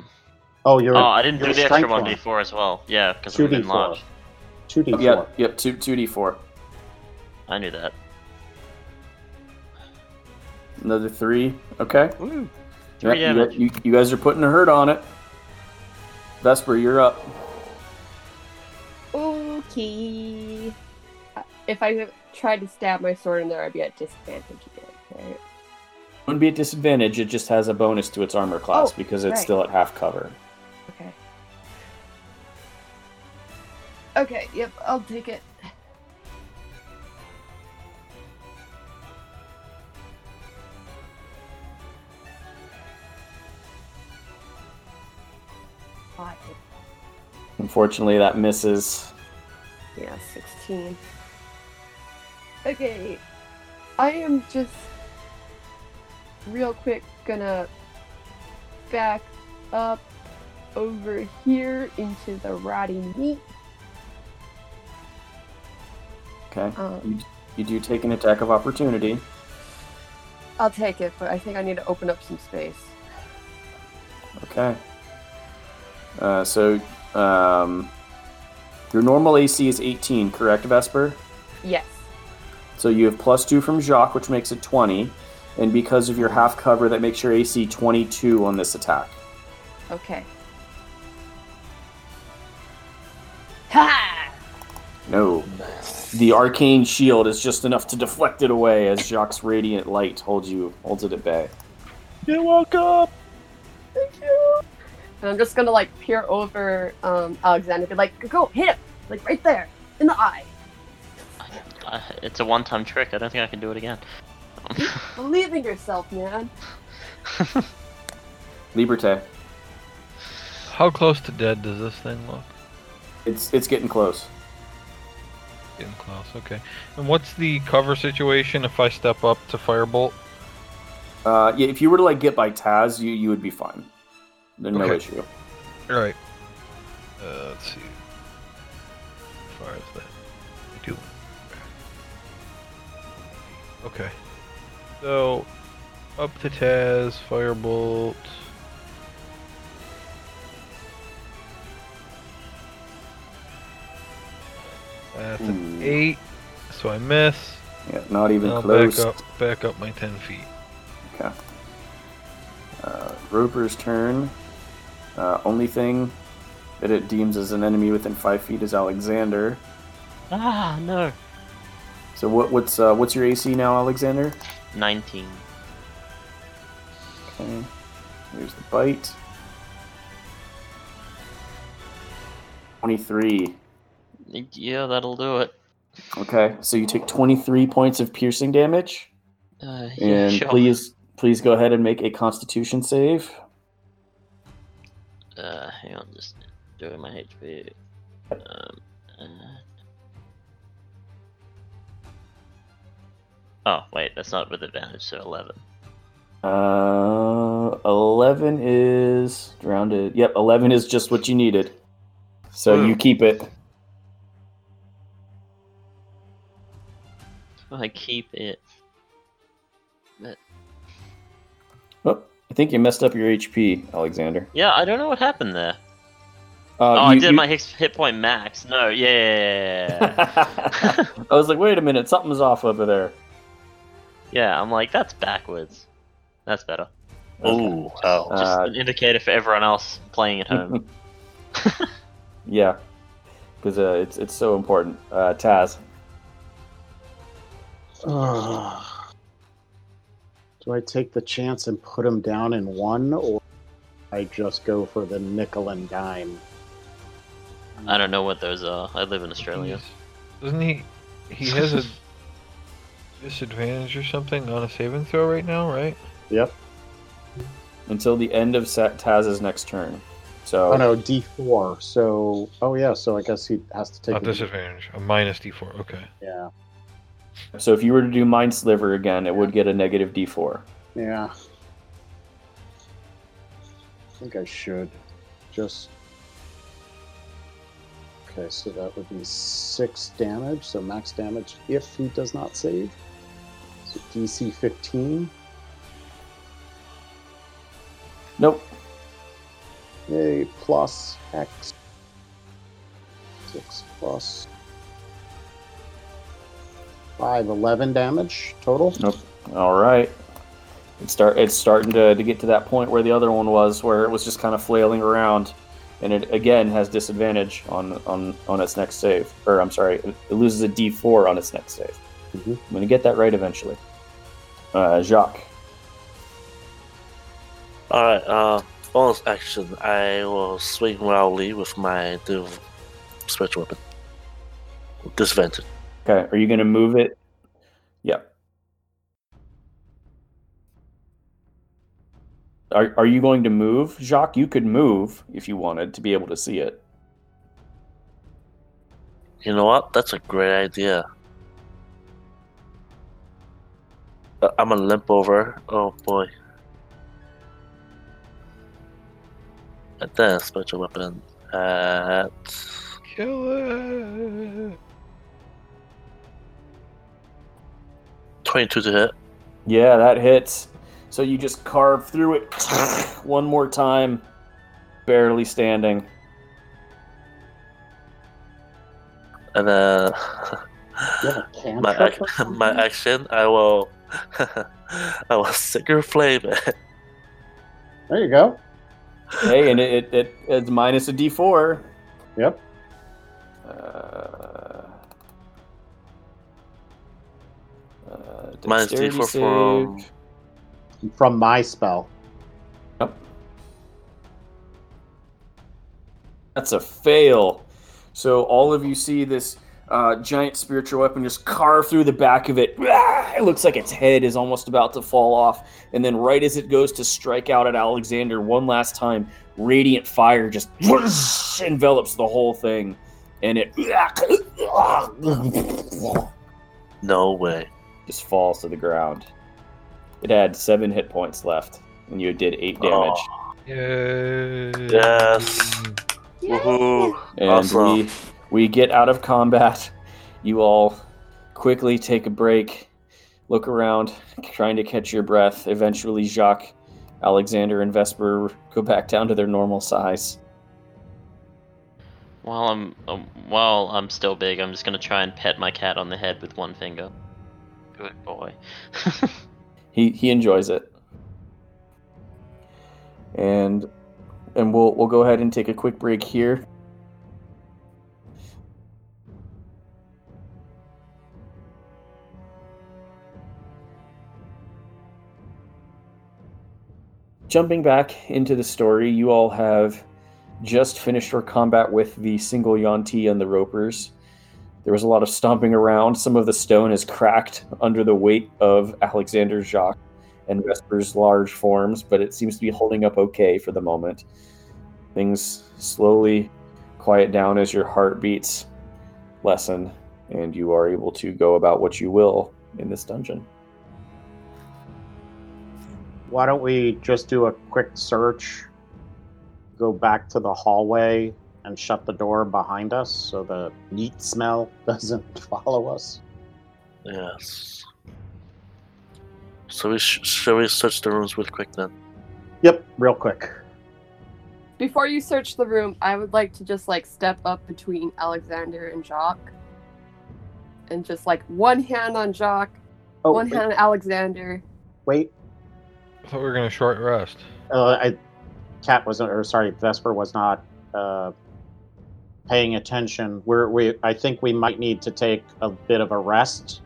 Oh, you're Oh, I didn't do the extra one one. d4 as well. Yeah, because I'm 2d4. 2d4. Yep, yep, two two d4. I knew that. Another three. Okay. Woo. Three Yep, you- damage. You, you guys are putting a hurt on it. Vesper, you're up. Okay. If I tried to stab my sword in there, I'd be at disadvantage again. Right? Wouldn't be at disadvantage. It just has a bonus to its armor class Oh, because it's right. still at half cover. Okay. Okay. Yep. I'll take it. Unfortunately, that misses. Yeah, 16. Okay. I am just real quick gonna back up over here into the rotting meat. Okay. Um, You, you do take an attack of opportunity. I'll take it, but I think I need to open up some space. Okay. Uh, so, um, your normal AC is 18, correct, Vesper? Yes. So you have plus two from Jacques, which makes it 20. And because of your half cover, that makes your AC 22 on this attack. Okay. Ha! No. The arcane shield is just enough to deflect it away as Jacques' radiant light holds you holds it at bay. You're welcome. Thank you. And I'm just gonna like peer over um, Alexander, be like, go hit him, like right there in the eye. Uh, it's a one-time trick. I don't think I can do it again. Believe in yourself, man. Liberté. How close to dead does this thing look? It's it's getting close. Getting close. Okay. And what's the cover situation if I step up to firebolt? Uh, yeah, if you were to like get by Taz, you you would be fine. There's no issue. All right. Uh, let's see. How far is that? Okay. So, up to Taz, firebolt. That's an Ooh. eight, so I miss. Yeah, not even I'll close. back up, back up my ten feet. Okay. Uh, Roper's turn. Uh, only thing that it deems as an enemy within five feet is Alexander. ah, no. So what what's uh, what's your AC now, Alexander? 19. Okay. Here's the bite. Twenty-three. Yeah, that'll do it. Okay, so you take twenty-three points of piercing damage, Uh, yeah, and sure. please please go ahead and make a Constitution save. Uh, hang on, just doing my HP. Um, uh... Oh, wait, that's not with advantage, so 11. Uh, eleven is rounded. Yep, eleven is just what you needed. So you keep it. I keep it. Oh, I think you messed up your HP, Alexander. Yeah, I don't know what happened there. Uh, oh, I you- did you- my hit, hit point max. No, yeah. I was like, wait a minute, something's off over there. Yeah, I'm like, that's backwards. That's better. Ooh, wow. Just Uh, an indicator for everyone else playing at home. Yeah, because uh, it's it's so important. Uh, Taz. Do I take the chance and put him down in one, or I just go for the nickel and dime? I don't know what those are. I live in Australia. Doesn't he? He has a disadvantage or something on a saving throw right now, right? Yep. Until the end of Sa- Taz's next turn. So Oh no, D four. So oh yeah, so I guess he has to take. Not a- disadvantage. A minus D4. Okay. Yeah, so if you were to do Mind Sliver again, it would get a negative D4. yeah. I think I should just. Okay, so that would be six damage. So max damage if he does not save. DC fifteen. Nope. A plus X. 6 plus 5, 11 damage total. Nope. All right. It's start it's starting to, to get to that point where the other one was, where it was just kind of flailing around, and it again has disadvantage on on on its next save. Or I'm sorry, it, it loses a D4 on its next save. Mhm. I'm gonna get that right eventually. Uh, Jacques. Alright, uh, bonus action. I will swing wildly with my div- special weapon. Disadvantage. Okay, are you gonna move it? Yep. Are, are you going to move, Jacques? You could move if you wanted to be able to see it. You know what? That's a great idea. Uh, I'm gonna limp over. Oh boy. And then special weapon at Kill it. 22 to hit. Yeah, that hits. So you just carve through it one more time, barely standing. And then uh, You my cantrip or ac- my action, I will I will Sacred Flame it. There you go. hey, and it, it, it it's minus a d4. Yep. Uh, uh, Minus dexterity D4 from- From my spell. Yep. That's a fail. So all of you see this uh, giant spiritual weapon just carve through the back of it. Ah, It looks like its head is almost about to fall off. And then, right as it goes to strike out at Alexander one last time, radiant fire just envelops the whole thing. And it No way. just falls to the ground. It had seven hit points left, and you did eight damage. Oh, Yay. Yes. Woohoo. and Awesome. we we get out of combat. You all quickly take a break, look around, trying to catch your breath. Eventually, Jacques, Alexander, and Vesper go back down to their normal size. While I'm um, while I'm still big, I'm just gonna try and pet my cat on the head with one finger. Good boy. He he enjoys it, and and we'll we'll go ahead and take a quick break here. Jumping back into the story, you all have just finished your combat with the single Yuan-ti and the Ropers. There was a lot of stomping around. Some of the stone is cracked under the weight of Alexander Jacques and Vesper's large forms, but it seems to be holding up okay for the moment. Things slowly quiet down as your heartbeats lessen, and you are able to go about what you will in this dungeon. Why don't we just do a quick search, go back to the hallway, and shut the door behind us so the meat smell doesn't follow us? Yes. So we sh- shall we search the rooms real quick then? Yep, real quick. Before you search the room, I would like to just like step up between Alexander and Jacques. And just like one hand on Jacques, Oh, one wait, hand on Alexander. wait. I thought we were gonna short rest. Uh, I, Cat wasn't, or sorry, Vesper was not uh, paying attention. We're, we, I think we might need to take a bit of a rest.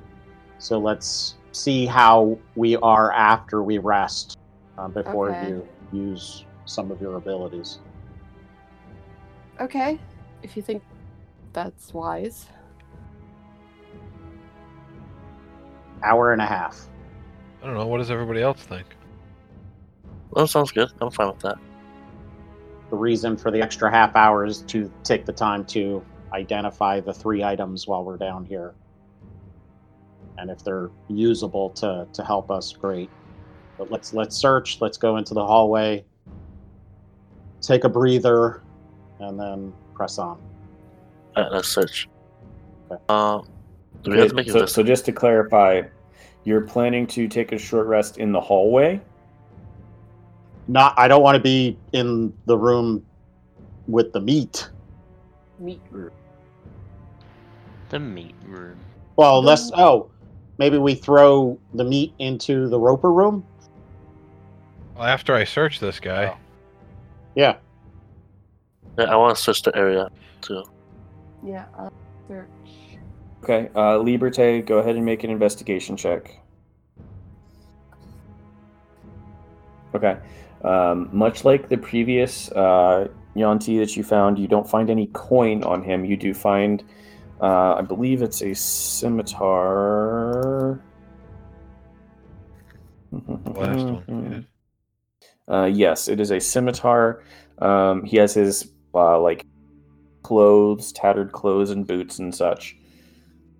So let's see how we are after we rest uh, before Okay. you use some of your abilities. Okay, if you think that's wise. Hour and a half. I don't know. What does everybody else think? Well, sounds good. I'm fine with that. The reason for the extra half hour is to take the time to identify the three items while we're down here. And if they're usable to, to help us, great. But let's let's search, let's go into the hallway, take a breather, and then press on. Alright, let's search. Okay. Uh, do we have to Okay, make so, so just to clarify, you're planning to take a short rest in the hallway? Not I don't want to be in the room with the meat. Meat room. the meat room. Well, unless oh, maybe we throw the meat into the roper room. Well, after I search this guy, Oh. Yeah. Yeah, I want to search the area too. Yeah, I'll search. Okay, uh, Liberté, go ahead and make an investigation check. Okay. Um, much like the previous uh, Yuan-ti that you found, you don't find any coin on him. You do find, uh, I believe it's a scimitar. last one. Uh, yes, it is a scimitar. Um, he has his uh, like clothes, tattered clothes and boots and such.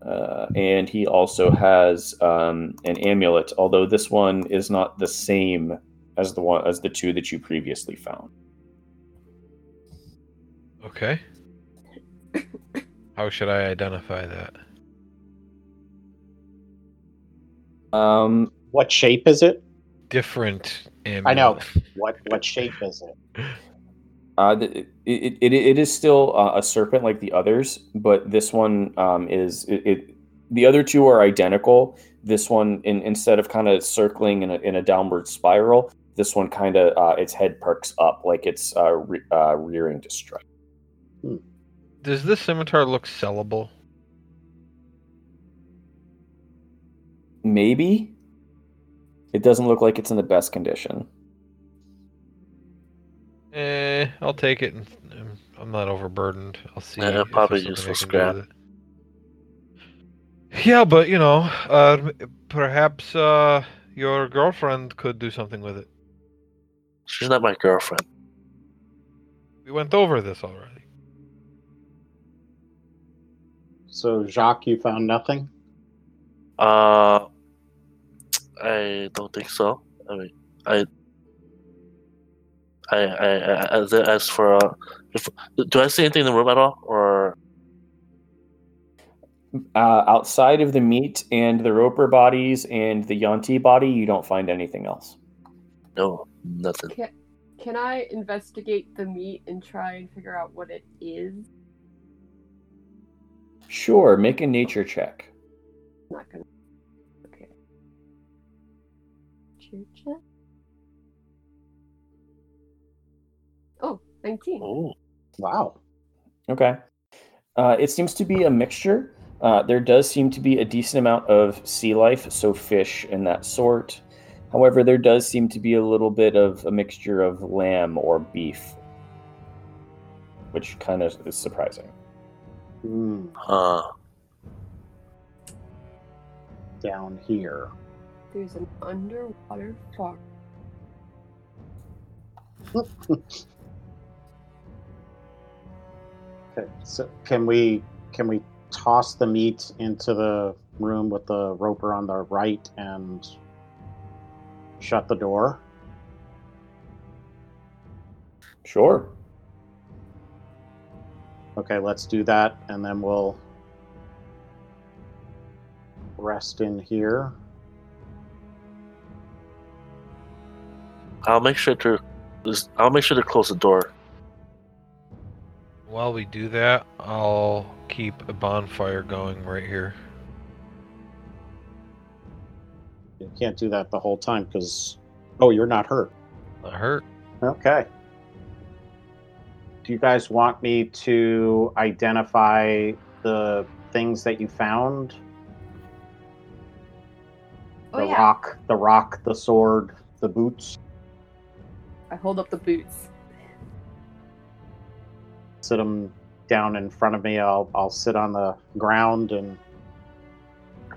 Uh, and he also has um, an amulet, although this one is not the same as the one as the two that you previously found. Okay. How should I identify that? Um, What shape is it? Different. I know. What what shape is it? uh, th- it, it, it is still uh, a serpent like the others, but this one um, is it, it. The other two are identical. This one, in, instead of kind of circling in a, in a downward spiral, this one kind of uh, its head perks up like it's uh, re- uh, rearing to strike. Does this scimitar look sellable? Maybe. It doesn't look like it's in the best condition. Eh, I'll take it. And, um, I'm not overburdened. I'll see. Yeah, if probably there's something useful scrap. Yeah, but you know, uh, perhaps uh, your girlfriend could do something with it. She's not my girlfriend. We went over this already. So Jacques, you found nothing. Uh, I don't think so. I mean, I, I, I, I as, as for, uh, if, do I see anything in the room at all, or Uh, outside of the meat and the Roper bodies and the Yuan-ti body, you don't find anything else. no, nothing? Can, can I investigate the meat and try and figure out what it is? Sure, make a nature check. Not gonna. Okay. Nature check. Oh, 19. Oh, Wow. Okay. Uh, it seems to be a mixture. Uh, there does seem to be a decent amount of sea life, so fish and that sort. However, there does seem to be a little bit of a mixture of lamb or beef, which kind of is surprising. Hmm, uh, down here. There's an underwater farm. Okay. So can we can we toss the meat into the room with the roper on the right and shut the door? Sure. Okay, let's do that, and then we'll rest in here. I'll make sure to, I'll make sure to close the door. While we do that, I'll keep a bonfire going right here. You can't do that the whole time because oh, you're not hurt. That hurt. Okay. Do you guys want me to identify the things that you found? Oh, the yeah. rock, the rock, the sword, the boots. I hold up the boots. Sit them down in front of me. I'll I'll sit on the ground and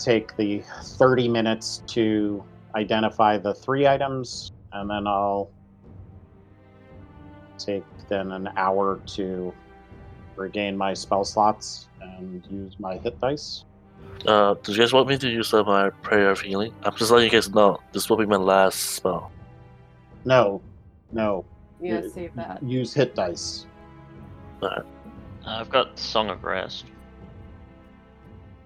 take the 30 minutes to identify the three items and then I'll take then an hour to regain my spell slots and use my hit dice. Uh, do you guys want me to use uh, my prayer of healing? I'm just letting you guys know this will be my last spell. No, no. Yeah, Yeah. save that. Use hit dice. I've got Song of Rest.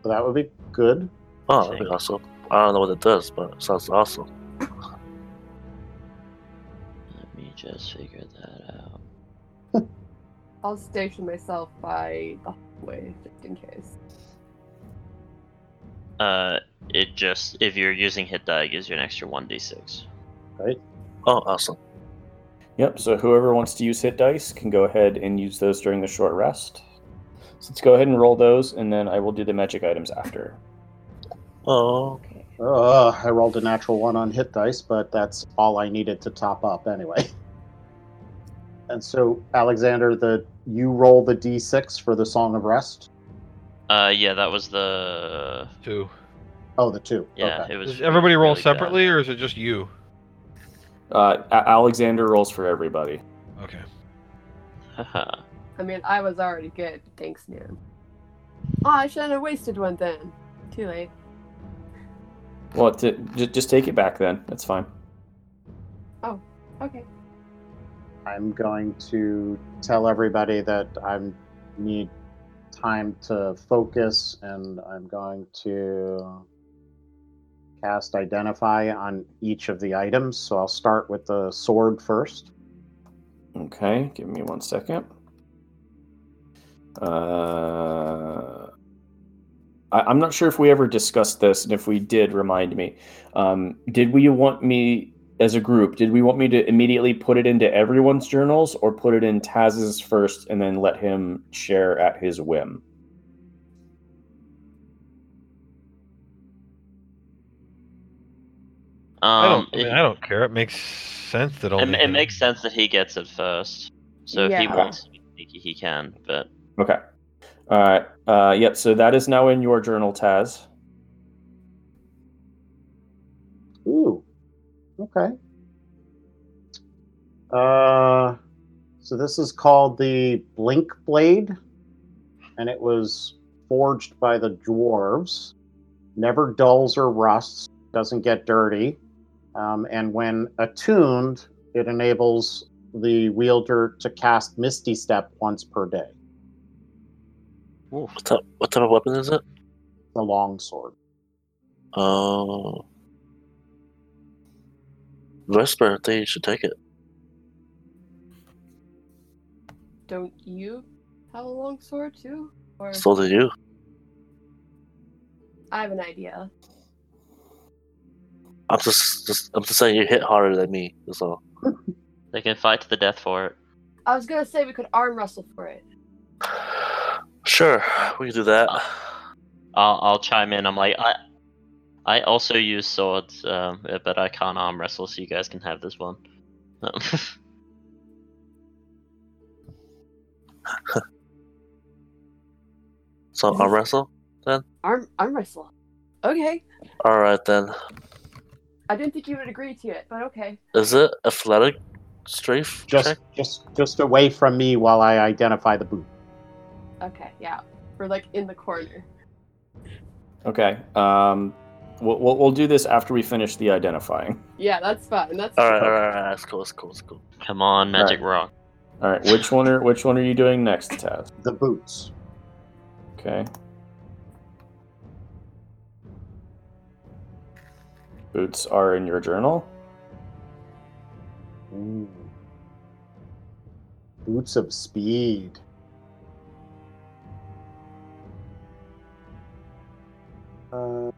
That would be good. Oh, that'd be awesome. I don't know what it does, but it sounds awesome. Let me just figure that out. I'll station myself by the hallway just in case. Uh, it just if you're using hit die, it gives you an extra one d6. Right. Oh, awesome. Yep, so whoever wants to use hit dice can go ahead and use those during the short rest. So let's go ahead and roll those, and then I will do the magic items after. Oh, Uh, I rolled a natural one on hit dice, but that's all I needed to top up anyway. And so, Alexander, the you roll the d6 for the Song of Rest. Uh, yeah, that was the. Two. Oh, the two. Yeah, Okay. it was. Does everybody roll really bad. separately, or is it just you? Uh, A- Alexander rolls for everybody. Okay. I mean, I was already good. Thanks, man. Oh, I shouldn't have wasted one then. Too late. Well, t- j- just take it back then. That's fine. Oh, okay. I'm going to tell everybody that I need time to focus, and I'm going to cast Identify on each of the items. So I'll start with the sword first. Okay, give me one second. Uh, I, I'm not sure if we ever discussed this, and if we did, remind me. Um, did we want me, as a group, did we want me to immediately put it into everyone's journals, or put it in Taz's first, and then let him share at his whim? I Um, don't. I, if- mean, I don't care. It makes sense that it, only it him- makes sense that he gets it first. So if he wants, he, he can. But Okay. All right. Uh, yep. So that is now in your journal, Taz. Ooh. Okay. Uh, so this is called the Blink Blade, and it was forged by the dwarves. Never dulls or rusts, doesn't get dirty, um, and when attuned, it enables the wielder to cast Misty Step once per day. What type, what type of weapon is it? A long sword. Oh. Vesper, I think you should take it. Don't you have a long sword too? Or So do you. I have an idea. I'm just, just I'm just saying you hit harder than me. That's all. they can fight to the death for it. I was gonna say we could arm wrestle for it. Sure, we can do that. I'll I'll chime in. I'm like I. I also use swords, um, but I can't arm wrestle, so you guys can have this one. So arm wrestle. Then. Arm arm wrestle. Okay. All right then. I didn't think you would agree to it, but okay. Is it athletic strength Just, check? just, just away from me while I identify the boot. Okay, yeah. We're like in the corner. Okay. Um, we'll, we'll, we'll do this after we finish the identifying. Yeah, that's fine. That's All right, all right, all right. That's cool. That's cool. That's cool. come on, magic rock. All right. Which one are Which one are you doing next, Taz? The boots. Okay. Boots are in your journal. Ooh. Boots of speed. Uh,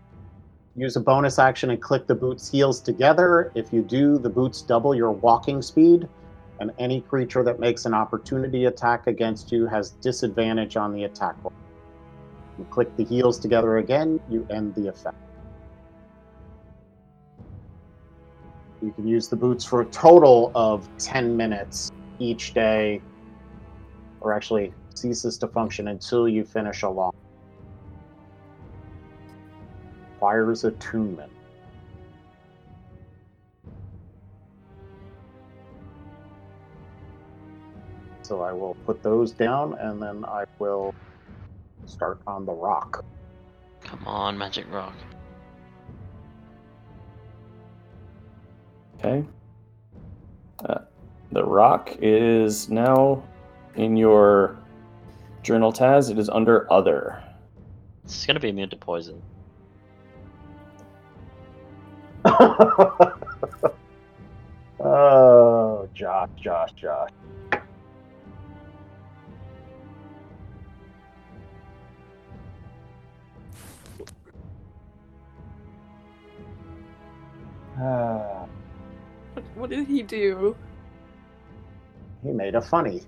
use a bonus action and click the boot's heels together. If you do, the boots double your walking speed, and any creature that makes an opportunity attack against you has disadvantage on the attack roll. You click the heels together again, you end the effect. You can use the boots for a total of 10 minutes each day, or actually ceases to function until you finish a long. Requires attunement. So I will put those down and then I will start on the rock. Come on, magic rock. Okay. Uh, the rock is now in your journal, Taz. It is under other. It's gonna be immune to poison. oh, Josh, Josh, Josh. Ah. What did he do? He made a funny.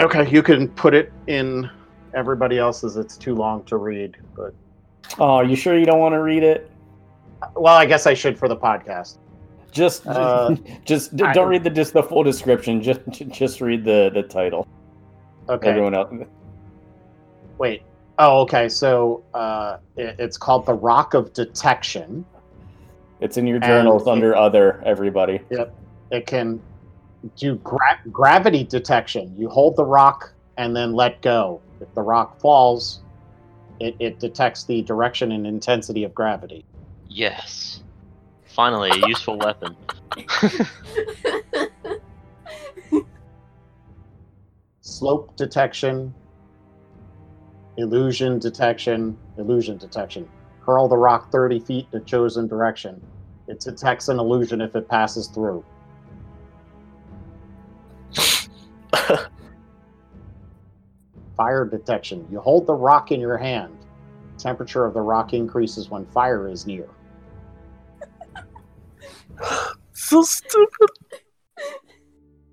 Okay, you can put it in everybody else's. It's too long to read, but Oh, you sure you don't want to read it? well, I guess I should for the podcast. Just, Uh, just I- don't read the just the full description. Just, just read the the title. Okay. Everyone else. Wait. Oh, okay. So uh, it, it's called the Rock of Detection. It's in your And journals it- under other. Everybody. Yep. It can do gra- gravity detection. You hold the rock and then let go. If the rock falls, it, it detects the direction and intensity of gravity. Yes. Finally, a useful weapon. Slope detection, illusion detection, illusion detection. Hurl the rock 30 feet in a chosen direction. It detects an illusion if it passes through. Fire detection. You hold the rock in your hand. Temperature of the rock increases when fire is near. so stupid.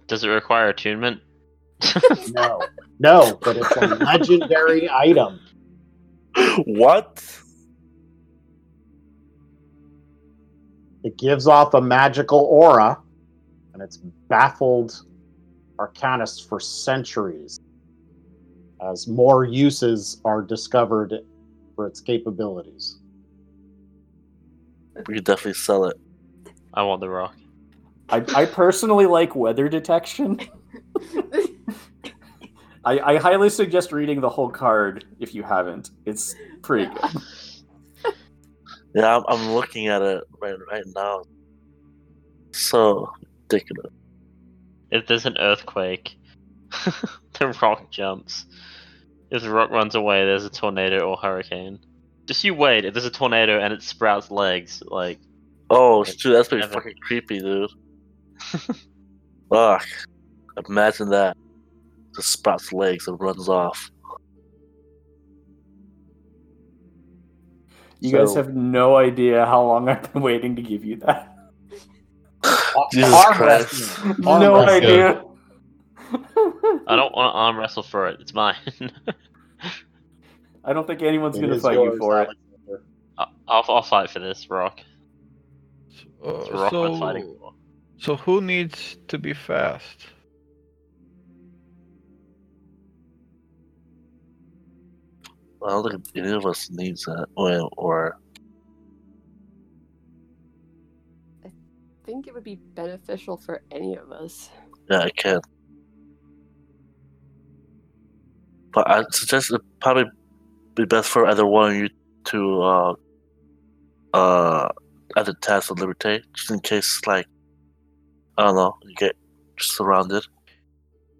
Does it require attunement? No, no, but it's a legendary item. What? It gives off a magical aura, and it's baffled arcanists for centuries as more uses are discovered for its capabilities. We could definitely sell it. I want the rock. I, I personally like weather detection. I, I highly suggest reading the whole card if you haven't. It's pretty good. Yeah, I'm, I'm looking at it right right now. So ridiculous. If there's an earthquake, the rock jumps. If the rock runs away, there's a tornado or hurricane. Just you wait. If there's a tornado and it sprouts legs, like Oh, shoot, that's pretty Never. fucking creepy, dude. Fuck. Imagine that. Just sprouts legs and runs off. You guys have no idea how long I've been waiting to give you that. Jesus Arm Christ. wrestling. No wrestling. idea. I don't want to arm wrestle for it. It's mine. I don't think anyone's It gonna is fight you yours, for it. Alexander. I- I'll, I'll fight for this rock. Uh, It's rock worth fighting so, for. so who needs to be fast? I don't think any of us needs that. Or, or I think it would be beneficial for any of us. yeah, I can. But I suggest it probably be best for either one of you to uh uh either Taz or Liberté, just in case like I don't know, you get surrounded.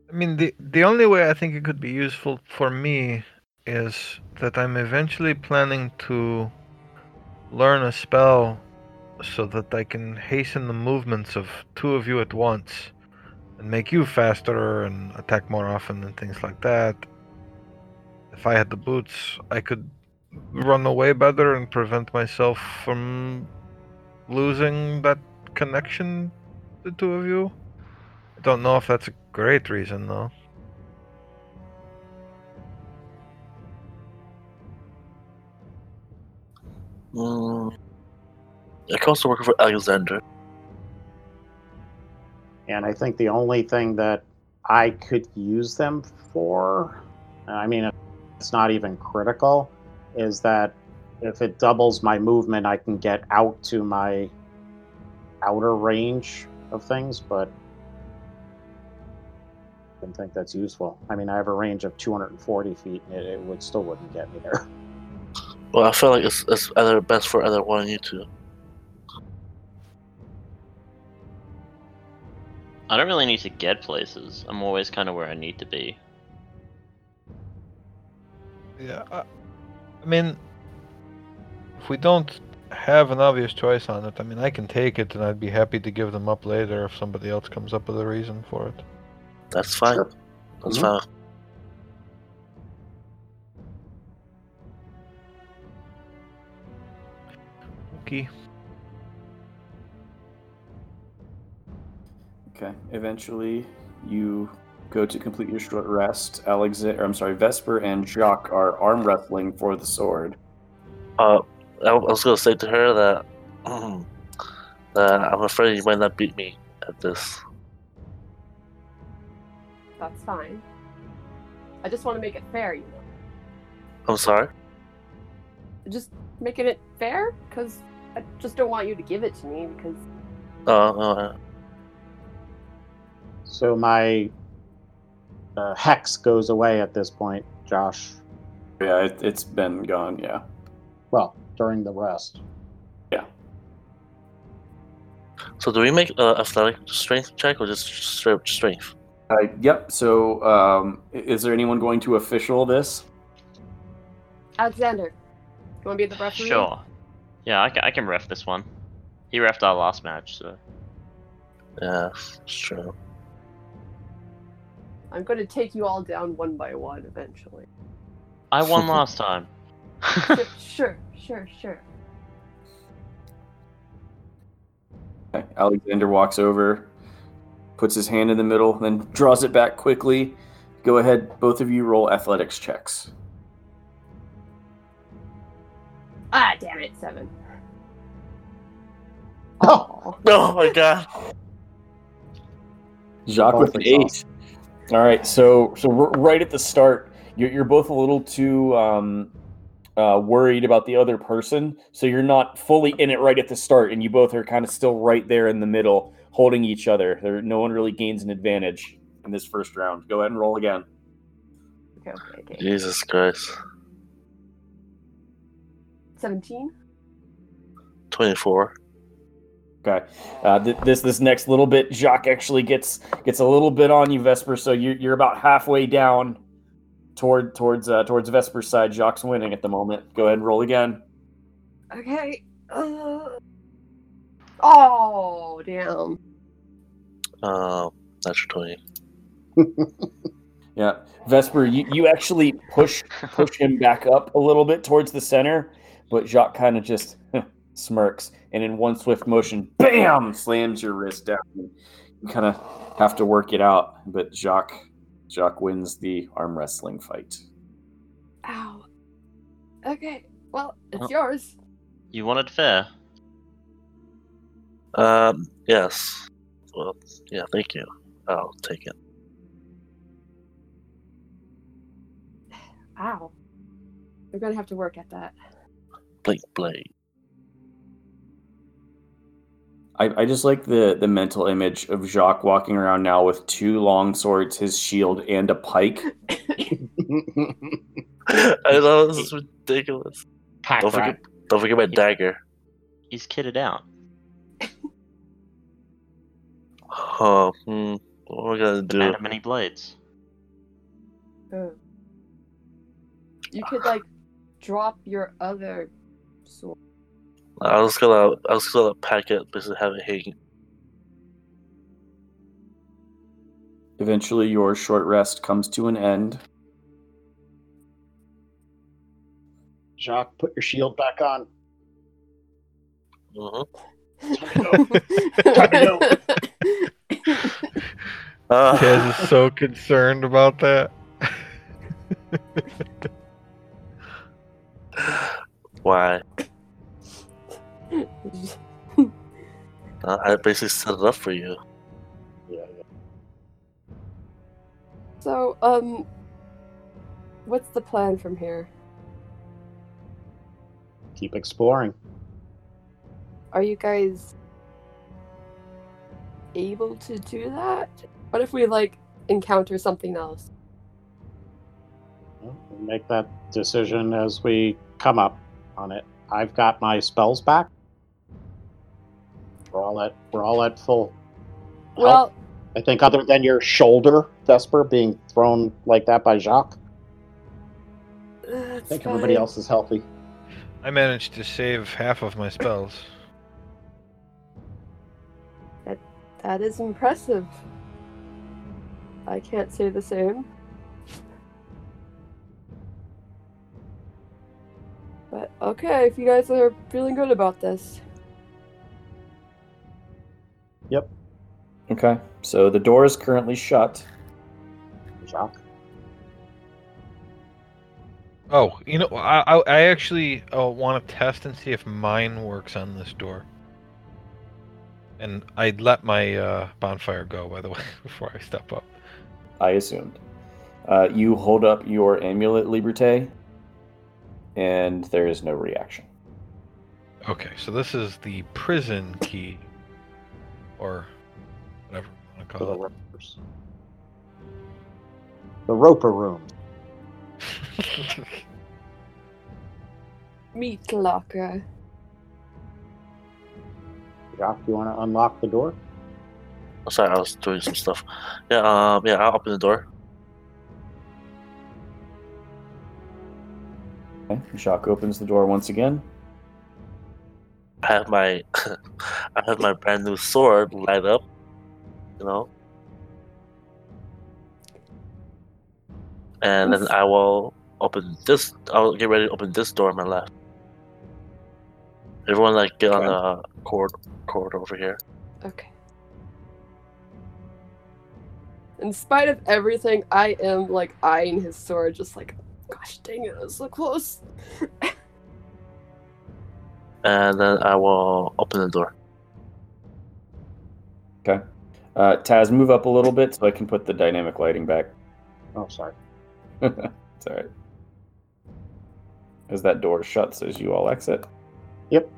I mean, the the only way I think it could be useful for me is that I'm eventually planning to learn a spell so that I can hasten the movements of two of you at once and make you faster and attack more often and things like that. If I had the boots, I could run away better and prevent myself from losing that connection the two of you. I don't know if that's a great reason though. Mm. I can also work for Alexander. And I think the only thing that I could use them for, I mean, it's not even critical, is that if it doubles my movement, I can get out to my outer range of things, but I don't think that's useful. I mean, I have a range of 240 feet, and it, it would still wouldn't get me there. Well, I feel like it's, it's either best for either one of you two. I don't really need to get places. I'm always kind of where I need to be. Yeah, I, I mean, if we don't have an obvious choice on it, I mean, I can take it, and I'd be happy to give them up later if somebody else comes up with a reason for it. That's fine. Sure. That's mm-hmm. fine. Okay. Okay. Eventually, you go to complete your short rest. Alexander, I'm sorry, Vesper and Jacques are arm wrestling for the sword. Uh, I was gonna say to her that that I'm afraid you might not beat me at this. That's fine. I just want to make it fair, you know. I'm sorry. Just making it fair, because I just don't want you to give it to me, because Uh, uh, So my uh, hex goes away at this point, Josh. Yeah, it, it's been gone. Yeah. Well, during the rest. Yeah. So do we make uh, athletic strength check or just straight strength? Uh, yep. So, um, is there anyone going to official this? Alexander, you want to be the referee? Sure. Yeah, I, ca- I can ref this one. He refed our last match, so. Yeah, it's true. I'm going to take you all down one by one eventually. I won last time. sure, sure, sure, sure. Okay. Alexander walks over, puts his hand in the middle, then draws it back quickly. Go ahead, both of you roll athletics checks. Ah, damn it, seven. Oh. Oh my god. Jacques with an Both eight. All right, so so right at the start, you're, you're both a little too um, uh, worried about the other person, so you're not fully in it right at the start, and you both are kind of still right there in the middle, holding each other. There, no one really gains an advantage in this first round. Go ahead and roll again. Okay, okay, okay. Jesus Christ. 17? 24. Okay, uh, th- this this next little bit, Jacques actually gets gets a little bit on you, Vesper. So you're you're about halfway down toward towards uh, towards Vesper's side. Jacques winning at the moment. Go ahead and roll again. Okay. Uh... Oh, damn. Uh, natural 20. Yeah, Vesper, you, you actually push push him back up a little bit towards the center, but Jacques kind of just smirks, and in one swift motion, bam, slams your wrist down. You kind of have to work it out, but Jacques Jacques wins the arm wrestling fight. Ow. Okay, well, it's Oh. yours. You wanted fair. Um, yes. Well, yeah, thank you. I'll take it. Ow. We're gonna have to work at that. Blink blade. I, I just like the the mental image of Jacques walking around now with two long swords, his shield, and a pike. I know this is ridiculous. Pack Don't forget, don't forget my dagger. He's kitted out. Oh, hmm. What am I gonna do? man of many blades. Uh, you could, like, drop your other sword. I was gonna, I was gonna pack it, basically have it hanging. Eventually, your short rest comes to an end. Jacques, put your shield back on. hmm Time to Uh, Taz is so concerned about that. why? Uh, I basically set it up for you. Yeah, yeah. so, um, what's the plan from here? Keep exploring. Are you guys able to do that? What if we, like, encounter something else? Well, we'll Make that decision as we come up on it. I've got my spells back. We're all at we're all at full. health. Well, I think other than your shoulder, Vesper, being thrown like that by Jacques, I that's think everybody else is healthy. I managed to save half of my spells. That That is impressive. I can't say the same. But okay, if you guys are feeling good about this. Okay, so the door is currently shut. Jacques. Oh, you know, I I, I actually uh, want to test and see if mine works on this door. And I let my uh, bonfire go, by the way, before I step up. I assumed. Uh, you hold up your amulet, Liberté, and there is no reaction. Okay, so this is the prison key, or whatever you want to For the call ropers. The roper room. Meat locker. Jacques, you want to unlock the door? Oh, sorry, I was doing some stuff. Yeah, um, yeah, I'll open the door. Okay. Jacques opens the door once again. I have my, I have my brand new sword light up. You know. And then I will open this. I'll get ready to open this door on my left. Everyone, like, get on the cord, cord over here. Okay. In spite of everything, I am like eyeing his sword, just like, gosh dang it, I was so close. And then I will open the door. Okay. Uh, Taz, move up a little bit so I can put the dynamic lighting back. Oh, sorry. it's alright. As that door shuts as you all exit. Yep.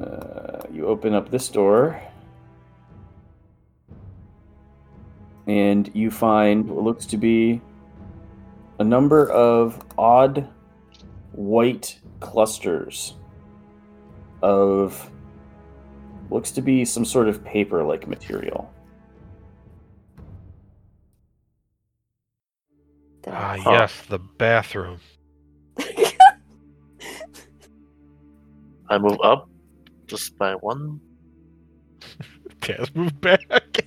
Uh, you open up this door. And you find what looks to be a number of odd white clusters of looks to be some sort of paper like material. Ah, Huh. yes, the bathroom. I move up just by one, Taz, move back.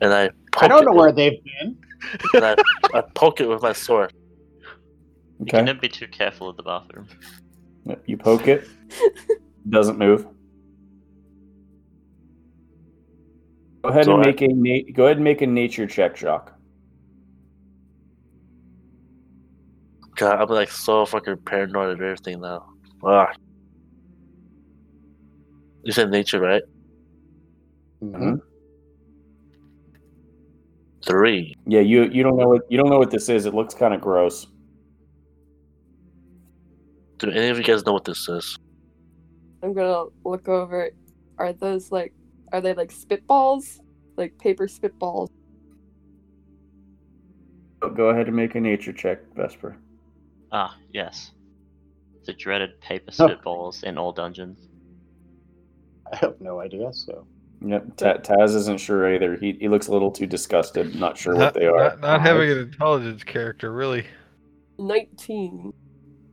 and I. Poke I don't it know with- where they've been. and I, I poke it with my sword. You Okay. can never be too careful at the bathroom. Yep, You poke it, doesn't move. Go ahead So and I- make a na- go ahead and make a nature check, Jacques. God, I'm like so fucking paranoid of everything now. Ah. You said nature, right? Mhm. Three. Yeah, you you don't know what you don't know what this is. It looks kind of gross. Do any of you guys know what this is? I'm gonna look over. Are those like, are they like spitballs? Like paper spitballs? Go ahead and make a nature check, Vesper. Ah, yes. The dreaded paper Oh. spitballs in all dungeons. I have no idea. So Yep, Ta- Taz isn't sure either. He he looks a little too disgusted, not sure what they are. Not, not having an intelligence character, really. 19.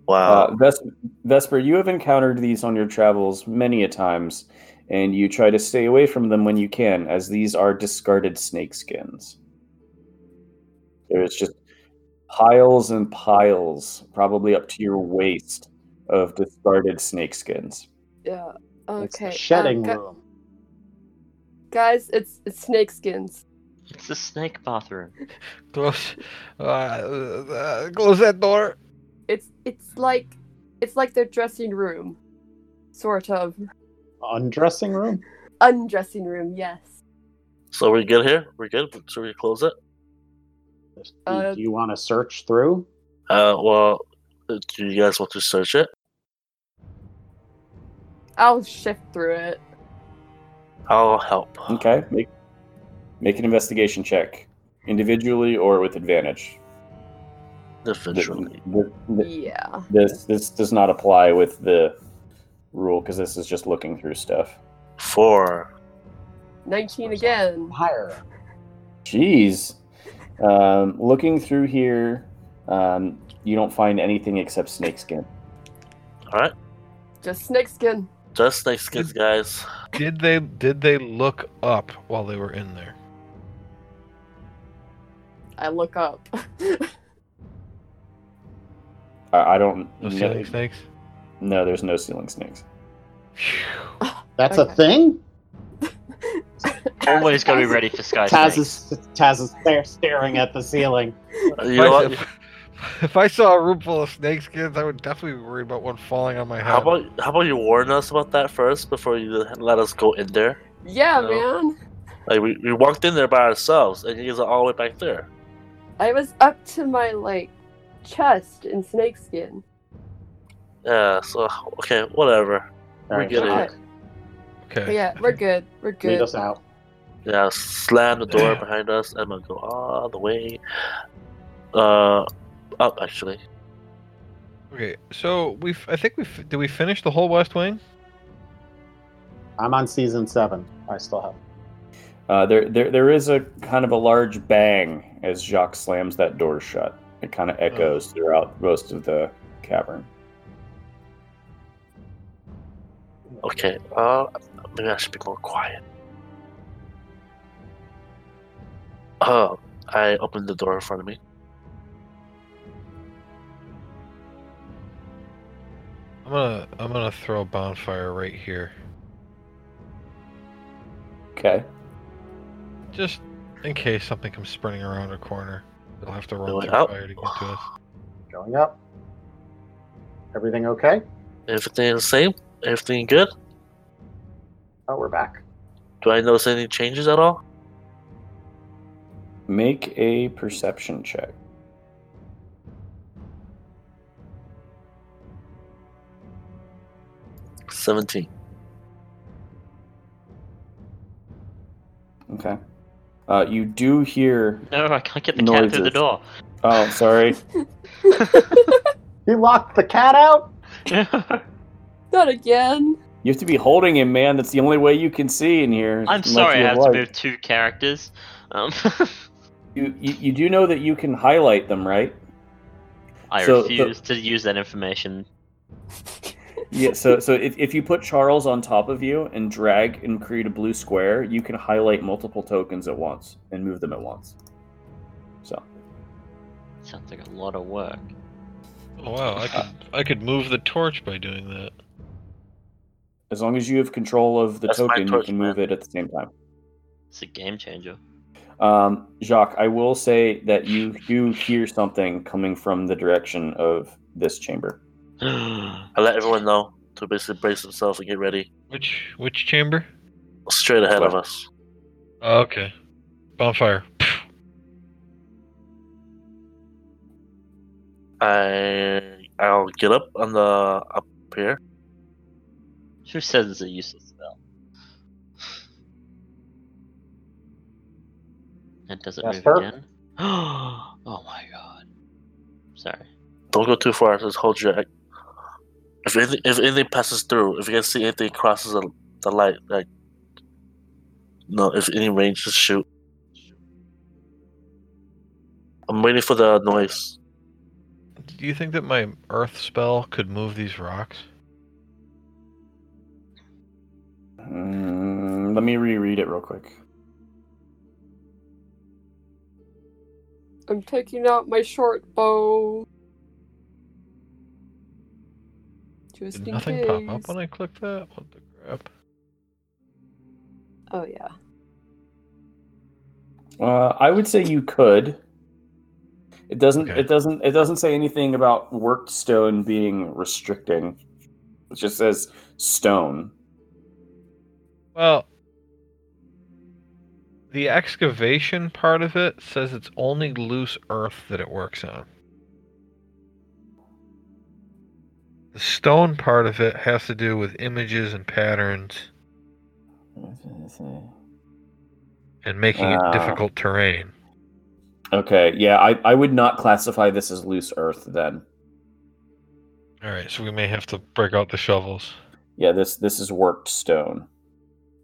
Wow. Uh, Ves- Vesper, you have encountered these on your travels many a times, and you try to stay away from them when you can, as these are discarded snake skins. There's just piles and piles, probably up to your waist, of discarded snake skins. Yeah. it's Okay. the shedding um, gu- room. guys, it's it's snake skins. It's the snake bathroom. Close, uh, uh, close that door. It's it's like it's like their dressing room, sort of Undressing room. undressing room. Yes. so we're good here? We're good? Should we close it? Do, Uh, do you want to search through? Uh, well, do you guys want to search it? I'll shift through it. I'll help. Okay, make make an investigation check, individually or with advantage. Eventually. Th- th- Yeah. This this does not apply with the rule because this is just looking through stuff. Four. 19 again. Higher. Jeez. Um, looking through here, um, you don't find anything except snakeskin. Alright. Just snakeskin. Just snake skins, guys. Did they did they look up while they were in there? I look up. I, I don't. No know- ceiling snakes. No, there's no ceiling snakes. That's Okay. a thing. Always got to be ready for sky Taz snakes. is Taz is stare, staring at the ceiling. You If know I, if, if I saw a room full of snake skins, I would definitely worry about one falling on my head. How about how about you warn us about that first before you let us go in there? Yeah, No. man. Like we, we walked in there by ourselves, and you guys are all the way back there. I was up to my like chest in snakeskin. Yeah. So okay, whatever. All right, get it. Jack, But okay. yeah, we're good. We're Lead good. us out. Yeah. Slam the door behind us. I'm gonna go all the way. Uh, up actually. Okay. So we've. I think we've. Did we finish the whole West Wing? I'm on season seven. I still have. Uh, there, there, there is a kind of a large bang as Jacques slams that door shut. It kind of echoes throughout most of the cavern. Okay. Uh, maybe I should be more quiet. Oh, I opened the door in front of me. I'm gonna. I'm gonna throw a bonfire right here, Okay. just in case something comes sprinting around a corner. They'll have to run Going through up. fire to get to us. Going up. Everything okay? Everything the same? Everything good? Oh, we're back. Do I notice any changes at all? Make a perception check. Seventeen. Okay. Uh, you do hear. No, I can't get the cat through the door. Oh, sorry. You locked the cat out? Not again. You have to be holding him, man. That's the only way you can see in here. I'm sorry, I have to move two characters. Um, You, you, you do know that you can highlight them, right? I So, the- refuse to use that information. Yeah. So, so if, if you put Charles on top of you and drag and create a blue square, you can highlight multiple tokens at once and move them at once. So, Sounds like a lot of work. Oh wow! I could. I could move the torch by doing that. as long as you have control of the That's my token, you can move man. it at the same time. It's a game changer. Um, Jacques, I will say that you do hear something coming from the direction of this chamber. I let everyone know to basically brace themselves and get ready. Which which chamber? Straight ahead of us. Oh, okay. Bonfire. I I'll get up on the up here. Who says it's a useless spell? And does it Yes, move sir. again? oh my god. Sorry. Don't go too far. Just hold your. If anything, if anything passes through, if you can see anything crosses the, the light, like no, if any range, just shoot. I'm waiting for the noise. Do you think that my earth spell could move these rocks? Mm, let me reread it real quick. I'm taking out my short bow. Just Did in nothing case. pop up when I clicked that? What the crap? Oh yeah. Uh, I would say you could. It doesn't. Okay. It doesn't. It doesn't say anything about worked stone being restricting. It just says stone. Well, the excavation part of it says it's only loose earth that it works on. The stone part of it has to do with images and patterns and making Ah. it difficult terrain. Okay. Yeah. I, I would not classify this as loose earth then. All right, so we may have to break out the shovels. Yeah. This this is worked stone.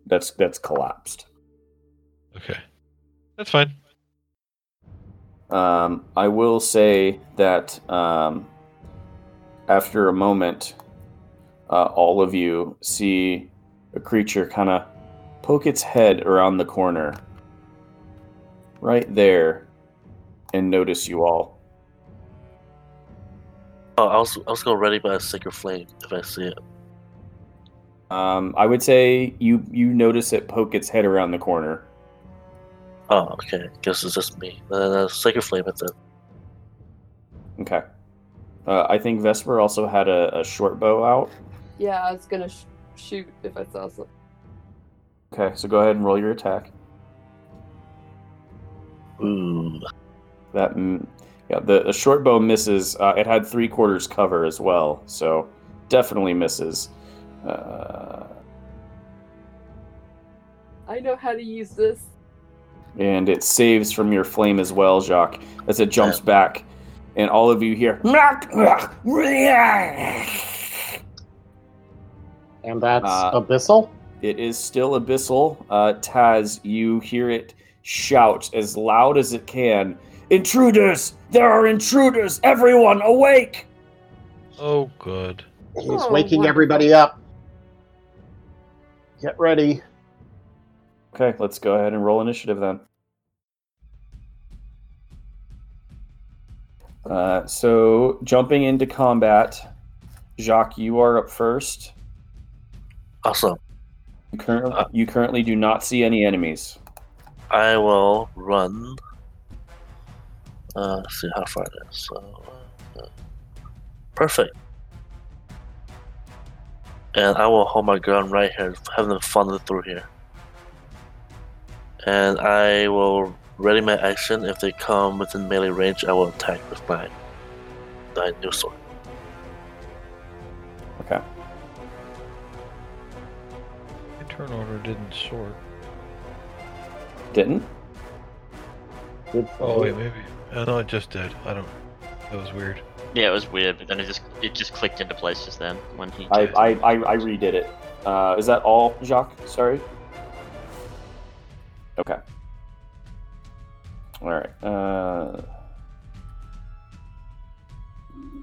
That's that's collapsed. Okay, that's fine. Um, I will say that um, after a moment, uh, all of you see a creature kind of poke its head around the corner, right there, and notice you all. Oh, I was I was going ready by a sacred flame if I see it. Um, I would say you you notice it poke its head around the corner, Oh, okay. Guess it's just me. Uh, Sacred Flame it then. Okay. Uh, I think Vesper also had a, a short bow out. Yeah, I was gonna sh- shoot if I saw something. Okay, so go ahead and roll your attack. Ooh. That mm, yeah, the, the short bow misses. Uh, it had three quarters cover as well, so definitely misses. Uh, I know how to use this. and it saves from your flame as well, Jacques, as it jumps back, and all of you hear. And that's Uh, Abyssal? It is still abyssal. Uh, Taz, you hear it shout as loud as it can. Intruders! There are intruders! Everyone, awake! Oh, good. He's Oh, waking wonderful. everybody up. Get ready. Okay, let's go ahead and roll initiative then. Uh, so, jumping into combat, Jacques, you are up first. Awesome. You currently, Uh, you currently do not see any enemies. I will run. Uh, let's see how far it is. So, uh, perfect. And I will hold my ground right here, having funnel through here. And I will ready my action. If they come within melee range, I will attack with my, my new sword. Okay. My turn order didn't sort. Didn't? Good Oh, wait, maybe. Oh, no, it just did. I don't. That was weird. Yeah, it was weird, but then it just it just clicked into place just then when he. I, I. I, I redid it. Uh, is that all, Jacques? Sorry? Okay. Alright. Uh...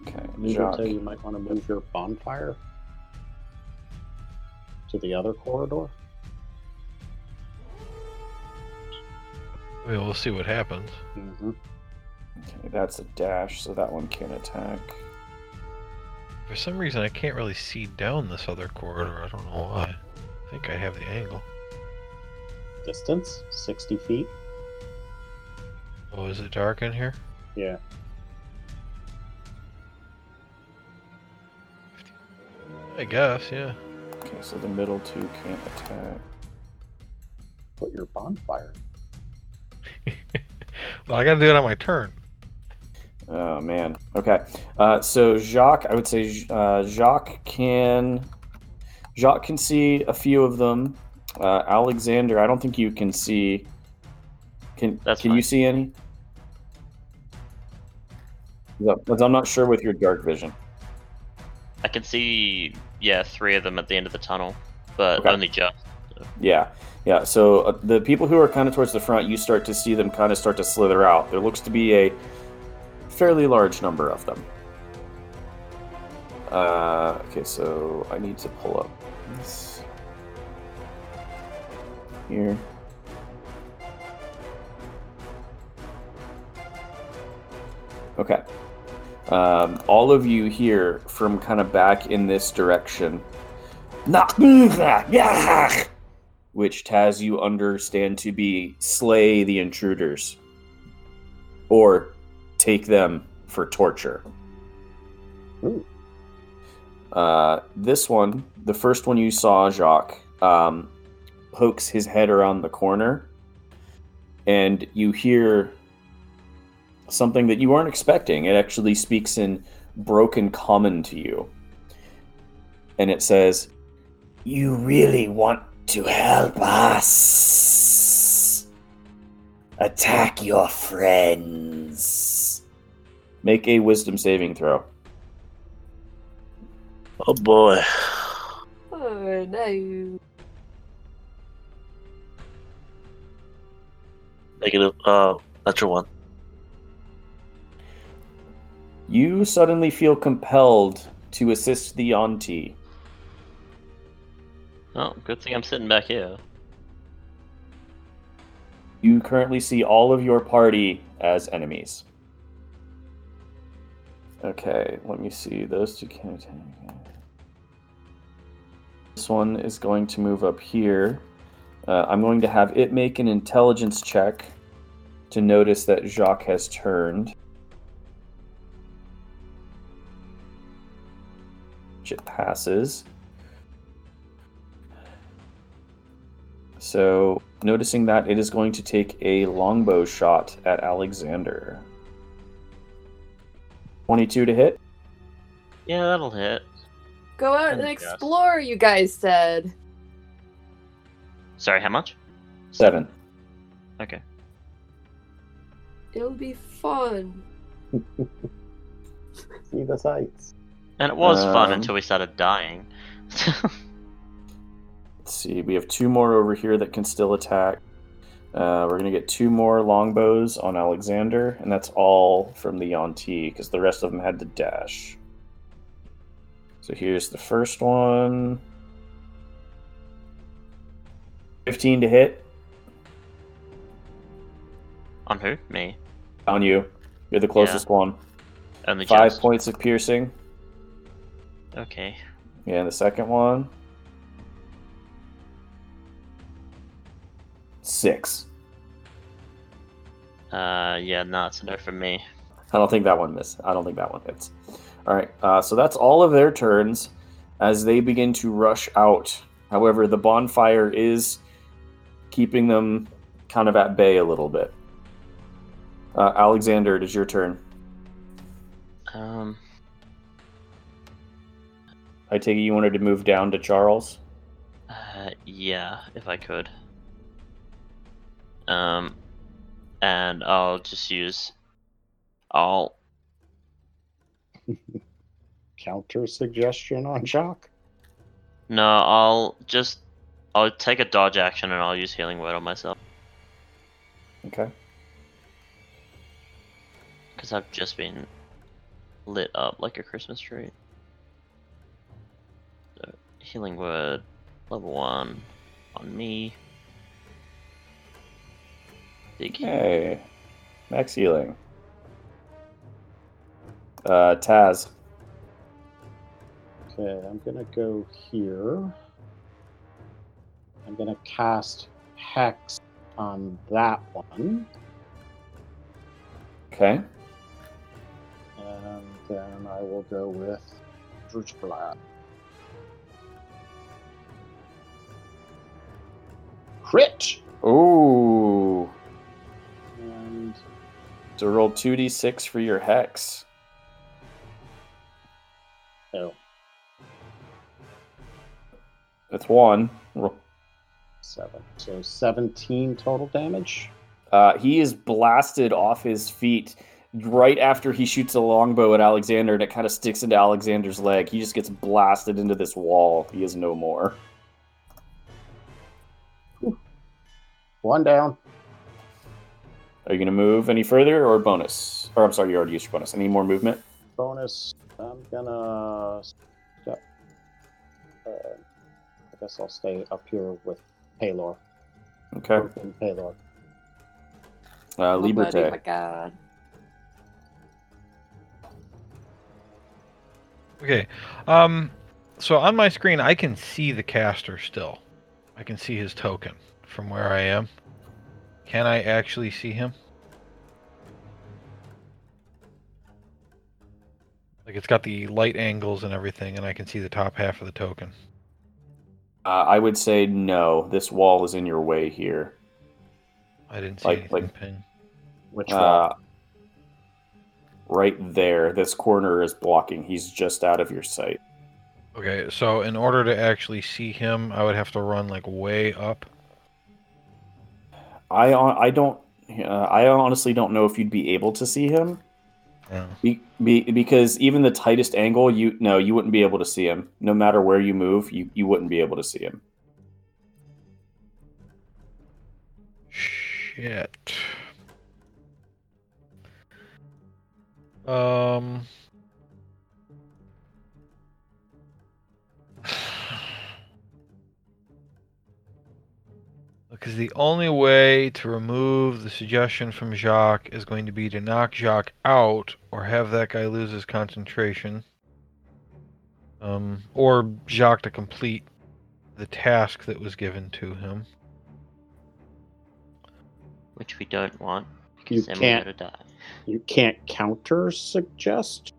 Okay, Jacques. You might want to move your bonfire to the other corridor. I mean, we'll see what happens. Mm-hmm. Okay, that's a dash, so that one can't attack. For some reason, I can't really see down this other corridor. I don't know why. I think I have the angle. Distance 60 feet. Oh, is it dark in here? Yeah. I guess, yeah. Okay, so the middle two can't attack. Put your bonfire. Well, I gotta do it on my turn. Oh man. Okay. Uh, so Jacques, I would say uh, Jacques can Jacques can see a few of them. Uh, Alexander, I don't think you can see. Can That's can you see any? Because I'm not sure with your dark vision. I can see yeah three of them at the end of the tunnel, but Okay. only just. Yeah, yeah. So uh, the people who are kind of towards the front, you start to see them kind of start to slither out. There looks to be a fairly large number of them. Uh, okay, so I need to pull up this here. Okay. Um, all of you here from kind of back in this direction. Which Taz you understand to be slay the intruders. Or take them for torture. Uh, this one, the first one you saw, Jacques, um, pokes his head around the corner, and you hear something that you weren't expecting. It actually speaks in broken common to you. And it says, You really want to help us? Attack your friends. Make a wisdom saving throw. Oh boy. Oh no. Negative, uh, natural one. You suddenly feel compelled to assist the Yuan-ti. Oh, good thing I'm sitting back here. You currently see all of your party as enemies. Okay, let me see. Those two can attack. This one is going to move up here. Uh, I'm going to have it make an intelligence check to notice that Jacques has turned. Which it passes. So, noticing that, it is going to take a longbow shot at Alexander. 22 to hit. Yeah, that'll hit. Go out and Yes. explore, you guys said. Sorry, how much? 7. Okay. It'll be fun. See the sights. And it was fun Um, until we started dying. Let's see, we have two more over here that can still attack. Uh, we're going to get two more longbows on Alexander, and that's all from the Yuan-ti, because the rest of them had to dash. So here's the first one 15 to hit On who? Me. on you. You're the closest one. Only Five points of piercing. Okay. Yeah, and the second one. Six. Uh, yeah, no, it's no from me. I don't think that one missed. I don't think that one hits. All right, uh, so that's all of their turns as they begin to rush out. However, the bonfire is keeping them kind of at bay a little bit. Uh, Alexander, it is your turn. Um, I take it you wanted to move down to Charles. uh, yeah, if I could. Um, and I'll just use. I'll. Counter suggestion on Jacques. No, I'll just. I'll take a dodge action and I'll use healing word on myself Okay. because I've just been lit up like a Christmas tree. So, healing word, level one, on me. Big hit. Hey, max healing. Uh, Taz. Okay, I'm gonna go here. I'm gonna cast Hex on that one. Okay. And then I will go with Eldritch Blast. Crit! Ooh. And So roll 2d6 for your hex. oh, That's one. Seven. So 17 total damage. Uh, he is blasted off his feet right after he shoots a longbow at Alexander, and it kind of sticks into Alexander's leg. He just gets blasted into this wall. He is no more. One down. Are you going to move any further or bonus? Or I'm sorry, you already used your bonus. Any more movement? Bonus. I'm gonna step. Uh, I guess I'll stay up here with Pelor. Okay. And Pelor. Uh, Oh, my god. Okay. Um so on my screen I can see the caster still. I can see his token from where I am. Can I actually see him? Like it's got the light angles and everything and I can see the top half of the token. Uh, I would say no. This wall is in your way here. I didn't see Like- anything like- pinned. Which Uh, right there. This corner is blocking. He's just out of your sight. Okay, so in order to actually see him, I would have to run like way up. I I don't. Uh, I honestly don't know if you'd be able to see him. Yeah. Be, be, because even the tightest angle, you no, you wouldn't be able to see him. No matter where you move, you, you wouldn't be able to see him. Shit. Um. Because the only way to remove the suggestion from Jacques is going to be to knock Jacques out or have that guy lose his concentration. Um, or Jacques to complete the task that was given to him. which we don't want You Semi can't gotta die. you can't counter suggest.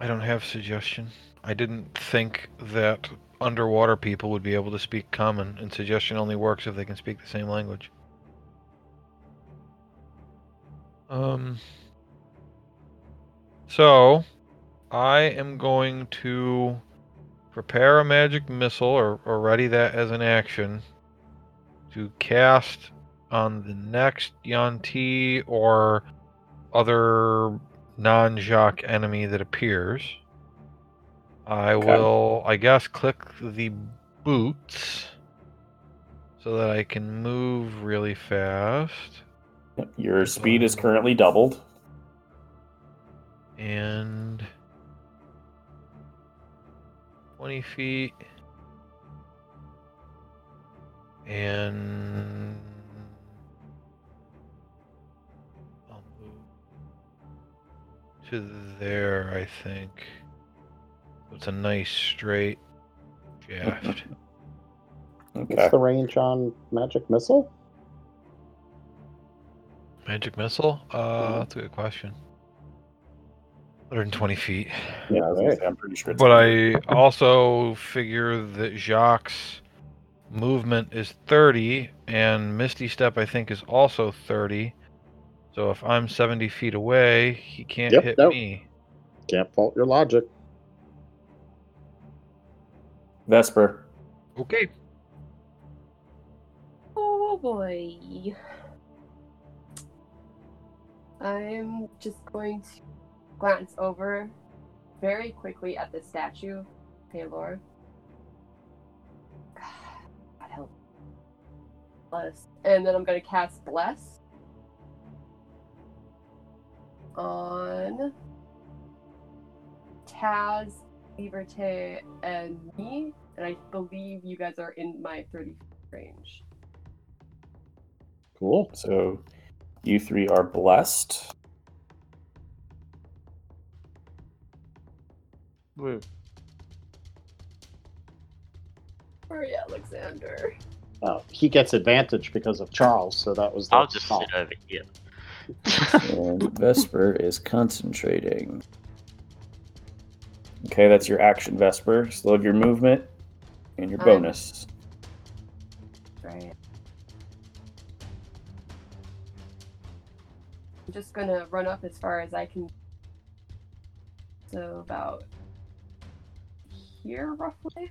I don't have suggestion. I didn't think that underwater people would be able to speak common, and suggestion only works if they can speak the same language. Um. So, I am going to prepare a magic missile or, or ready that as an action to cast on the next Yuan-ti or other non Jacques enemy that appears. I Okay. will, I guess, click the boots so that I can move really fast. Your speed is currently doubled. And 20 feet. And I'll move to there, I think. So it's a nice straight shaft. Okay. What's the range on magic missile? Magic missile? Uh, Mhm. that's a good question. 120 feet. Yeah, I was gonna Right. say, I'm pretty sure it's But I also figure that Jacques' movement is 30, and Misty Step, I think, is also 30. So if I'm 70 feet away, he can't Yep, hit nope. me. Can't fault your logic. Vesper. Okay. Oh boy. I'm just going to glance over very quickly at the statue, Taylor. God help. Bless. And then I'm going to cast Bless on Taz, Liberté, and me. And I believe you guys are in my 30 range. Cool. So you three are blessed. Sorry, Alexander. Oh, he gets advantage because of Charles, so that was. The I'll just sit over here. And Vesper is concentrating. Okay, that's your action, Vesper. Slowed your movement and your Um, bonus. Right. I'm just gonna run up as far as I can. So about here, roughly.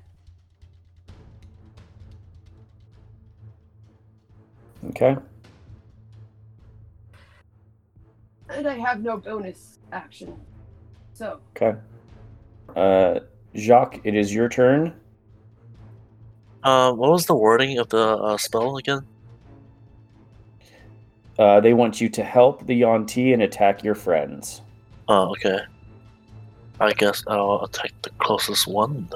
Okay. And I have no bonus action. So, Okay. Uh, Jacques, it is your turn. Uh, what was the wording of the uh, spell again? Uh, they want you to help the Yuan-ti and attack your friends. Oh, okay. I guess I'll attack the closest one.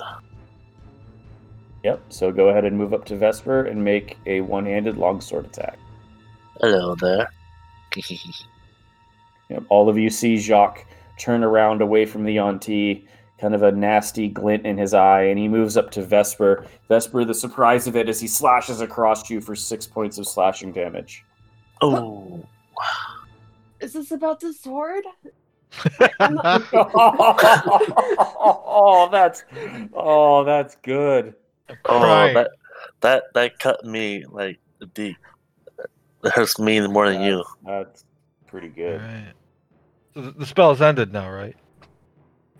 Yep. So go ahead and move up to Vesper and make a one-handed longsword attack. Hello there. Yep. All of you see Jacques turn around away from the Yuan-ti, kind of a nasty glint in his eye, and he moves up to Vesper. Vesper, the surprise of it is he slashes across you for six points of slashing damage. oh, is this about the sword? oh, that's oh, that's good. oh, that that that cut me like deep. That hurts me more than you. That's, that's pretty good. Alright. So the, the spell's ended now, right?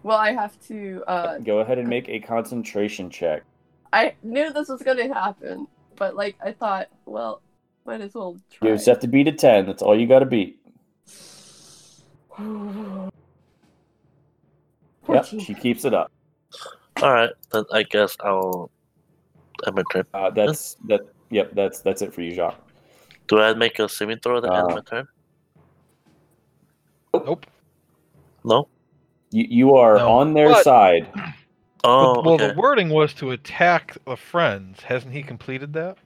Well, I have to. Uh, Go ahead and make a concentration check. I knew this was gonna happen, but like I thought, well, might as well try. You just have to beat a ten. That's all you got to beat. Yep, she keeps it up. All right, then I guess I'll. end my turn. Uh, that's that. Yep, that's that's it for you, Jacques. Do I make a saving throw at the end of Uh, my turn? Nope. No. You you are No. on their But- side. Oh, well, well, okay. the wording was to attack the friends. Hasn't he completed that?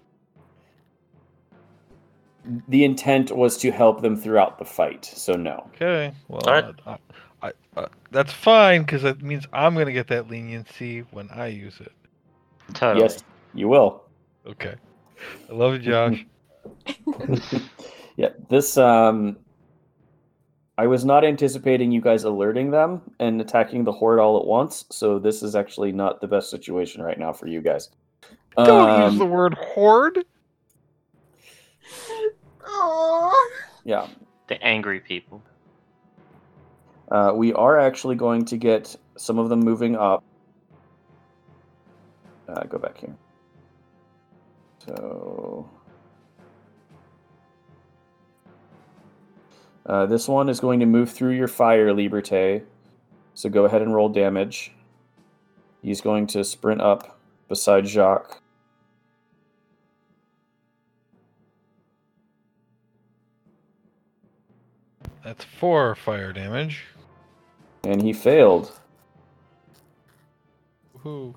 The intent was to help them throughout the fight. So no. Okay. Well, Alright. I, I, I, that's fine because it means I'm going to get that leniency when I use it. Totally. Yes, you will. Okay. I love you, Josh. yeah, this um I was not anticipating you guys alerting them and attacking the horde all at once, so this is actually not the best situation right now for you guys. Don't Um, use the word horde. Oh. Yeah, The angry people. uh, we are actually going to get some of them moving up. Uh, go back here. So. Uh, this one is going to move through your fire, Liberté. So go ahead and roll damage. He's going to sprint up beside Jacques. That's four fire damage. And he failed. Woohoo.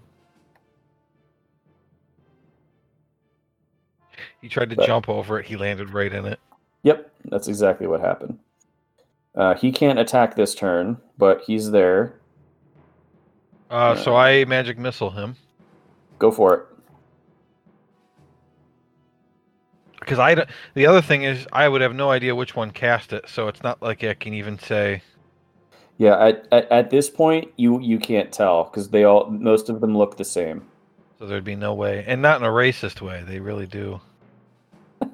He tried to But- jump over it. He landed right in it. Yep, that's exactly what happened. Uh, he can't attack this turn, but he's there. Uh, so I magic missile him Go for it. because I. The other thing is I would have no idea which one cast it, so it's not like I can even say. Yeah, at, at, at this point, you you can't tell because they all most of them look the same. So there'd be no way, and not in a racist way. They really do.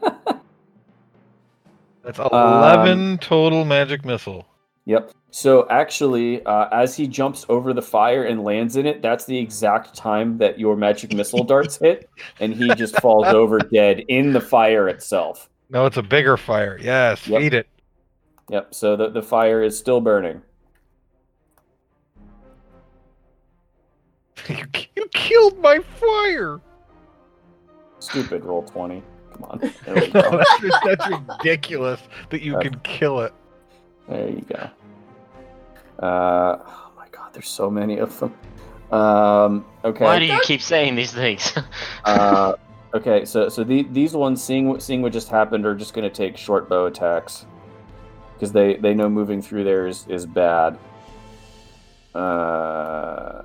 That's eleven total magic missile. Yep. So actually, uh, as he jumps over the fire and lands in it, that's the exact time that your magic missile darts hit, and he just falls over dead in the fire itself. No, it's a bigger fire. Yes, Yep. feed it. Yep. So the the fire is still burning. you, you killed my fire. Stupid. Roll twenty. Come on. There we go. that's, that's ridiculous that you That's- can kill it. There you go. Uh, oh my god, there's so many of them. Um, okay. Why do you keep saying these things? uh, okay, so so the, these ones, seeing what seeing what just happened, are just going to take short bow attacks because they they know moving through there is is bad. Uh,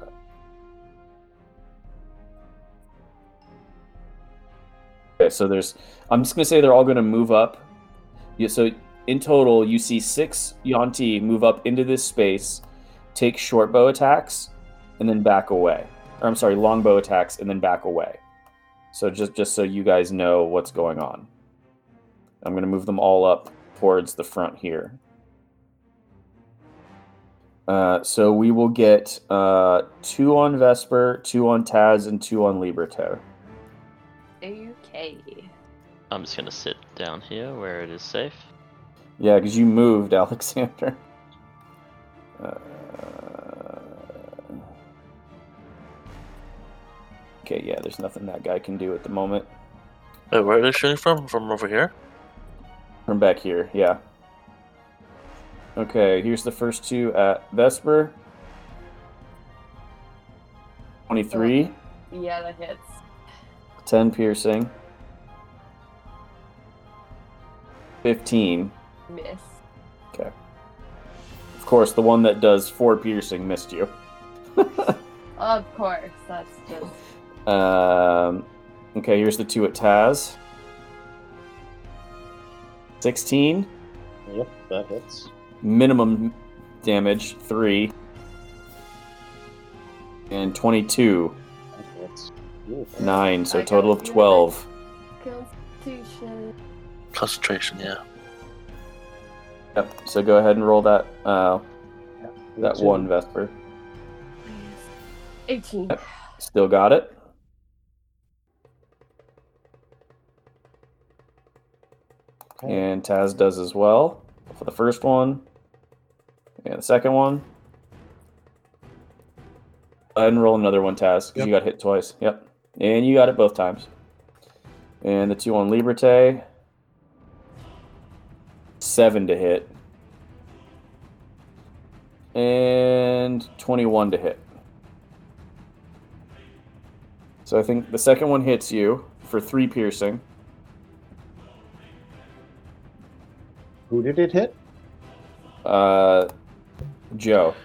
okay, so there's. I'm just to say they're all to move up. Yeah, so in total, you see six Yuan-ti move up into this space, take short bow attacks, and then back away. Or I'm sorry, long bow attacks and then back away. So just just so you guys know what's going on. I'm to move them all up towards the front here. Uh, so we will get uh, two on Vesper, two on Taz, and two on Liberté. Okay. I'm just gonna sit down here where it is safe. Yeah, because you moved, Alexander. Uh, okay, yeah, there's nothing that guy can do at the moment. Wait, where are they shooting from? From over here? From back here, yeah. Okay, here's the first two at Vesper. 23, Yeah, that hits. 10 piercing. 15. Miss. Okay. Of course, the one that does 4 piercing missed you. Of course, that's just. Um, okay, here's the two at Taz. 16. Yep, that hits. Minimum damage, 3. And 22, That hits. Ooh, 9. So I a total of 12. Constitution. Concentration, yeah. Yep. So go ahead and roll that uh, yeah, that one Vesper. 18. Yep. Still got it. Okay. And Taz does as well for the first one. And the second one. Go ahead and roll another one, Taz, because Yep. you got hit twice. Yep. And you got it both times. And the two on Liberté. Seven to hit. And 21 to hit. So I think the second one hits you for three piercing. Who did it hit? Uh, Joe,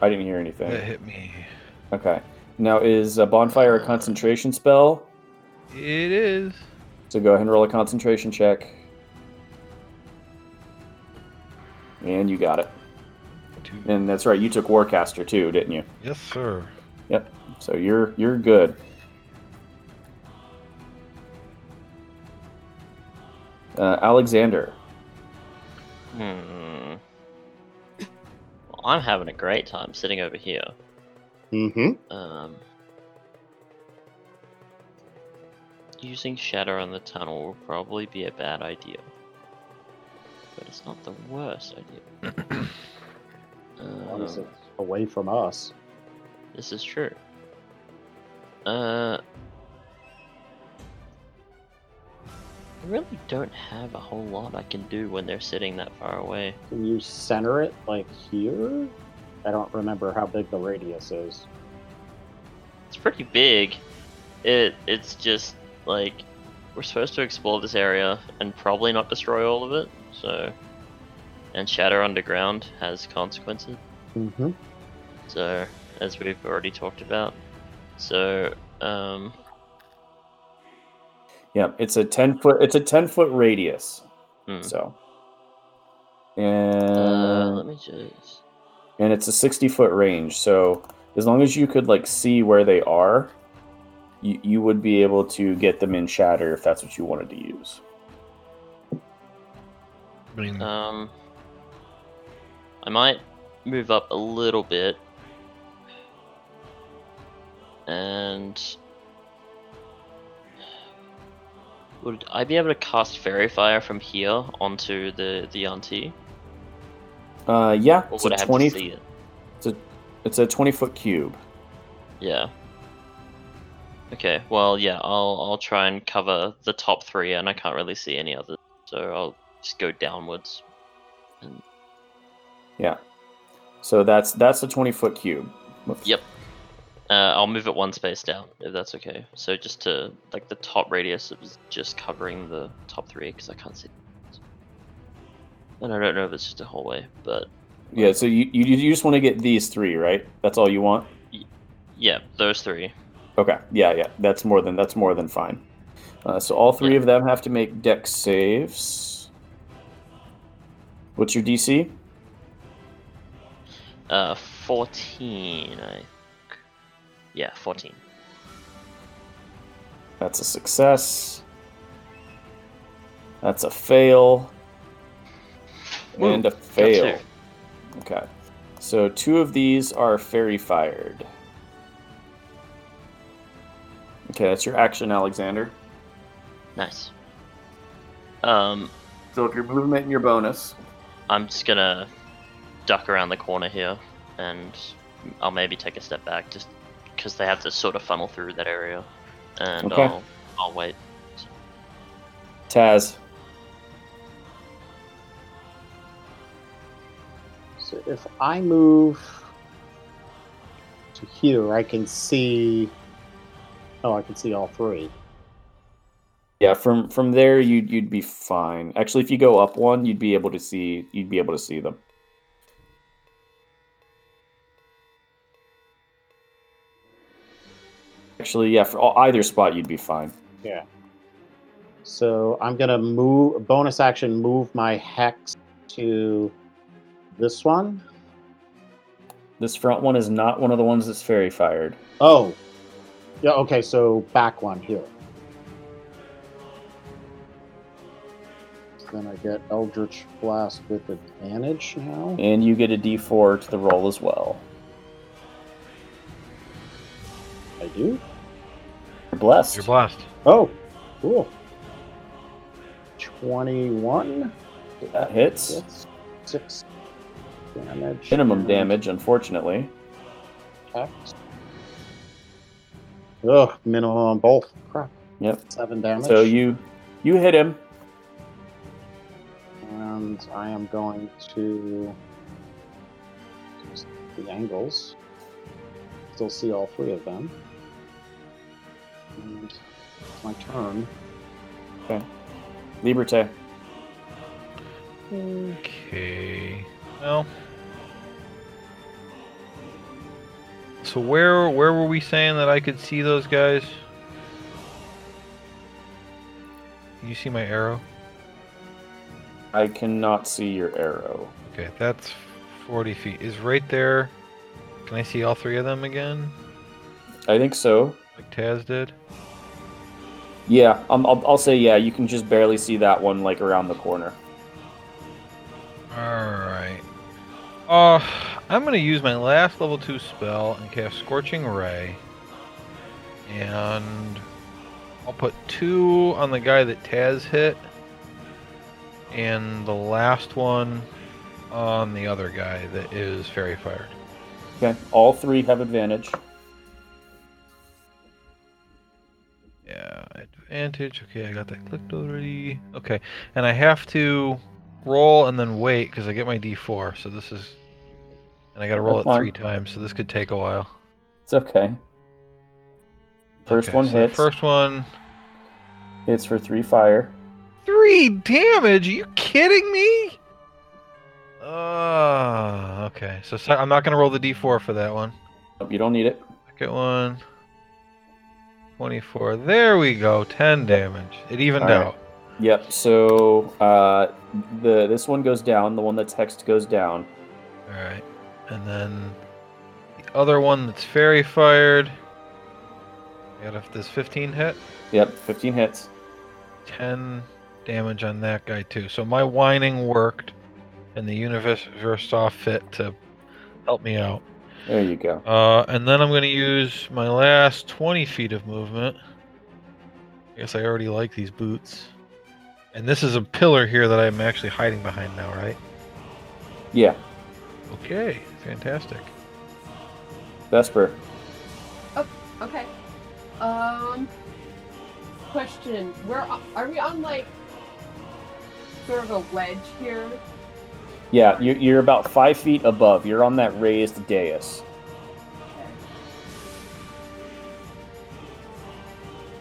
I didn't hear That anything. hit me. Okay. Now is a bonfire a concentration spell? It is. So go ahead and roll a concentration check. And you got it. Two. And that's right, you took Warcaster too, didn't you? Yes, sir. Yep. So you're you're good. Uh, Alexander. Hmm. Well, I'm having a great time sitting over here. Mm-hmm. Um, using shadow on the tunnel will probably be a bad idea, but it's not the worst idea. Um, away from us. this is true. Uh, I really don't have a whole lot I can do when they're sitting that far away. Can you center it like here? I don't remember how big the radius is. It's pretty big. It it's just like we're supposed to explore this area and probably not destroy all of it. So, and shatter Underground has consequences. Mm-hmm. So, as we've already talked about. So, um, Yeah, it's a ten foot. It's a ten foot radius. hmm. So, uh, and let me just. and it's a sixty foot range. So as long as you could like see where they are, you you would be able to get them in shatter if that's what you wanted to use. I Um, I might move up a little bit, and would I be able to cast Faerie Fire from here onto the the Yuan-ti, Uh, yeah, or it's would a I have twenty. to see it? It's a twenty foot cube. Yeah. Okay. Well, yeah. I'll I'll try and cover the top three, and I can't really see any others, so I'll just go downwards. And Yeah. So that's that's a twenty foot cube. Whoops. Yep. Uh, I'll move it one space down if that's okay. So just to like the top radius is just covering the top three because I can't see. And I don't know if it's just a hallway, but Yeah. So you you, you just want to get these three, right? That's all you want. yeah, those three. Okay. Yeah, yeah. That's more than that's more than fine. Uh, so all three Yeah. of them have to make Dex saves. What's your DC? Uh, fourteen. I. think. Yeah, fourteen. That's a success. That's a fail. Woo, and a fail. Okay. So two of these are fairy fired. Okay, that's your action, Alexander. Nice. Um, So if your movement and your bonus. I'm just gonna duck around the corner here, and I'll maybe take a step back, just because they have to sort of funnel through that area, and Okay. I'll I'll wait. Taz. So if I move to here, I can see. Oh, I can see all three. Yeah, from from there you'd you'd be fine. Actually, if you go up one, you'd be able to see you'd be able to see them. Actually, yeah, for all, either spot you'd be fine. Yeah. So I'm gonna move bonus action move my hex to this one. This front one is not one of the ones that's fairy fired. Oh. Yeah, okay, so back one here. Then I get Eldritch Blast with advantage now. And you get a d4 to the roll as well. I do? You're blessed. you're blessed. Oh, cool. 21. That hits. That's 6 damage. Minimum and damage, unfortunately. Hex. Ugh, minimum on both. Crap. Yep. 7 damage. So you you hit him. And I am going to just the angles. Still see all three of them. And my turn. Okay. Liberté. Okay. Well. So where where were we saying that I could see those guys? You see my arrow? I cannot see your arrow. Okay, that's 40 feet. Is right there. Can I see all three of them again? I think so. Like Taz did? Yeah, um, I'll, I'll say yeah. You can just barely see that one like around the corner. Alright. Uh, I'm going to use my last level 2 spell and cast Scorching Ray. And I'll put two on the guy that Taz hit. And the last one on the other guy that is Fairy Fired. Okay, all three have advantage. Yeah, advantage. Okay, I got that clicked already. Okay, and I have to roll and then wait because I get my D4. So this is, and I got to roll That's it fine. three times. So this could take a while. It's okay. First Okay, one so the hits. First one, Hits for three fire. Three damage. Are you kidding me? Uh, okay. So, se- I'm not gonna roll the D4 for that one. Nope, You don't need it. Second one. 24. There we go. 10 damage. It evened All right. out. Yep. So uh, the this one goes down. The one that's hexed goes down. All right, and then the other one that's fairy fired. Got if this 15 hit, Yep. 15 hits. 10 damage on that guy too. So my whining worked, and the universe saw fit to help me out. There you go. Uh, and then I'm going to use my last 20 feet of movement. I guess I already like these boots. And this is a pillar here that I'm actually hiding behind now, right? Yeah. Okay, fantastic. Vesper. Oh, okay. Um. Question: Where are we on like sort of a ledge here? Yeah, you're, you're about five feet above. You're on that raised dais.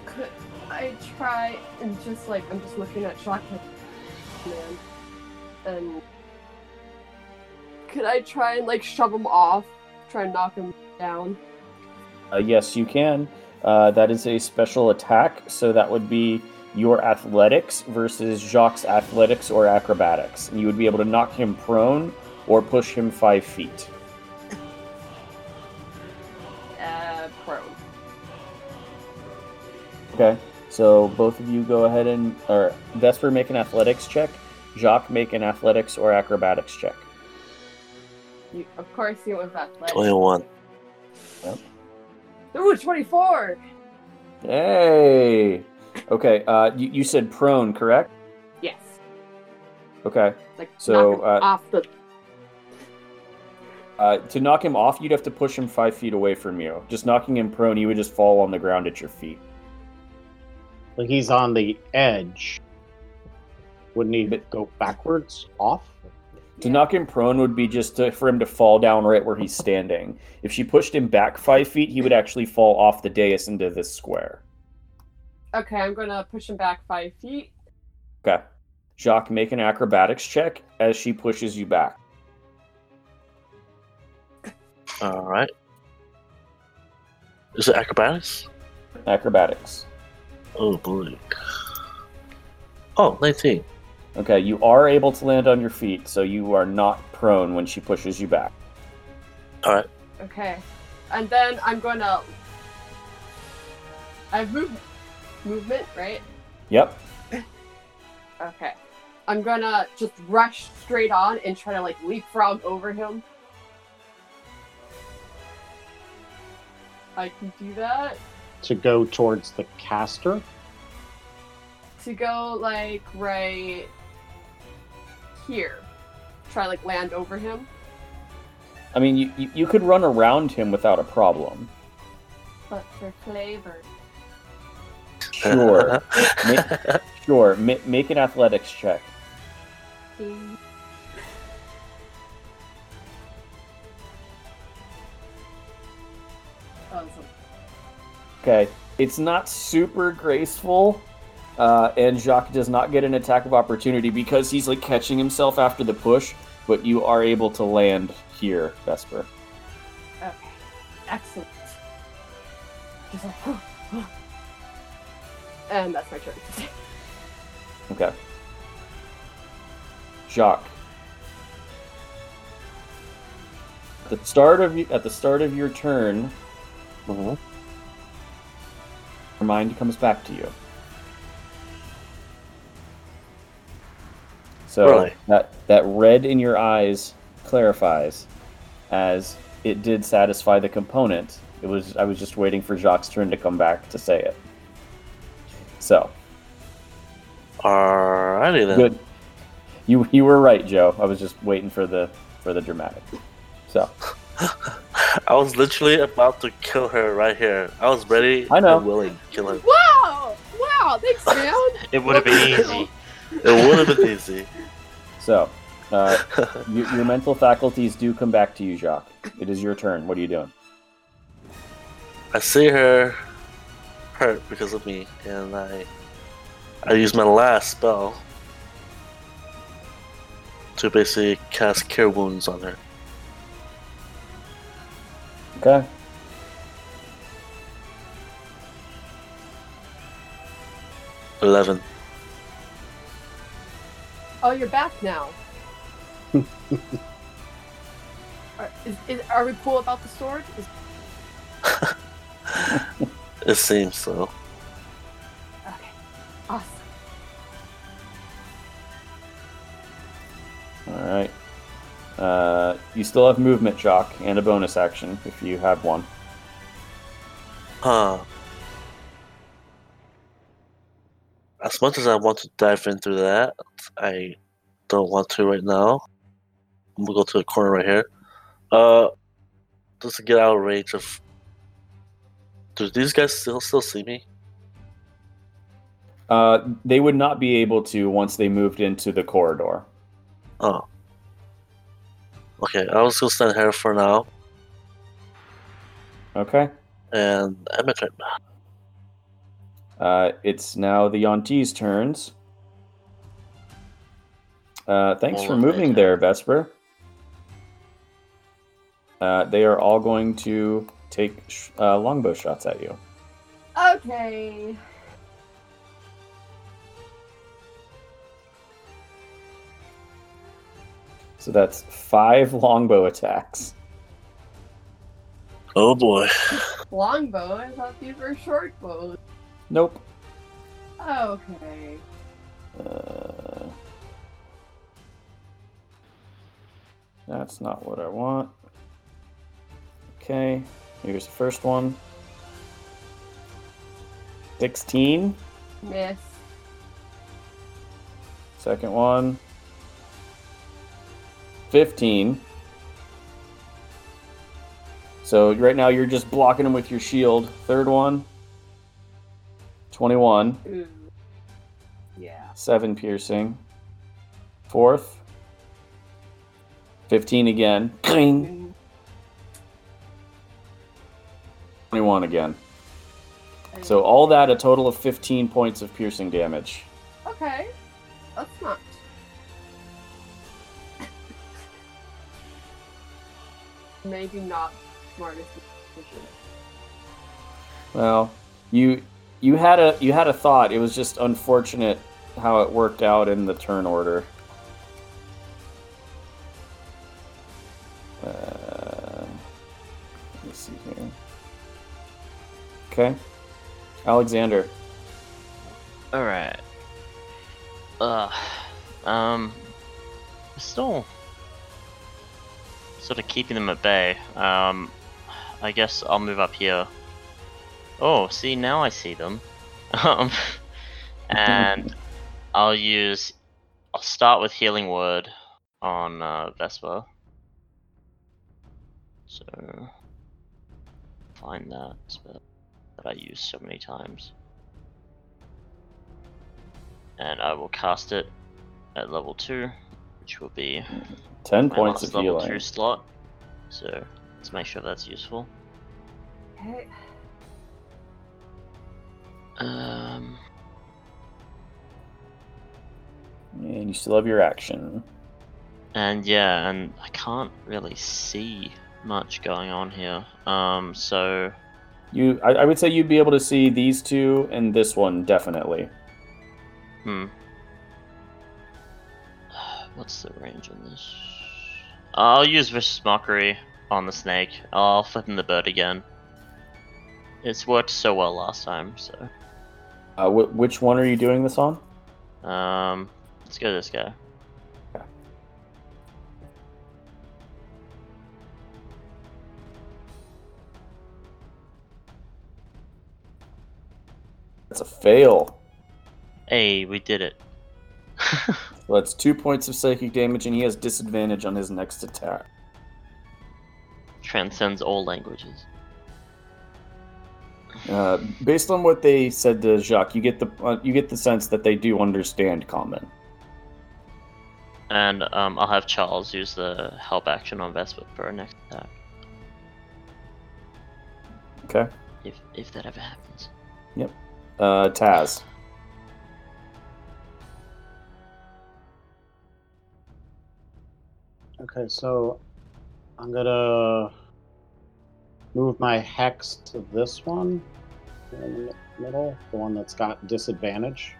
Could I try and just like I'm just looking at Shotgun Man and could I try and like shove him off? Try and knock him down? Uh, yes, you can. Uh, that is a special attack, so that would be your athletics versus Jacques' athletics or acrobatics. And you would be able to knock him prone or push him five feet. Uh, prone. Okay. So both of you go ahead and or Vesper make an athletics check. Jacques make an athletics or acrobatics check. You, of course, he was athletic. 21. Ooh, 24! Hey. Okay. Uh, you, you said prone, correct? Yes. Okay. Like, So, knock him uh, off the. Uh, to knock him off, you'd have to push him five feet away from you. Just knocking him prone, he would just fall on the ground at your feet. Like he's on the edge. Wouldn't he But- go backwards off? To knock him prone would be just to, for him to fall down right where he's standing. If she pushed him back five feet, he would actually fall off the dais into this square. Okay, I'm gonna push him back five feet. Okay. Jacques, make an acrobatics check as she pushes you back. Alright. Is it acrobatics? Acrobatics. Oh, boy. Oh, 19. Okay, you are able to land on your feet, so you are not prone when she pushes you back. Alright. Okay. And then I'm gonna. I have move- movement, right? Yep. Okay. I'm gonna just rush straight on and try to like leapfrog over him. I can do that. To go towards the caster? To go like right here. Try like land over him. I mean, you, you, you could run around him without a problem. But for flavor. Sure. Ma- sure. Ma- make an athletics check. Awesome. Okay. It's not super graceful, uh, and Jacques does not get an attack of opportunity because he's like catching himself after the push, but you are able to land here, Vesper. Okay. Excellent. Just like, and that's my turn. Okay. Jacques. At the start of at the start of your turn, Mhm. your mind comes back to you. So Really? that that red in your eyes clarifies, as it did satisfy the component. It was I was just waiting for Jacques' turn to come back to say it. So Alrighty then. good. You you were right, Joe. I was just waiting for the for the dramatic. So I was literally about to kill her right here. I was ready I know. and willing to kill her. Wow! Wow! Thanks, man. It would have been easy. It would have been easy. so uh, your, your mental faculties do come back to you, Jacques. It is your turn. What are you doing? I see her hurt because of me, and I I use my last spell to basically cast Cure Wounds on her. Okay. Eleven. Oh, you're back now. are, is, is, are we cool about the sword? Is, It seems so. okay. Awesome. All right. Uh, you still have movement, Jacques, and a bonus action if you have one. Huh. As much as I want to dive into that, I don't want to right now. I'm gonna go to the corner right here. Uh, just to get out of range of. Do these guys still still see me? Uh, they would not be able to once they moved into the corridor. Oh. Okay, I was gonna stand here for now, Okay. and I'm turn. Uh, it's now the Yuan-ti's turns. Uh, thanks for moving there, Vesper. Uh, they are all going to take sh- uh, longbow shots at you. Okay. So that's five longbow attacks. Oh boy. Longbow? I thought these were short bows. Nope. Okay. Uh, that's not what I want. Okay, here's the first one. 16. Miss. Second one. 15. So right now you're just blocking them with your shield. Third one. 21. Ooh. Yeah. 7 piercing. Fourth. 15 again. 21 again. So all that a total of 15 points of piercing damage. Okay. That's not. Maybe not smartest decision. Well, you you had a you had a thought. It was just unfortunate how it worked out in the turn order. Uh, Okay, Alexander. All right. Uh, um, still sort of keeping them at bay. Um, I guess I'll move up here. Oh, see now I see them. Um, and I'll use. I'll start with healing word on uh, Vesper. So find that spell that I use so many times and I will cast it at level two, which will be Ten my points last of level healing. two slot. So let's make sure that's useful. Okay. Um, And you still have your action. and yeah, and I can't really see much going on here. Um, so You, I, I would say you'd be able to see these two and this one definitely. hmm, what's the range on this? I'll use vicious mockery on the snake. I'll flip him the bird again. It's worked so well last time, so Uh, wh- which one are you doing this on? um, let's go this guy. That's a fail. Hey, we did it. Well, that's two points of psychic damage, and he has disadvantage on his next attack. Transcends all languages. Uh, based on what they said to Jacques, you get the uh, you get the sense that they do understand common. And um, I'll have Charles use the help action on Vesper for our next attack, Okay. if if that ever happens. Uh, Taz. Okay, so I'm gonna move my hex to this one in the middle, the one that's got disadvantage.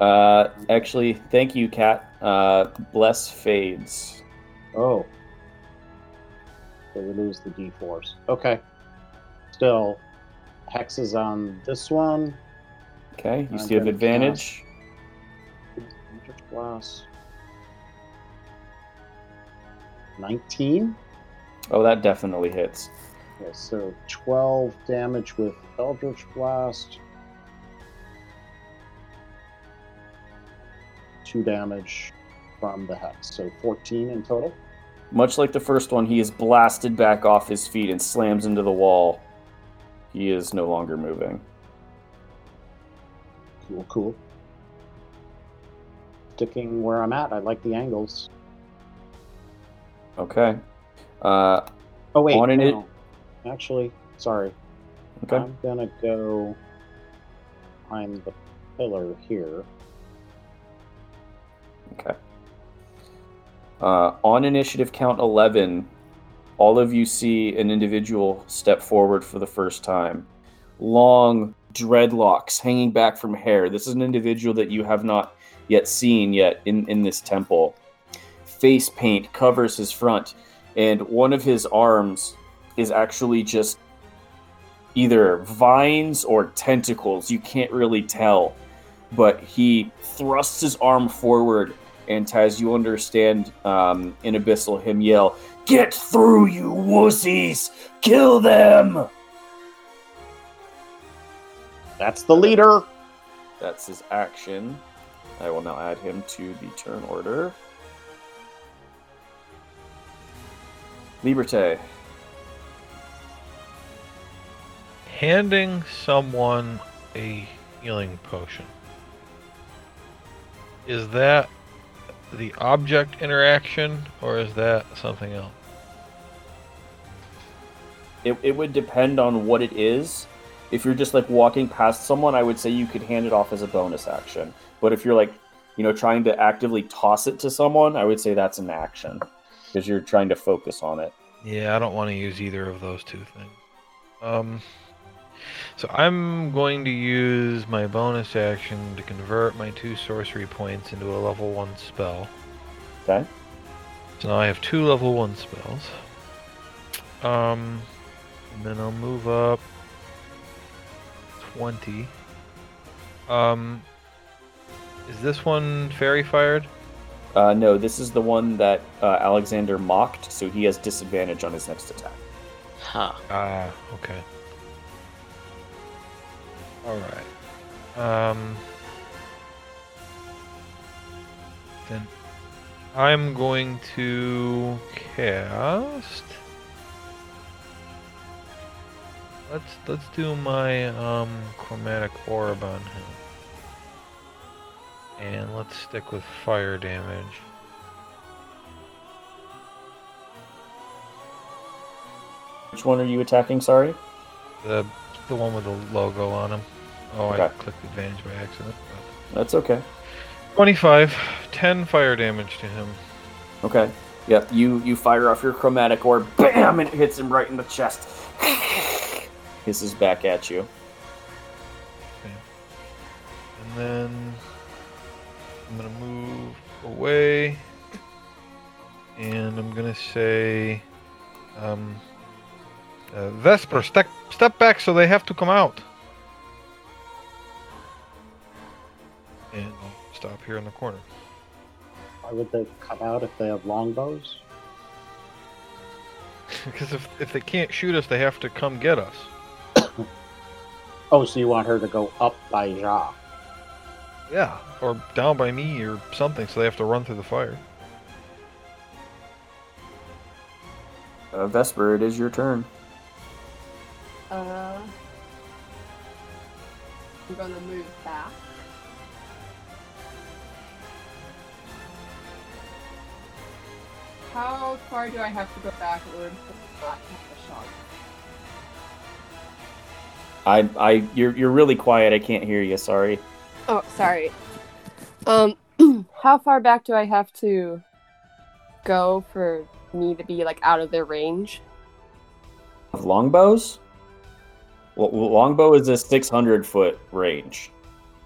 Uh, actually, thank you, Cat. Uh, bless fades. Oh. So we lose the d4s. Okay. Still, hex is on this one. Okay, you still have advantage. Eldritch Blast. 19. Oh, that definitely hits. Okay, so 12 damage with Eldritch Blast. 2 damage from the hex. So 14 in total. Much like the first one, he is blasted back off his feet and slams into the wall. He is no longer moving. Cool, cool. Sticking where I'm at, I like the angles. Okay. Uh, Oh, wait. On an it- Actually, sorry. okay. I'm gonna go behind the pillar here. Okay. Uh, on initiative count 11, all of you see an individual step forward for the first time. Long dreadlocks hanging back from hair. This is an individual that you have not yet seen yet in, in this temple. Face paint covers his front, and one of his arms is actually just either vines or tentacles. You can't really tell. But he thrusts his arm forward and Taz, you understand um, in Abyssal him yell, Get through, you wussies! Kill them! That's the leader. That's his action. I will now add him to the turn order. Liberté. Handing someone a healing potion. Is that the object interaction or is that something else? It, it would depend on what it is. If you're just like walking past someone, I would say you could hand it off as a bonus action. But if you're like, you know, trying to actively toss it to someone, I would say that's an action because you're trying to focus on it. Yeah, I don't want to use either of those two things. Um, so I'm going to use my bonus action to convert my two sorcery points into a level one spell. Okay. So now I have two level one spells. Um, and then I'll move up twenty. Um, is this one fairy fired? Uh, no, this is the one that uh, Alexander mocked, so he has disadvantage on his next attack. Huh. Ah, okay. Alright. Um then I'm going to cast Let's let's do my um chromatic orb on him. And let's stick with fire damage. Which one are you attacking? Sorry. The the one with the logo on him. Oh, I clicked advantage by accident. That's okay. 25, 10 fire damage to him. Okay. Yep. You you fire off your chromatic orb, bam, and it hits him right in the chest. Hisses back at you. And then I'm gonna move away. And I'm gonna say Um, uh, Vesper, step step back so they have to come out. And I'll stop here in the corner. Why would they come out if they have longbows? because if if they can't shoot us, they have to come get us. Oh, so you want her to go up by Ja? Yeah, or down by me or something, so they have to run through the fire. Uh, Vesper, it is your turn. Uh, I'm gonna move back. How far do I have to go back in order to not have a shot? I, I, you're, you're really quiet. I can't hear you. Sorry. Oh, sorry. Um, how far back do I have to go for me to be like out of their range? Of longbows? Well, longbow is a 600 foot range.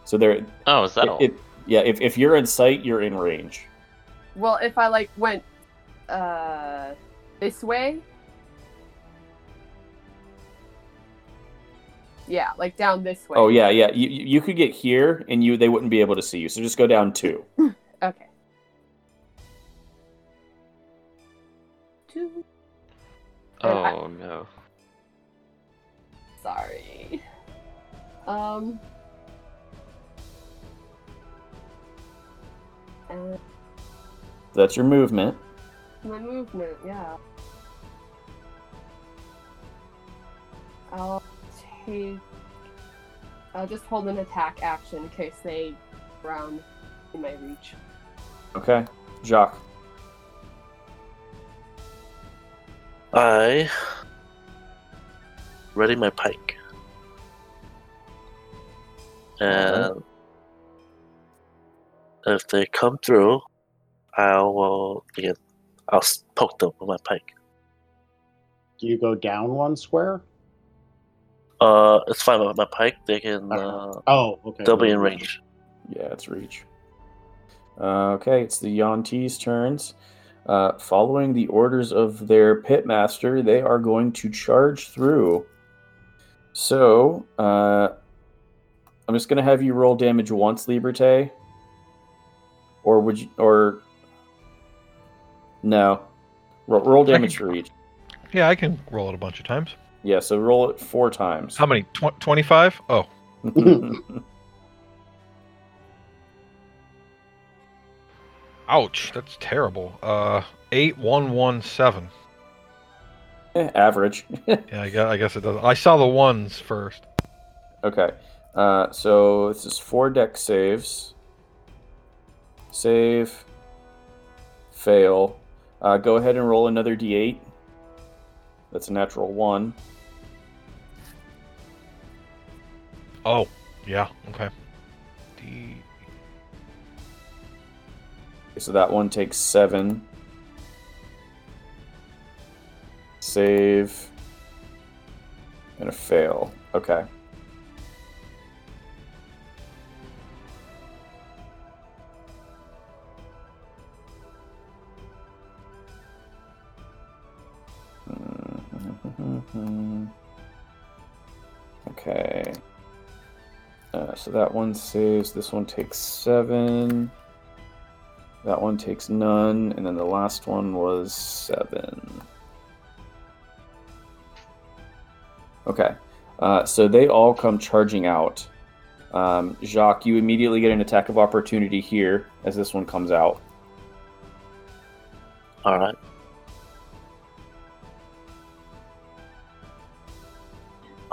So there, Oh, is that it, all? it- yeah. If, if you're in sight, you're in range. Well, if I like went uh this way. Yeah, like down this way. Oh yeah, yeah. You, you you could get here, and you they wouldn't be able to see you. So just go down two. Okay. Two. and I- oh no. Sorry. Um. And That's your movement. my movement, yeah. I'll take. I'll just hold an attack action in case they round in my reach. Okay, Jacques. I ready my pike. And if they come through, I will begin. I'll poke them with my pike. Do you go down one square? Uh, it's fine with my pike. They can. Uh, Oh, okay. they'll be in range. Yeah, it's reach. Uh, okay, it's the Yuan-tis' turns. Uh, following the orders of their pitmaster, they are going to charge through. So, uh, I'm just going to have you roll damage once, Liberté. Or would you, or no, Ro- roll damage can- for each. Yeah, I can roll it a bunch of times. Yeah, so roll it four times. How many? Tw- 25? Oh, ouch. That's terrible. Uh, 8117. Eh, Average. Yeah, I guess, I guess it does. I saw the ones first. Okay. Uh, so this is four Dex saves. Save. Fail. Uh, go ahead and roll another d8. That's a natural one. Oh, yeah. Okay. D- So that one takes seven. Save. And a fail. Okay. Okay. Uh, so that one saves. This one takes seven. That one takes none, and then the last one was seven. Okay, uh, so they all come charging out. Um, Jacques, you immediately get an attack of opportunity here as this one comes out. All right.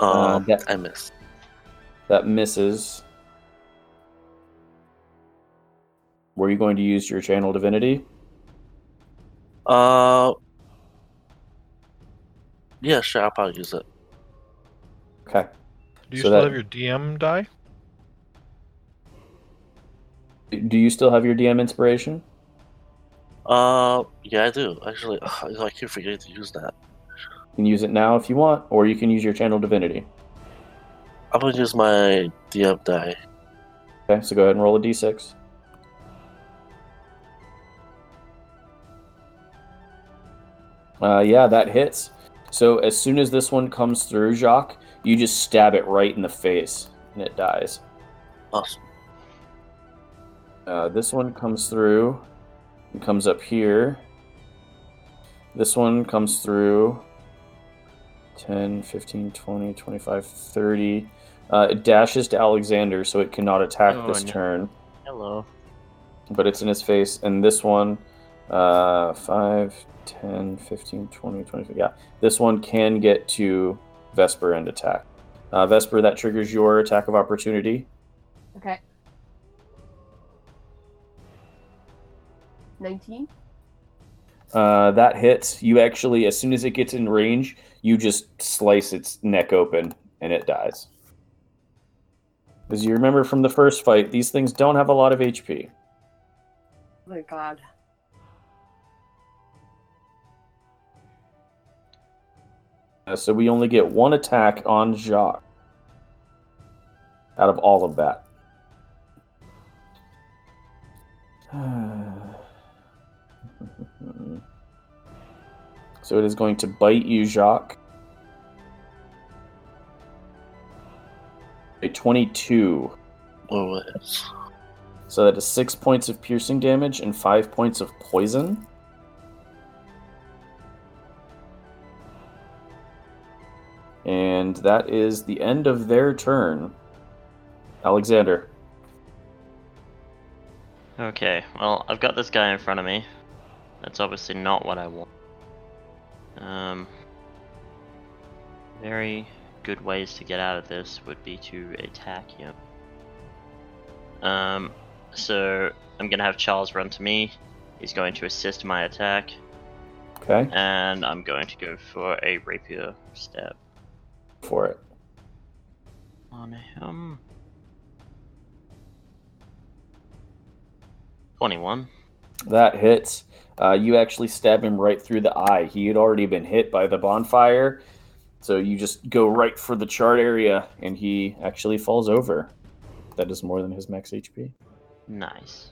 Uh, Um, that- I missed. That misses. Were you going to use your channel divinity? Uh, yeah, sure. I'll probably use it. Okay. Do you So still that- have your DM die? Do you still have your DM inspiration? Uh, yeah, I do actually. ugh, I keep forgetting to use that. You can use it now if you want, or you can use your channel divinity. I'm gonna use my DM die. Okay, so go ahead and roll a d6. Uh, yeah, that hits. So as soon as this one comes through, Jacques, you just stab it right in the face, and it dies. Awesome. Uh, this one comes through. It comes up here. This one comes through. 10, 15, 20, 25, 30. Uh, it dashes to Alexander, so it cannot attack Oh, this no. turn. Hello. but it's in his face. And this one, uh, 5, 10, 15, 20, 25. Yeah, this one can get to Vesper and attack. Uh, Vesper, that triggers your attack of opportunity. Okay. 19? Uh, that hits. You actually, as soon as it gets in range, you just slice its neck open and it dies. As you remember from the first fight, these things don't have a lot of HP. Oh my god. Uh, so we only get one attack on Jacques out of all of that. so it is going to bite you, Jacques. A 22. Oh, it's So that is six points of piercing damage and five points of poison. And that is the end of their turn. Alexander. Okay, well, I've got this guy in front of me. That's obviously not what I want. Um, very good ways to get out of this would be to attack him. Um, so I'm gonna have Charles run to me. He's going to assist my attack, Okay, and I'm going to go for a rapier stab for it. on him. 21. That hits. Uh, you actually stab him right through the eye. He had already been hit by the bonfire, so you just go right for the chart area, and he actually falls over. That is more than his max HP. Nice.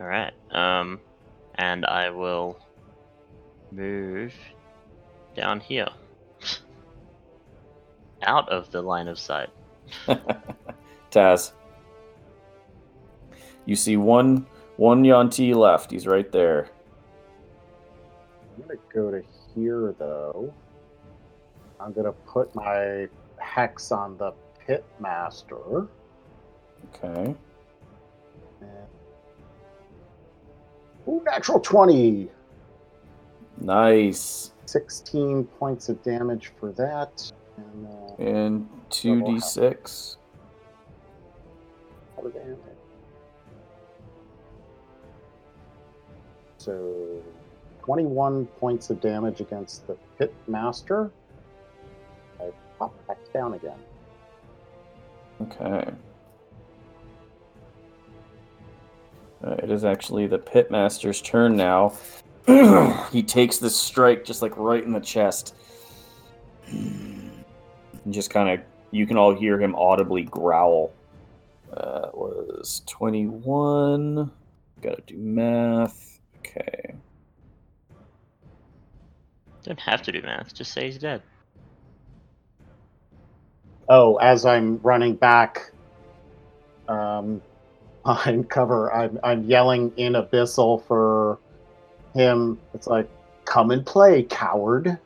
Alright, um, and I will move down here. Out of the line of sight. Taz. You see one one Yuan-ti left. He's right there. I'm gonna go to here though. I'm gonna put my hex on the pit master. Okay. And... Ooh, natural 20. Nice. 16 points of damage for that. And uh, And two d six. How did they end it? So, 21 points of damage against the pit master. I pop back down again. Okay. Uh, it is actually the pit master's turn now. he takes this strike just like right in the chest. And just kind of, you can all hear him audibly growl. Uh, was 21. Gotta do math. Don't have to do math, just say he's dead. Oh, as I'm running back um, behind cover, I'm, I'm yelling in Abyssal for him. It's like, come and play, coward.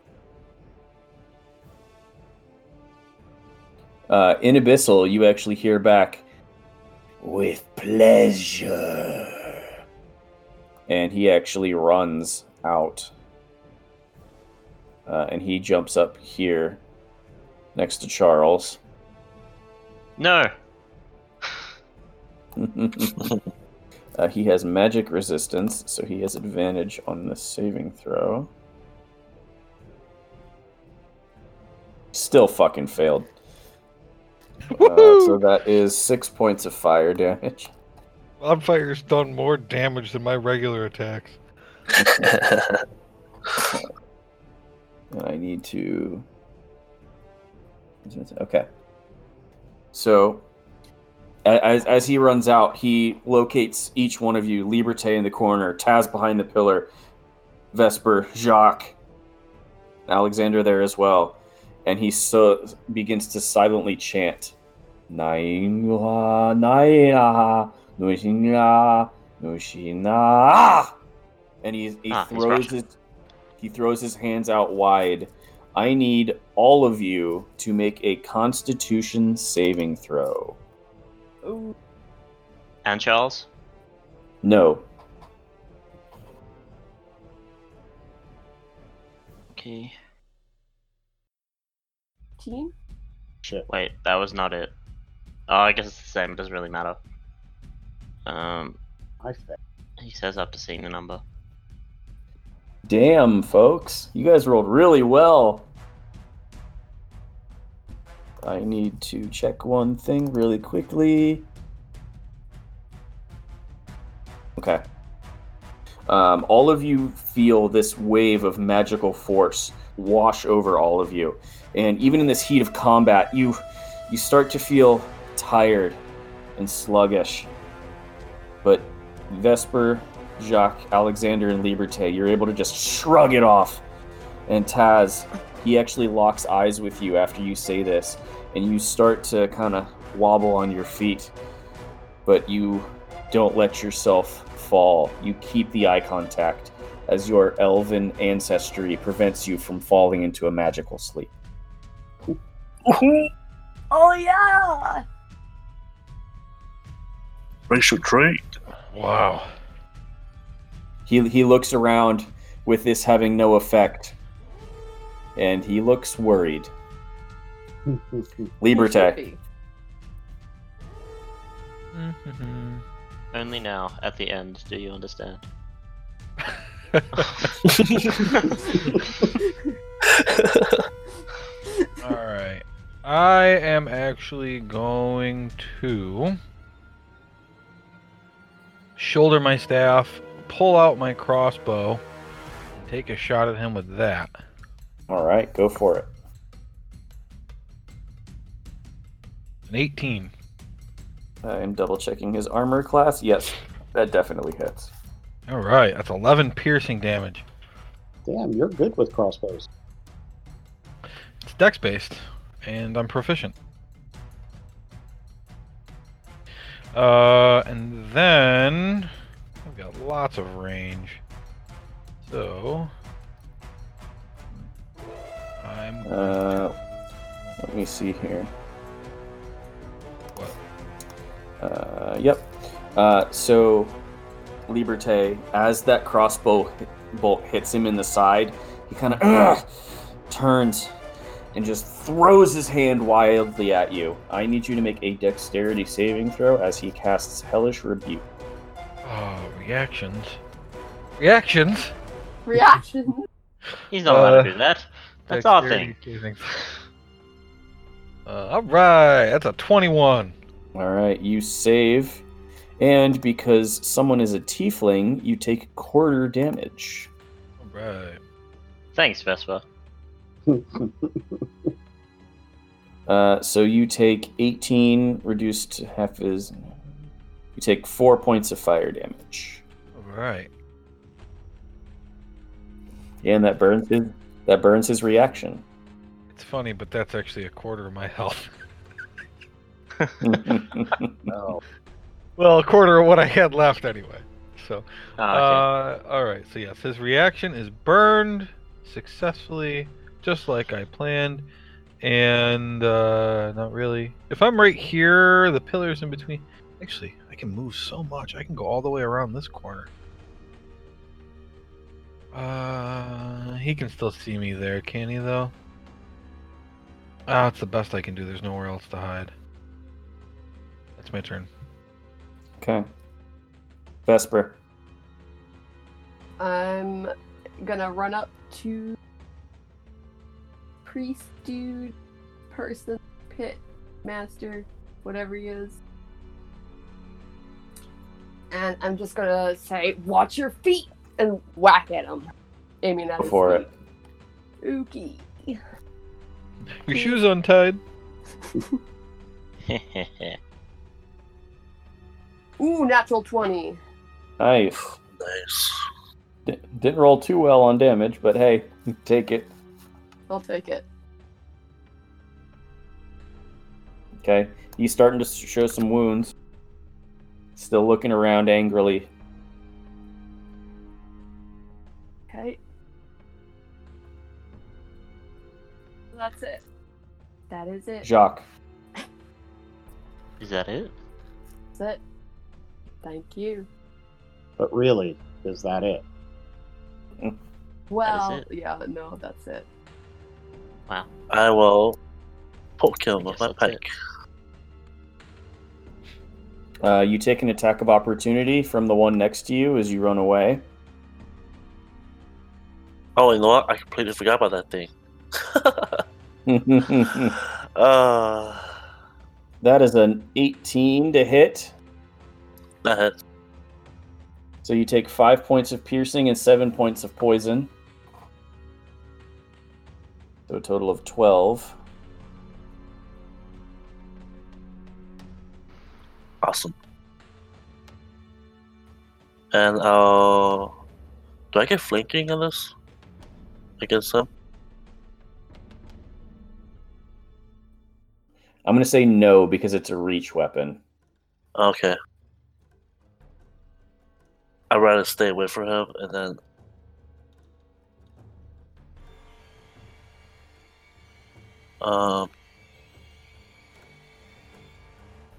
Uh, in Abyssal, you actually hear back, with pleasure. And he actually runs out. Uh, and he jumps up here next to Charles. No! uh, he has magic resistance, so he has advantage on the saving throw. Still fucking failed. Uh, so that is six points of fire damage. Bonfire's done more damage than my regular attacks. And I need to. Okay. So, as, as he runs out, he locates each one of you Liberté in the corner, Taz behind the pillar, Vesper, Jacques, Alexander there as well, and he so begins to silently chant, "Nainwa Naya Nushina Nushina," and he he Ah, throws his he throws his hands out wide. I need all of you to make a Constitution saving throw. Ooh. And Charles? No, Okay. Team? Shit. Wait, that was not it. Oh, I guess it's the same. It doesn't really matter. Um, I failed. he says up to seeing the number. Damn, folks. You guys rolled really well. I need to check one thing really quickly. Okay. Um, all of you feel this wave of magical force wash over all of you. And even in this heat of combat, you you start to feel tired and sluggish. But Vesper, Jacques, Alexander, and Liberté, you're able to just shrug it off. And Taz, he actually locks eyes with you after you say this, and you start to kind of wobble on your feet, but you don't let yourself fall. You keep the eye contact as your elven ancestry prevents you from falling into a magical sleep. Oh yeah! Racial trait. Wow. He, he looks around with this having no effect, and he looks worried. Liberté. Mhm. Only now, at the end, do you understand. All right. I am actually going to shoulder my staff, pull out my crossbow, and take a shot at him with that. All right, go for it. An 18. I am double checking his armor class. Yes, that definitely hits. All right, that's 11 piercing damage. Damn, you're good with crossbows. It's dex based, and I'm proficient. Uh, and then I've got lots of range. So I'm Uh, let me see here. What? Uh, yep. Uh, so, Liberté, as that crossbow bolt hits him in the side, he kind of turns and just throws his hand wildly at you. I need you to make a dexterity saving throw as he casts Hellish Rebuke. Oh reactions. Reactions. Reaction. He's not allowed Uh, to do that. That's our thing. Uh, all right, that's a 21. All right, you save, and because someone is a tiefling, you take quarter damage. All right. Thanks, Vesper. Uh, so you take 18 reduced to half is. You take four points of fire damage, All right. and that burns his that burns his reaction. It's funny, but that's actually a quarter of my health. No. Well, a quarter of what I had left anyway. So, Ah, okay. uh, all right. So yes, his reaction is burned successfully, just like I planned, and uh, not really. If I'm right here, the pillars in between. Actually, I can move so much. I can go all the way around this corner. Uh, he can still see me there, can he? Though. Ah, it's the best I can do. There's nowhere else to hide. That's my turn. okay. Vesper. I'm gonna run up to priest dude, person, pit, master, whatever he is. And I'm just gonna say, watch your feet and whack at him. Aiming at Go his for it. Ookie. Your shoes untied. Ooh, natural 20. Nice. Nice. D- didn't roll too well on damage, but hey, take it. I'll take it. Okay, he's starting to show some wounds. Still looking around angrily. Okay. That's it. That is it. Jacques. Is that it? That's it. Thank you. But really, is that it? Mm. Well, it. yeah, no, that's it. Wow. I will poke him with my that's it. Uh, you take an attack of opportunity from the one next to you as you run away. Oh, you know what? I completely forgot about that thing. uh, that is an 18 to hit. that hit. So you take five points of piercing and seven points of poison. So a total of 12. Awesome. And uh, do I get flanking on this against him? I'm going to say no because it's a reach weapon. Okay. I'd rather stay away from him and then. Um.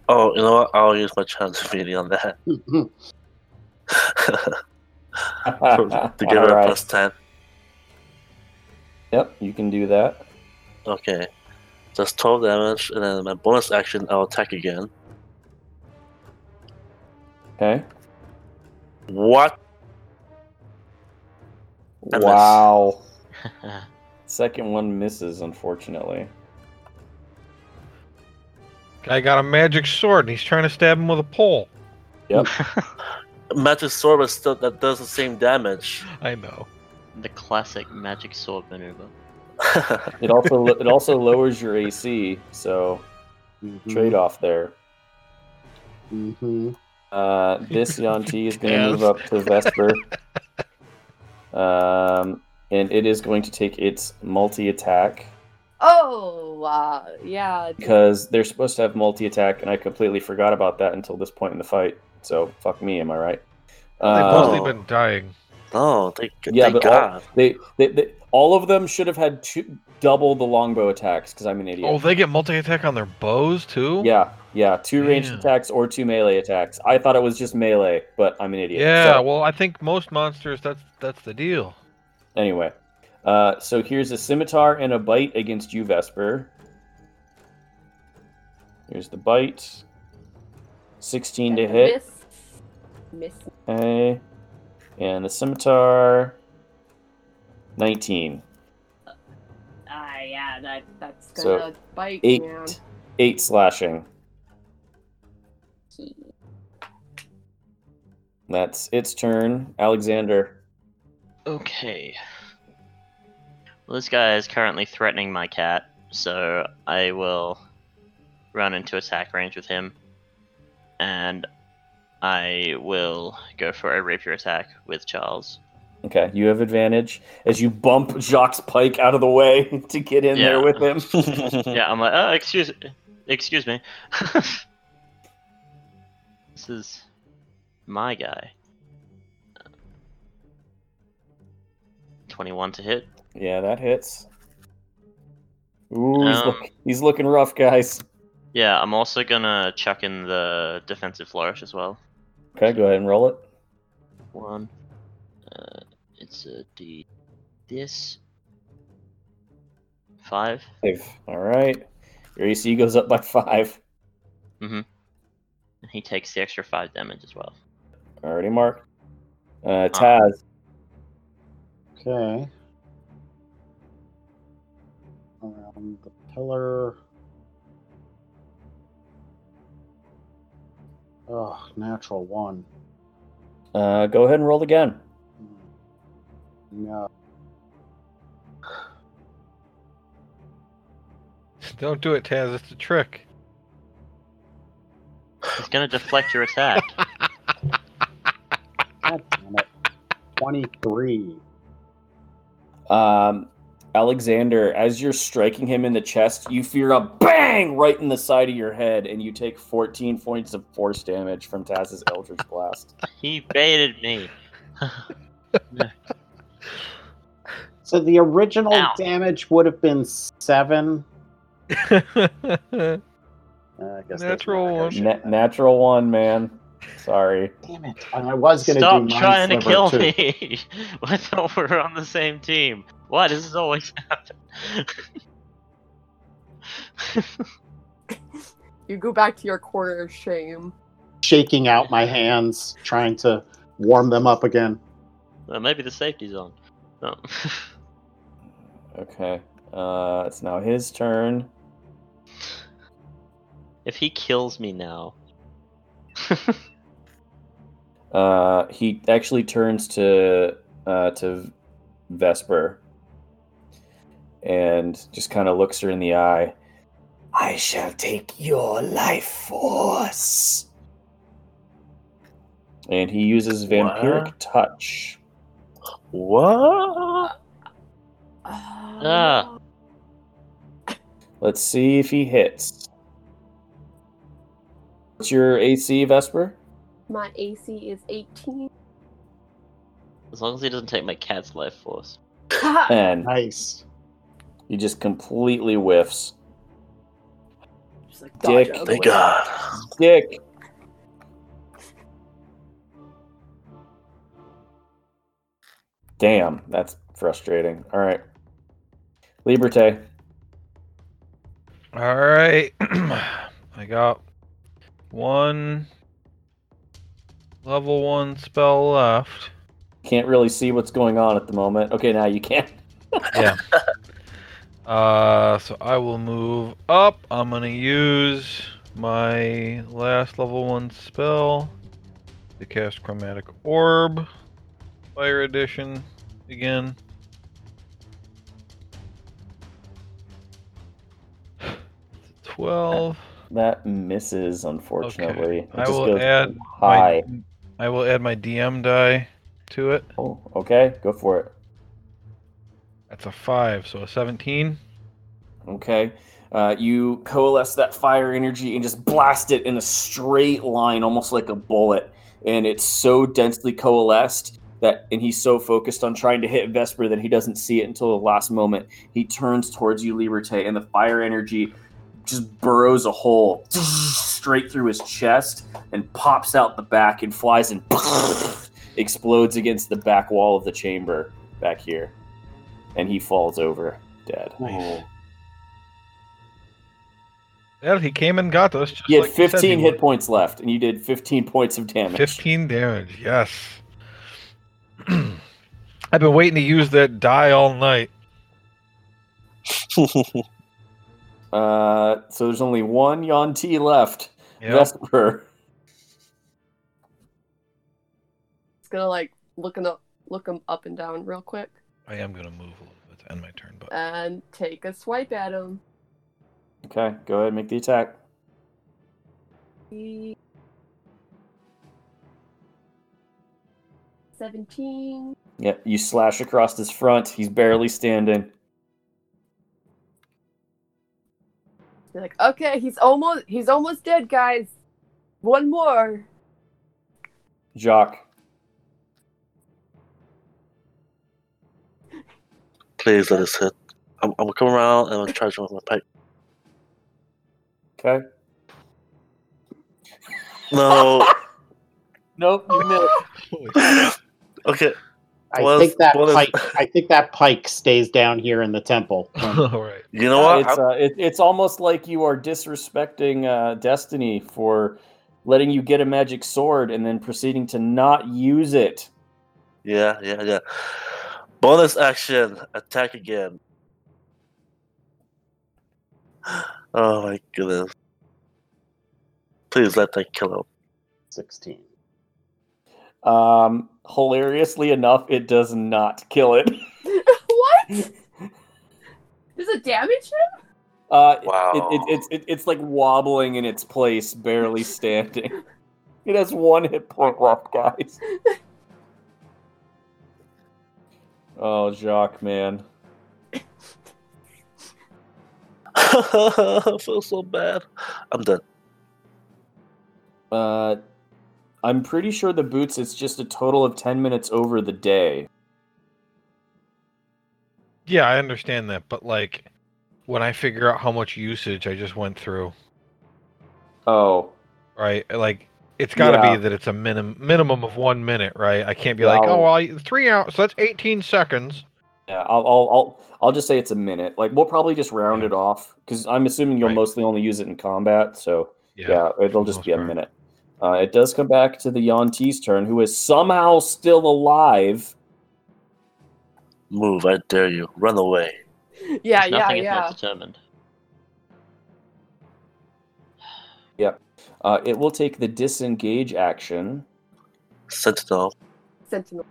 Oh, you know what? I'll use my chance of meeting on that to give it a plus 10. Yep, you can do that. Okay. Just 12 damage, and then my bonus action, I'll attack again. Okay. What? I. Wow. Second one misses, unfortunately. Guy got a magic sword and he's trying to stab him with a pole. Yep. magic sword, but still, that does the same damage. I know. the classic magic sword maneuver. It also it also lowers your AC, so Mhm, trade off there. mhm. Uh, this Yuan-ti is going to move up to Vesper. Um, and it is going to take its multi attack Oh, uh, yeah. because they're supposed to have multi attack, and I completely forgot about that until this point in the fight. So fuck me, am I right? They've Uh, mostly Oh. been dying. Oh, thank, Yeah, thank but all- they, they, they all of them should have had two, double the longbow attacks because I'm an idiot. Oh, they get multi attack on their bows too? Yeah, yeah, two ranged attacks or two melee attacks. I thought it was just melee, but I'm an idiot. Yeah, So, well, I think most monsters that's that's the deal. anyway, uh, so here's a scimitar and a bite against you, Vesper. Here's the bite. 16 to hit. Miss. Miss. Okay. And the scimitar. 19. Ah, yeah, that, that's gonna bite, Eight. man. Eight slashing. That's its turn. Alexander. Okay. Well, this guy is currently threatening my cat, so I will run into attack range with him, and I will go for a rapier attack with Charles. Okay, you have advantage as you bump Jacques Pike out of the way to get in there with him. yeah, I'm like, oh, excuse, excuse me. this is my guy. Twenty-one to hit. Yeah, that hits. Ooh, he's, Um, look, he's looking rough, guys. Yeah, I'm also gonna chuck in the defensive flourish as well. Okay, go ahead and roll it. One. Uh, it's a D. This. Five. Five. All right. Your AC goes up by five. Mm-hmm. And he takes the extra five damage as well. Already marked. Uh, Taz. Okay. Around the pillar. Oh, natural one. Uh, go ahead and roll again. No. Don't do it, Taz. It's a trick. It's gonna deflect your attack. God damn it. 23. Um, Alexander, as you're striking him in the chest, you feel a bang right in the side of your head, and you take 14 points of force damage from Taz's Eldritch Blast. He baited me. So the original Ow. damage would have been seven. Uh, I guess Natural one. Na- natural one, man. Sorry. Damn it! I was gonna Stop do trying to kill too. me. I thought we were on the same team. Why does this always happen? You go back to your corner of shame. Shaking out my hands, trying to warm them up again. well, maybe the safety's on. Oh. Okay. Uh, it's now his turn. if he kills me now. Uh, he actually turns to uh, to Vesper and just kind of looks her in the eye. I shall take your life force. And he uses vampiric What? touch. What? Ah. Let's see if he hits. What's your AC, Vesper? My AC is 18. As long as he doesn't take my cat's life force. And Nice. he just completely whiffs. Just like Dick. out of the Thank way. God. Dick. Damn, that's frustrating. All right. Liberté. All right. I got one level one spell left. Can't really see what's going on at the moment. Okay, now you can. Yeah. Uh, so I will move up. I'm gonna use my last level one spell to cast Chromatic Orb, Fire Edition again. Twelve. That misses, unfortunately. It I will add high. My, I will add my DM die to it. Oh, okay, go for it. That's a five, so a seventeen. Okay. Uh, you coalesce that fire energy and just blast it in a straight line, almost like a bullet. And it's so densely coalesced that, and he's so focused on trying to hit Vesper that he doesn't see it until the last moment. He turns towards you, Liberté, and the fire energy just burrows a hole straight through his chest and pops out the back and flies and explodes against the back wall of the chamber back here. And he falls over dead. Nice. Yeah, he came and got us. Just You had like said 15 he hit would. points left, and you did 15 points of damage. 15 damage, yes. I've been waiting to use that die all night. Uh, so there's only one Yuan-ti left. Yep. Vesper. It's gonna like look him up, look him up and down real quick, I am going to move a little bit to end my turn, but and take a swipe at him. Okay, go ahead and make the attack. Seventeen. Yep, you slash across his front. He's barely standing. You're like, okay, he's almost he's almost dead, guys. One more. Jacques. Please let us hit. I'm, I'm gonna come around and I'm gonna charge him with my pipe. Okay. No. Nope, you missed. okay. I Well, think that well, pike. I think that pike stays down here in the temple. all right. You know what? It's, uh, it, it's almost like you are disrespecting uh, Destiny for letting you get a magic sword and then proceeding to not use it. yeah, yeah, yeah. Bonus action. Attack again. Oh my goodness. Please let that kill him. Sixteen. Um, hilariously enough, it does not kill it. what? Does it damage him? Uh, Wow. It, it, it's it, it's like wobbling in its place, barely standing. it has one hit point left, guys. Oh, Jacques, man. I feel so bad. I'm done. Uh, I'm pretty sure the boots. It's just a total of ten minutes over the day. Yeah, I understand that, but like when I figure out how much usage I just went through, Oh, right? Like it's got to Yeah. be that it's a minim- minimum of one minute, right? I can't be Yeah, like, I'll- oh, well, three hours, so that's 18 seconds. yeah. I'll, I'll, I'll, I'll just say it's a minute. Like we'll probably just round it off because I'm assuming you'll Right. mostly only use it in combat. So Yeah. yeah, it'll just be a part. minute. Uh, it does come back to the Yuan-ti's turn, who is somehow still alive. Move, I dare you. Run away. Yeah, yeah, Nothing is yeah. not determined. Uh, it will take the disengage action. Sentinel. Sentinel.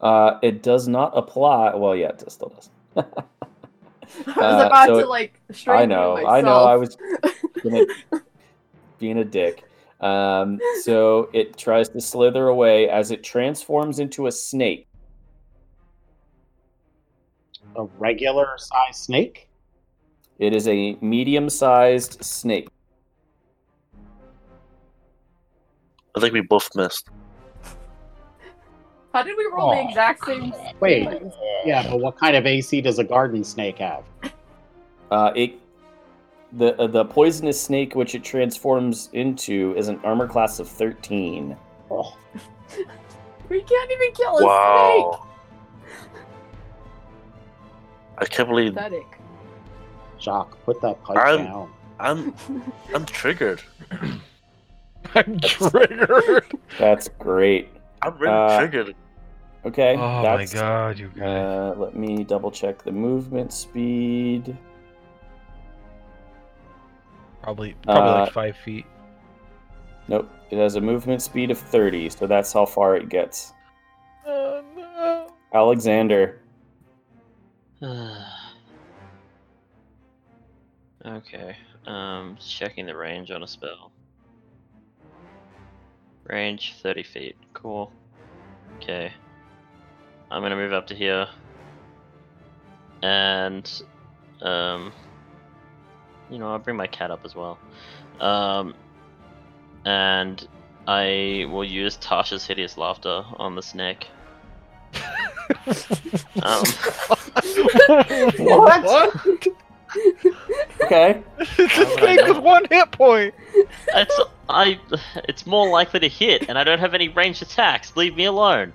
Uh, it does not apply. Well, yeah, it still does. I was Uh, about so to it- like I know, myself. I know. I was being a, being a dick. Um, so it tries to slither away as it transforms into a snake. A regular size snake? It is a medium-sized snake. I think we both missed. How did we roll the exact same? Wait. Yeah, but what kind of AC does a garden snake have? Uh, it the uh, the poisonous snake which it transforms into is an armor class of 13. Oh, We can't even kill a snake. Wow. I can't believe Pathetic. Jacques, put that pipe I'm- down. I'm I'm triggered. I'm triggered. That's great. I'm really Uh, triggered. Okay. oh my god, you guys. Uh, let me double check the movement speed. Probably probably uh, like five feet. Nope, it has a movement speed of 30, so that's how far it gets. Oh no. Alexander. okay. Um, checking the range on a spell. Range 30 feet. Cool. Okay. I'm gonna move up to here. And, um, you know, I'll bring my cat up as well. Um, and I will use Tasha's hideous laughter on the snake. Um, what? What? Okay. this snake with one hit point. It's I. It's more likely to hit, and I don't have any ranged attacks. Leave me alone.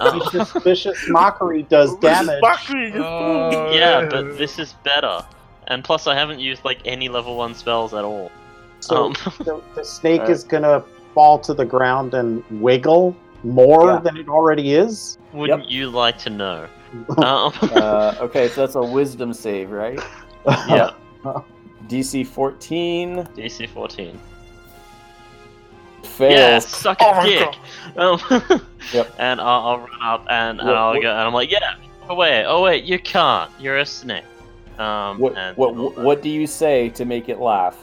Um, Vicious, vicious mockery does damage. Oh, yeah, but this is better. And plus, I haven't used like any level one spells at all. So Um, the, the snake Alright. is gonna fall to the ground and wiggle more Yeah. than it already is. Wouldn't you like to know? Um, Uh, okay, so that's a wisdom save, right? yeah, DC 14 DC 14. fails. Yeah, suck a Oh dick. Um, Yep. And I'll, I'll run up and, and What- I'll what- go and I'm like, yeah, oh wait, oh wait, you can't. You're a snake. Um, What, and what, and what, do you say to make it laugh?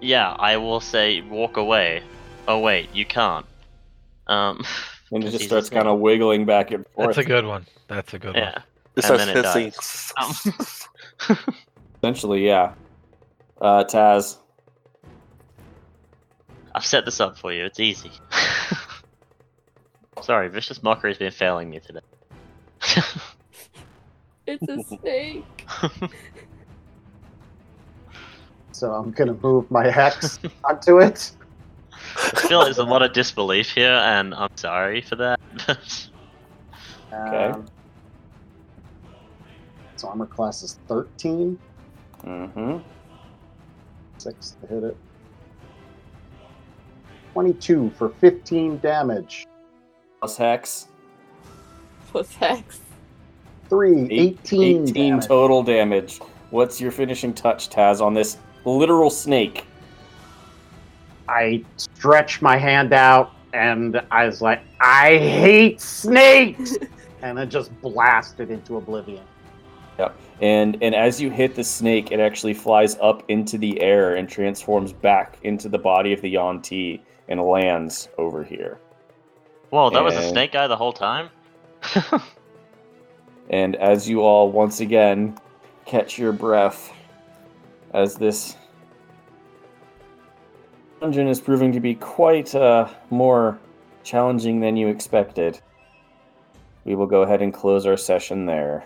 Yeah, I will say walk away. Oh wait, you can't. Um, And it just starts kind of wiggling back and forth. That's a good one. That's a good one. yeah. It and starts then it hissing. Um, Essentially, yeah. Uh, Taz. I've set this up for you. It's easy. Sorry, vicious mockery's been failing me today. It's a snake. So I'm gonna move my hex onto it. I feel like there's a lot of disbelief here, and I'm sorry for that. Okay. Um, its armor class is 13. Mm-hmm. Six to hit it. 22 for 15 damage. Plus Hex. Plus Hex. 3, Eight- 18, 18 damage. total damage. What's your finishing touch, Taz, on this literal snake? I stretch my hand out and I was like, I hate snakes! and I just blasted into oblivion. Yep. And and as you hit the snake, it actually flies up into the air and transforms back into the body of the Yuan-ti and lands over here. Whoa, that was a snake guy the whole time? And as you all once again catch your breath, as this dungeon is proving to be quite uh, more challenging than you expected, we will go ahead and close our session there.